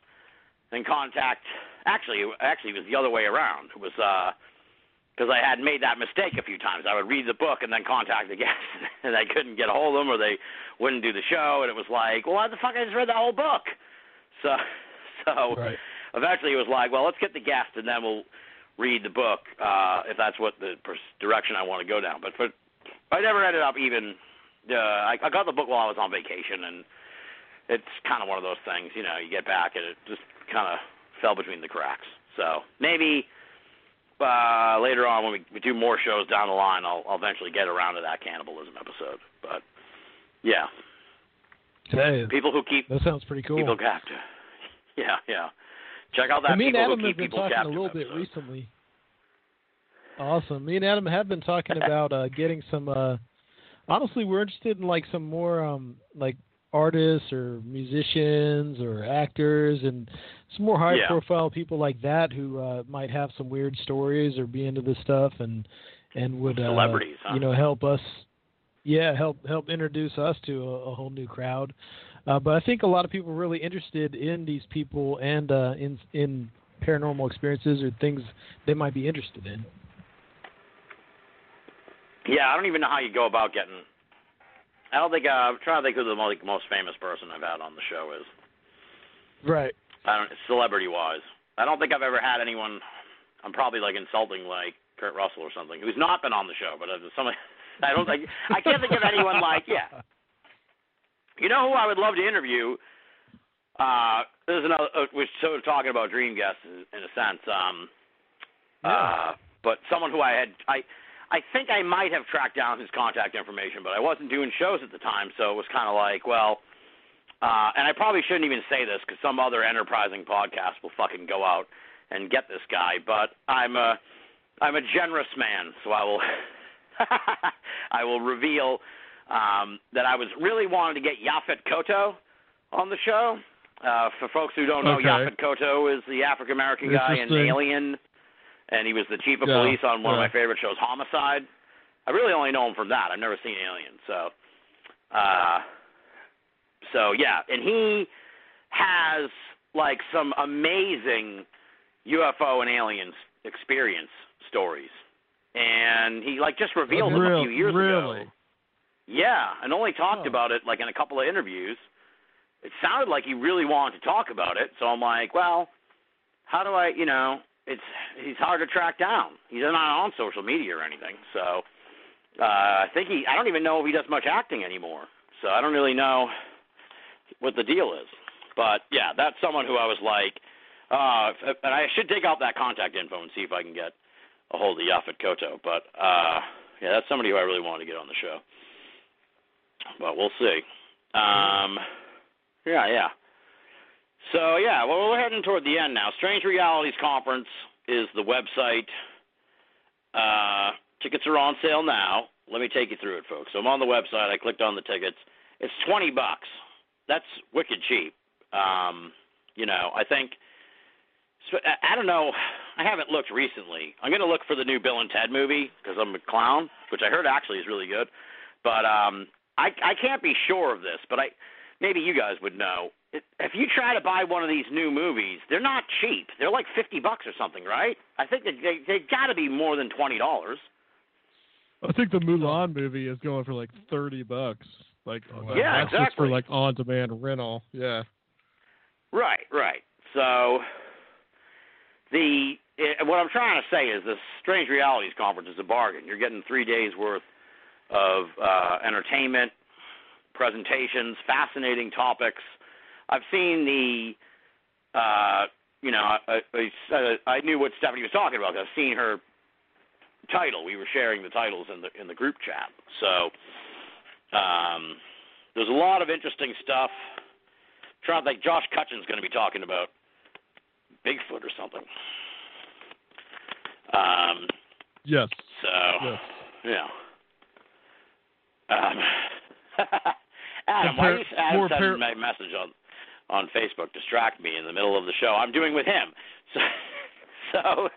then contact. Actually, actually, it was the other way around. It was because I had made that mistake a few times. I would read the book and then contact the guest, and I couldn't get a hold of them, or they wouldn't do the show, and it was like, well, why the fuck I just read the whole book? So, so Right. Eventually it was like, well, let's get the guest, and then we'll read the book uh, if that's what the direction I want to go down. But for I never ended up even. Uh, I, I got the book while I was on vacation, and it's kind of one of those things. You know, you get back and it just kind of fell between the cracks. So maybe uh, later on when we, we do more shows down the line, I'll, I'll eventually get around to that cannibalism episode. But yeah, Hey, people who keep that sounds pretty cool. people captive. Yeah, yeah. Check out that And me and Adam have been talking a little bit episode. recently. Awesome. Me and Adam have been talking about uh, getting some. Uh, honestly, we're interested in like some more um, like artists or musicians or actors and some more high Yeah. profile people like that who uh, might have some weird stories or be into this stuff and and would uh, Celebrities, huh? you know help us yeah help help introduce us to a, a whole new crowd uh, but I think a lot of people are really interested in these people and uh, in in paranormal experiences or things they might be interested in. Yeah, I don't even know how you go about getting. I don't think uh, I'm trying to think who the most, most famous person I've had on the show is. Right. I don't celebrity wise. I don't think I've ever had anyone. I'm probably like insulting like Kurt Russell or something who's not been on the show, but if somebody. I don't think I can't think of anyone like yeah. You know who I would love to interview? Uh, there's another. Uh, we're sort of talking about dream guests in, in a sense. Um, uh, but someone who I had I. I think I might have tracked down his contact information, but I wasn't doing shows at the time, so it was kind of like, well, uh, and I probably shouldn't even say this because some other enterprising podcast will fucking go out and get this guy. But I'm a I'm a generous man, so I will I will reveal um, that I was really wanting to get Yaphet Kotto on the show. Uh, for folks who don't know, Okay. Yaphet Kotto is the African American guy in Alien, and he was the chief of Yeah, police on one of my favorite shows, Homicide. I really only know him from that. I've never seen Alien, so. Uh, so yeah, and he has like some amazing UFO and aliens experience stories, and he like just revealed them a few years really? ago. Yeah, and only talked Oh. about it like in a couple of interviews. It sounded like he really wanted to talk about it, so I'm like, well, how do I, you know, it's he's hard to track down. He's not on social media or anything, so uh, I think he. I don't even know if he does much acting anymore, so I don't really know what the deal is. But yeah, that's someone who I was like, uh, and I should dig out that contact info and see if I can get a hold of Yaphet Kotto. But uh, yeah, that's somebody who I really want to get on the show. But we'll see. Um, yeah, yeah. So yeah, well we're heading toward the end now. Strange Realities Conference is the website. Uh, tickets are on sale now. Let me take you through it, folks. So I'm on the website. I clicked on the tickets. It's twenty bucks. That's wicked cheap. Um, you know, I think. so- I- I don't know. I haven't looked recently. I'm going to look for the new Bill and Ted movie because I'm a clown, which I heard actually is really good. But um, I I can't be sure of this, but I maybe you guys would know. If you try to buy one of these new movies, they're not cheap. They're like fifty bucks or something, right? I think that they they got to be more than twenty dollars. I think the Mulan movie is going for like thirty bucks. Like Yeah, that's just for like on demand rental. Yeah. Right, right. So the eh, what I'm trying to say is this Strange Realities conference is a bargain. You're getting three days worth of uh, entertainment, presentations, fascinating topics. I've seen the, uh, you know, I, I, I- knew what Stephanie was talking about. I've seen her title. We were sharing the titles in the in the group chat. So um, there's a lot of interesting stuff trying to think Josh Cutchin's going to be talking about Bigfoot or something. Um, Yes. so Yes. yeah. Um, Adam, why is Adam sending par- my message on on Facebook distract me in the middle of the show? I'm doing with him. So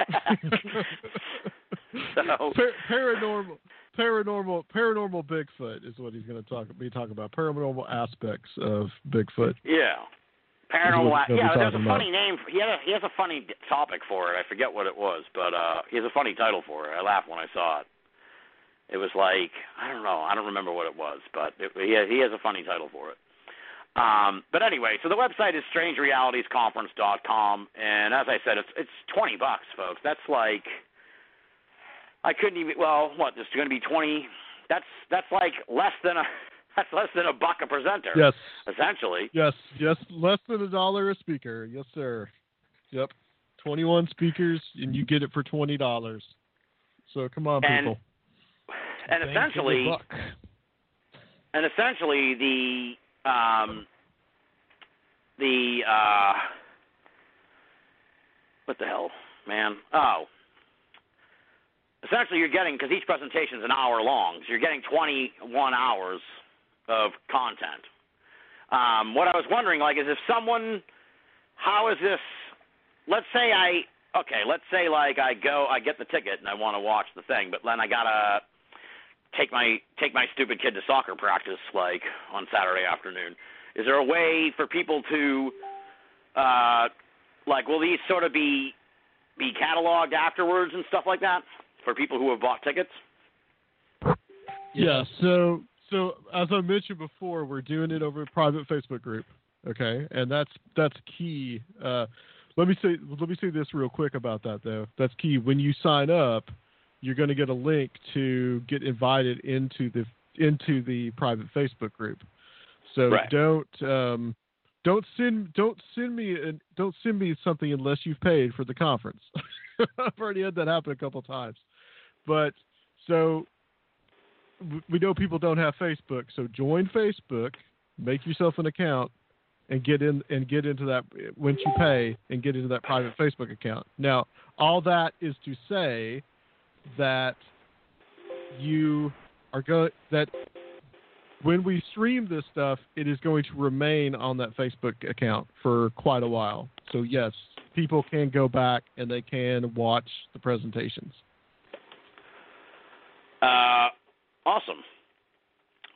so so Par- paranormal, paranormal, paranormal Bigfoot is what he's going to talk be talking about. Paranormal aspects of Bigfoot. yeah. Paranormal. Yeah, there's a funny name. For, he had a, he has a funny topic for it. I forget what it was, but uh he has a funny title for it. I laughed when I saw it. It was like I don't know. I don't remember what it was, but it, he has, he has a funny title for it. Um, but anyway, so the website is strangerealitiesconference.com, and as I said, it's it's twenty bucks, folks. That's like I couldn't even. Well, what? It's going to be twenty. That's that's like less than a that's less than a buck a presenter. Yes, essentially. yes, yes. Less than a dollar a speaker. Yes, sir. Yep. Twenty-one speakers, and you get it for twenty dollars. So come on, And- people. And essentially, and essentially the um the uh what the hell man? Oh. Essentially you're getting because each presentation is an hour long so you're getting 21 hours of content. Um what i was wondering like is if someone how is this let's say i okay let's say like i go i get the ticket and i want to watch the thing but then i gotta take my take my stupid kid to soccer practice like on Saturday afternoon. Is there a way for people to uh like will these sort of be be cataloged afterwards and stuff like that for people who have bought tickets? Yeah. So so as I mentioned before, we're doing it over a private Facebook group. Okay, and that's that's key. Uh, let me say let me say this real quick about that though. That's key. When you sign up, you're going to get a link to get invited into the into the private Facebook group. So Right. don't um, don't send don't send me an, don't send me something unless you've paid for the conference. I've already had that happen a couple times. But so we know people don't have Facebook, so join Facebook, make yourself an account, and get in and get into that once you pay and get into that private Facebook account. Now, all that is to say that you are going that when we stream this stuff, it is going to remain on that Facebook account for quite a while. So yes, people can go back and they can watch the presentations. Uh awesome.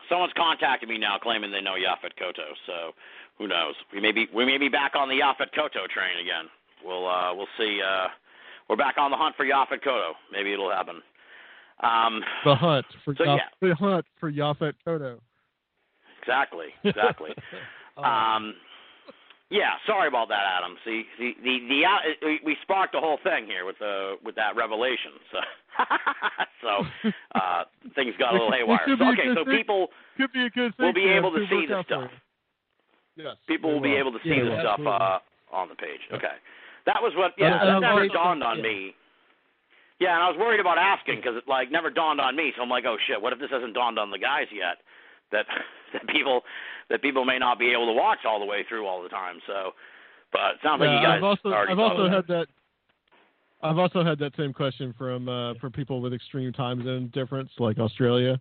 Someone's contacted me now claiming they know Yaphet Kotto, so who knows? We may be we may be back on the Yaphet Kotto train again. We'll uh we'll see uh we're back on the hunt for Yaphet Kotto. Maybe it'll happen. Um The hunt for So, Yaf- yeah. the hunt for Yaphet Kotto. Exactly, exactly. Oh, um, yeah, sorry about that, Adam. See, the the the uh, we- sparked the whole thing here with the with that revelation. So, so uh, things got a little haywire. So, okay, so thing. people Could be a good thing. will be able to see the stuff. Yes. People will be able to see Yeah, the stuff uh, on the page. Okay, that was what. Yeah, Uh, that uh, never dawned on yeah. me. Yeah, and I was worried about asking because it like never dawned on me. So I'm like, oh shit, what if this hasn't dawned on the guys yet? That that people that people may not be able to watch all the way through all the time. So, but it sounds like you guys I've also already I've also had that. I've also had that same question from uh, from people with extreme time zone difference, like Australia.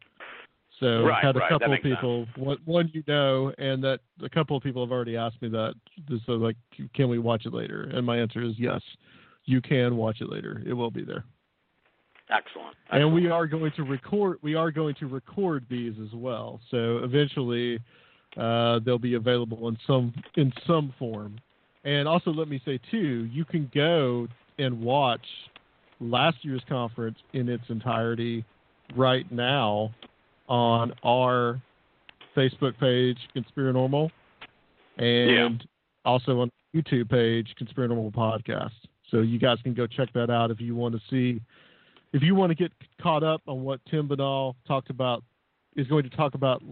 So Right, had a right, couple of people, one, one you know, and that a couple of people have already asked me that. So like, can we watch it later? And my answer is yes, you can watch it later. It will be there. Excellent. and we are going to record we are going to record these as well so eventually uh, they'll be available in some in some form and also let me say too you can go and watch last year's conference in its entirety right now on our facebook page conspiranormal and also on youtube page conspiranormal podcast so you guys can go check that out if you want to see if you want to get caught up on what Tim Binnall talked about, is going to talk about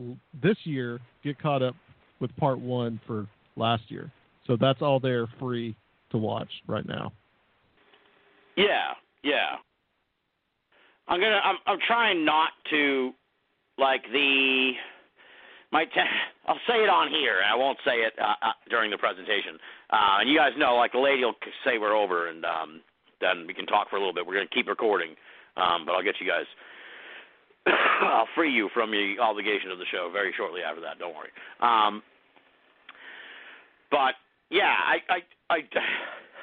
this year, get caught up with part one for last year. So that's all there free to watch right now. Yeah, yeah. I'm gonna. I'm. I'm trying not to, like the. My. Te- I'll say it on here. I won't say it uh, uh, during the presentation. Uh, and you guys know, like the lady will say we're over, and um, then we can talk for a little bit. We're gonna keep recording, um, but I'll get you guys. I'll free you from the obligation of the show very shortly after that. Don't worry. Um, but yeah, I I I,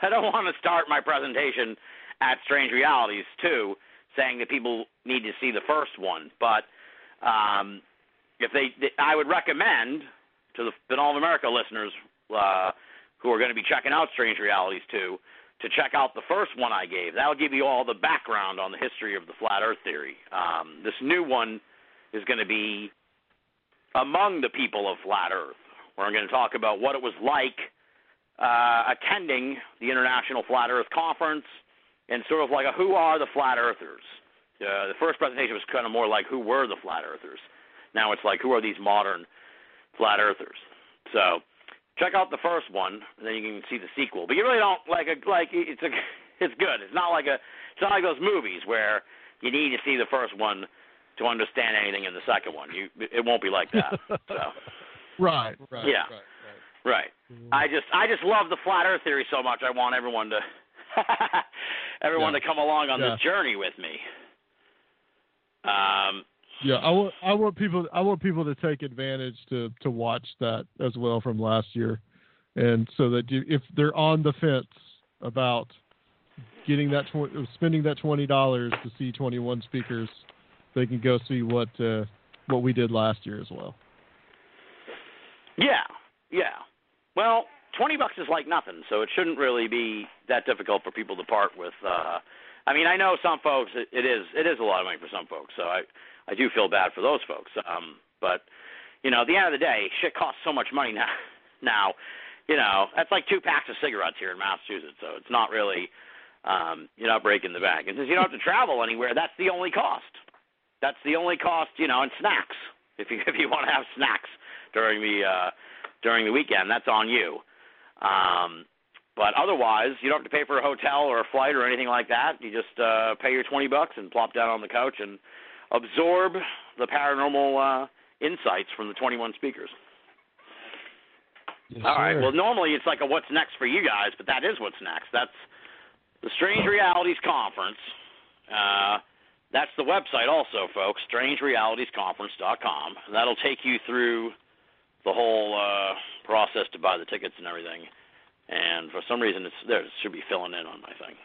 I don't want to start my presentation at Strange Realities too, saying that people need to see the first one. But um, if they, I would recommend to the Binnall of America listeners uh, who are going to be checking out Strange Realities too to check out the first one I gave. That'll give you all the background on the history of the flat Earth theory. Um, this new one is going to be among the people of flat Earth. We're going to talk about what it was like uh, attending the International Flat Earth Conference and sort of like a who are the flat earthers. Uh, the first presentation was kind of more like who were the flat earthers. Now it's like who are these modern flat earthers. So check out the first one, and then you can see the sequel. But you really don't like a like it's a it's good. It's not like a it's not like those movies where you need to see the first one to understand anything in the second one. You it won't be like that. so right, right, Yeah. right, right. right. I just I just love the flat Earth theory so much. I want everyone to everyone Yeah. to come along on Yeah. this journey with me. Um, Yeah, I want I want people I want people to take advantage to to watch that as well from last year, and so that you, if they're on the fence about getting that tw- spending that twenty dollars to see twenty one speakers, they can go see what uh, what we did last year as well. yeah, yeah. Well, twenty bucks is like nothing, so it shouldn't really be that difficult for people to part with. Uh, I mean, I know some folks it, it is it is a lot of money for some folks, so I I do feel bad for those folks. Um, but you know, at the end of the day, shit costs so much money now. Now, you know, that's like two packs of cigarettes here in Massachusetts, so it's not really um, you're not breaking the bank. And since you don't have to travel anywhere, that's the only cost. That's the only cost, you know, and snacks. If you if you want to have snacks during the uh, during the weekend, that's on you. Um, but otherwise, you don't have to pay for a hotel or a flight or anything like that. You just uh, pay your twenty bucks and plop down on the couch and absorb the paranormal uh, insights from the twenty one speakers. Yes, All right. sir. Well, normally it's like a what's next for you guys, but that is what's next. That's the Strange Realities Conference. Uh, that's the website also, folks, strangerealitiesconference.com. And that'll take you through the whole uh, process to buy the tickets and everything. And for some reason, it's there. It should be filling in on my thing.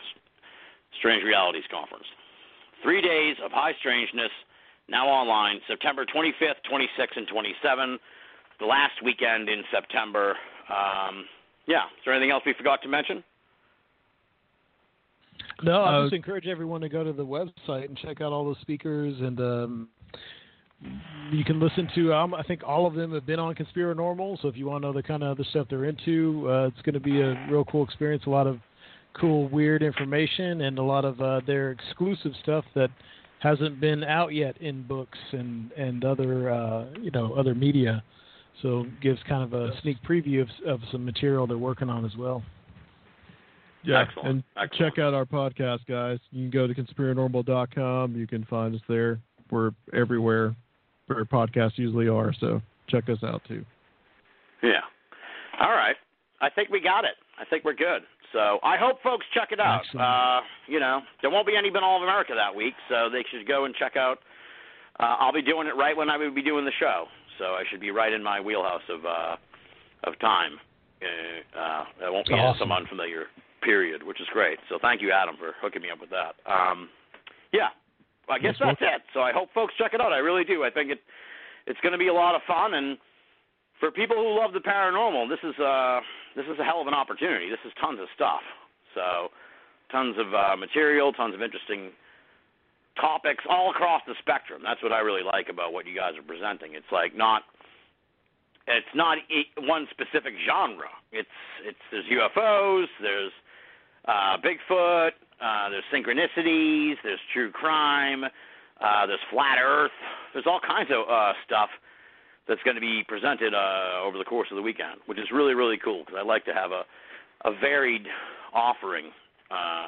Strange Realities Conference. Three days of high strangeness, now online, September 25th, 26th, and 27th the last weekend in September. Um, yeah. Is there anything else we forgot to mention? No, I Uh, just encourage everyone to go to the website and check out all the speakers, and um, you can listen to. Um, I think all of them have been on Conspiranormal, so if you want to know the kind of other stuff they're into, uh, it's going to be a real cool experience. A lot of cool, weird information, and a lot of uh, their exclusive stuff that hasn't been out yet in books and and other uh, you know other media. So gives kind of a sneak preview of, of some material they're working on as well. Yeah, Excellent, and excellent. check out our podcast, guys. You can go to conspiranormal.com. You can find us there. We're everywhere podcasts usually are. So check us out too. Yeah. All right. I think we got it. I think we're good. So I hope folks check it out. Uh, you know, there won't be any Binnall of America that week, so they should go and check out. Uh, I'll be doing it right when I would be doing the show, so I should be right in my wheelhouse of uh, of time. Uh, uh, I won't be Awesome. some unfamiliar period, which is great. So thank you, Adam, for hooking me up with that. Um, yeah, I guess that's it. So I hope folks check it out. I really do. I think it it's going to be a lot of fun, and for people who love the paranormal, this is uh this is a hell of an opportunity. This is tons of stuff. So tons of uh, material, tons of interesting topics all across the spectrum. That's what I really like about what you guys are presenting. It's like not it's not one specific genre. It's it's there's UFOs, there's uh, Bigfoot, uh, there's synchronicities, there's true crime, uh, there's flat Earth. There's all kinds of uh, stuff that's going to be presented uh, over the course of the weekend, which is really really cool because I like to have a a varied offering uh,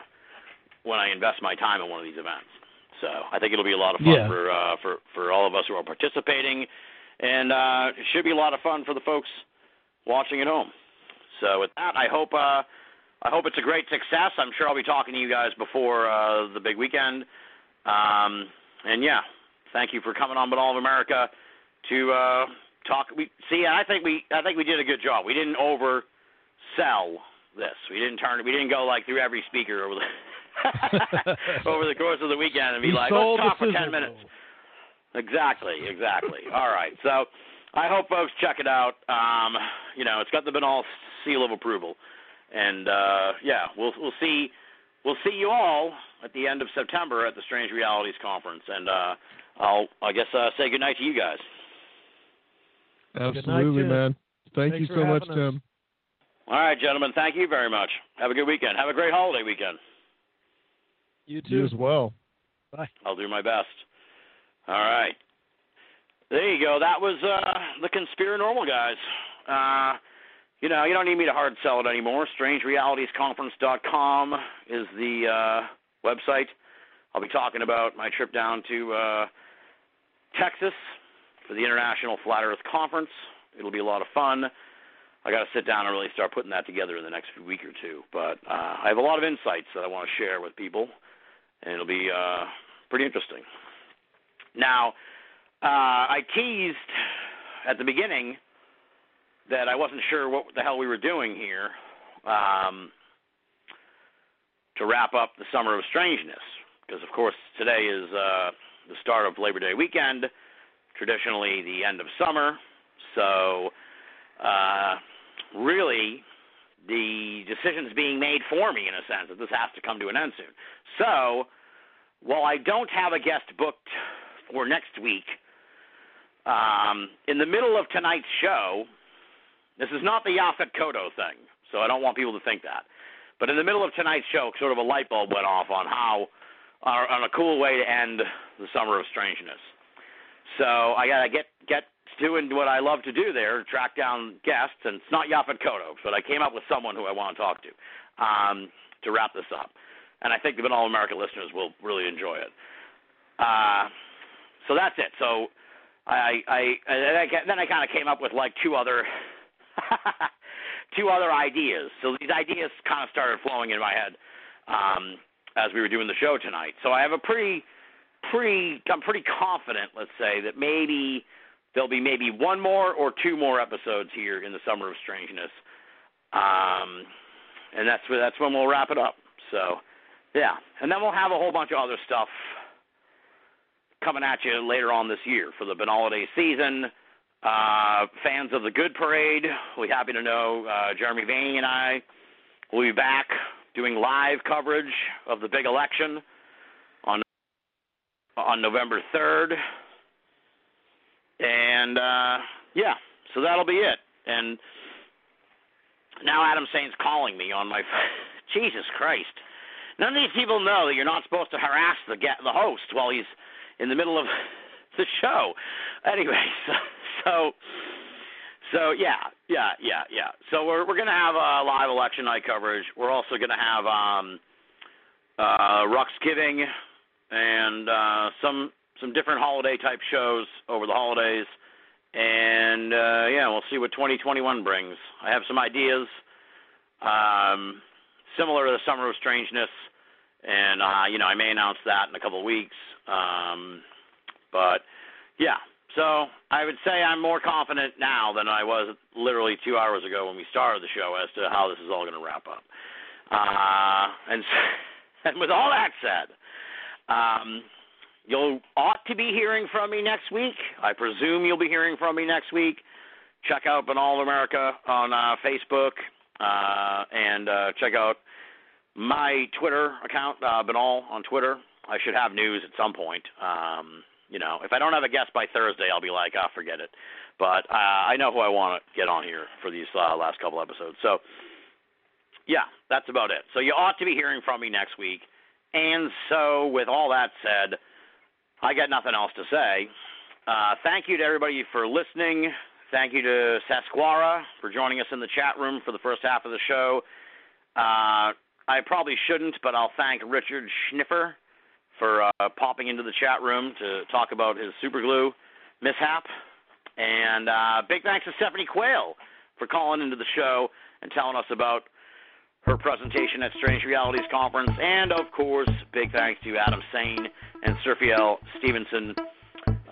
when I invest my time in one of these events. So I think it'll be a lot of fun Yeah. for uh, for for all of us who are participating, and uh, it should be a lot of fun for the folks watching at home. So with that, I hope uh, I hope it's a great success. I'm sure I'll be talking to you guys before uh, the big weekend. Um, and yeah, thank you for coming on Binnall of America to uh, talk. We see. I think we I think we did a good job. We didn't oversell this. We didn't turn. We didn't go like through every speaker over the over the course of the weekend and be We like, let's talk for ten minutes. Exactly, exactly. All right. So I hope folks check it out. Um, you know, it's got the Binnall seal of approval. And uh yeah, we'll we'll see we'll see you all at the end of September at the Strange Realities conference and uh I'll I guess uh say good night to you guys. Absolutely, Tim. man. Thank Thanks you so much, us. Tim. All right, gentlemen, thank you very much. Have a good weekend. Have a great holiday weekend. You too. You as well. Bye. I'll do my best. All right. There you go. That was uh the Conspiranormal guys. Uh you know, you don't need me to hard sell it anymore. StrangeRealitiesConference.com is the uh website. I'll be talking about my trip down to uh Texas for the International Flat Earth Conference. It'll be a lot of fun. I got to sit down and really start putting that together in the next week or two. But uh, I have a lot of insights that I want to share with people, and it'll be uh, pretty interesting. Now, uh, I teased at the beginning that I wasn't sure what the hell we were doing here um, to wrap up the summer of strangeness, because of course today is uh, the start of Labor Day weekend, traditionally the end of summer. So, uh, really, the decision's being made for me in a sense that this has to come to an end soon. So, while I don't have a guest booked for next week, um, in the middle of tonight's show, this is not the Yaphet Kotto thing, so I don't want people to think that. But in the middle of tonight's show, sort of a light bulb went off on how, uh, on a cool way to end the summer of strangeness. So I gotta get get doing what I love to do there, track down guests, and it's not Yaphet Kotto, but I came up with someone who I want to talk to um, to wrap this up. And I think the All American listeners will really enjoy it. Uh, so that's it. So I, I, I then I kind of came up with like two other two other ideas. So these ideas kind of started flowing in my head um, as we were doing the show tonight. So I have a pretty pretty I'm pretty confident, let's say, that maybe there'll be maybe one more or two more episodes here in the summer of strangeness. Um, and that's where, that's when we'll wrap it up. So yeah, and then we'll have a whole bunch of other stuff coming at you later on this year for the holiday season. Uh, fans of the Good Parade, we're happy to know uh, Jeremy Vaeni and I will be back doing live coverage of the big election on on November 3rd. And uh, yeah, so that'll be it. And now Adam Sain's calling me on my Jesus Christ. None of these people know that you're not supposed to harass the the host while he's in the middle of the show. Anyway, so so so yeah, yeah, yeah, yeah. So we're we're gonna have a live election night coverage. We're also gonna have um uh Ruxgiving and uh some some different holiday type shows over the holidays. And uh yeah, we'll see what 2021 brings. I have some ideas um similar to the Summer of Strangeness and uh you know, I may announce that in a couple of weeks. Um but yeah, so I would say I'm more confident now than I was literally two hours ago when we started the show as to how this is all going to wrap up. Uh, and, and with all that said, um, you'll ought to be hearing from me next week. I presume you'll be hearing from me next week. Check out Binnall America on uh, Facebook uh, and uh, check out my Twitter account, uh, Binnall on Twitter. I should have news at some point. Um, you know, if I don't have a guest by Thursday, I'll be like, oh, forget it. But uh, I know who I want to get on here for these uh, last couple episodes. So, yeah, that's about it. So you ought to be hearing from me next week. And so, with all that said, I got nothing else to say. Uh, thank you to everybody for listening. Thank you to Sasquara for joining us in the chat room for the first half of the show. Uh, I probably shouldn't, but I'll thank Richard Schniffer for uh, popping into the chat room to talk about his superglue mishap. And uh, big thanks to Stephanie Quayle for calling into the show and telling us about her presentation at Strange Realities Conference. And of course, big thanks to Adam Sain and Sirfiel Stevenson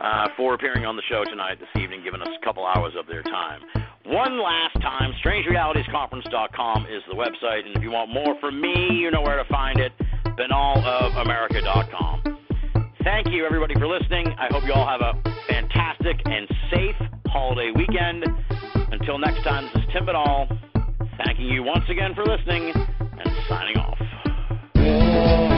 uh, for appearing on the show tonight, this evening, giving us a couple hours of their time. One last time, StrangeRealitiesConference.com is the website, and if you want more from me, you know where to find it, BinnallofAmerica.com. Thank you, everybody, for listening. I hope you all have a fantastic and safe holiday weekend. Until next time, this is Tim Binnall, thanking you once again for listening and signing off.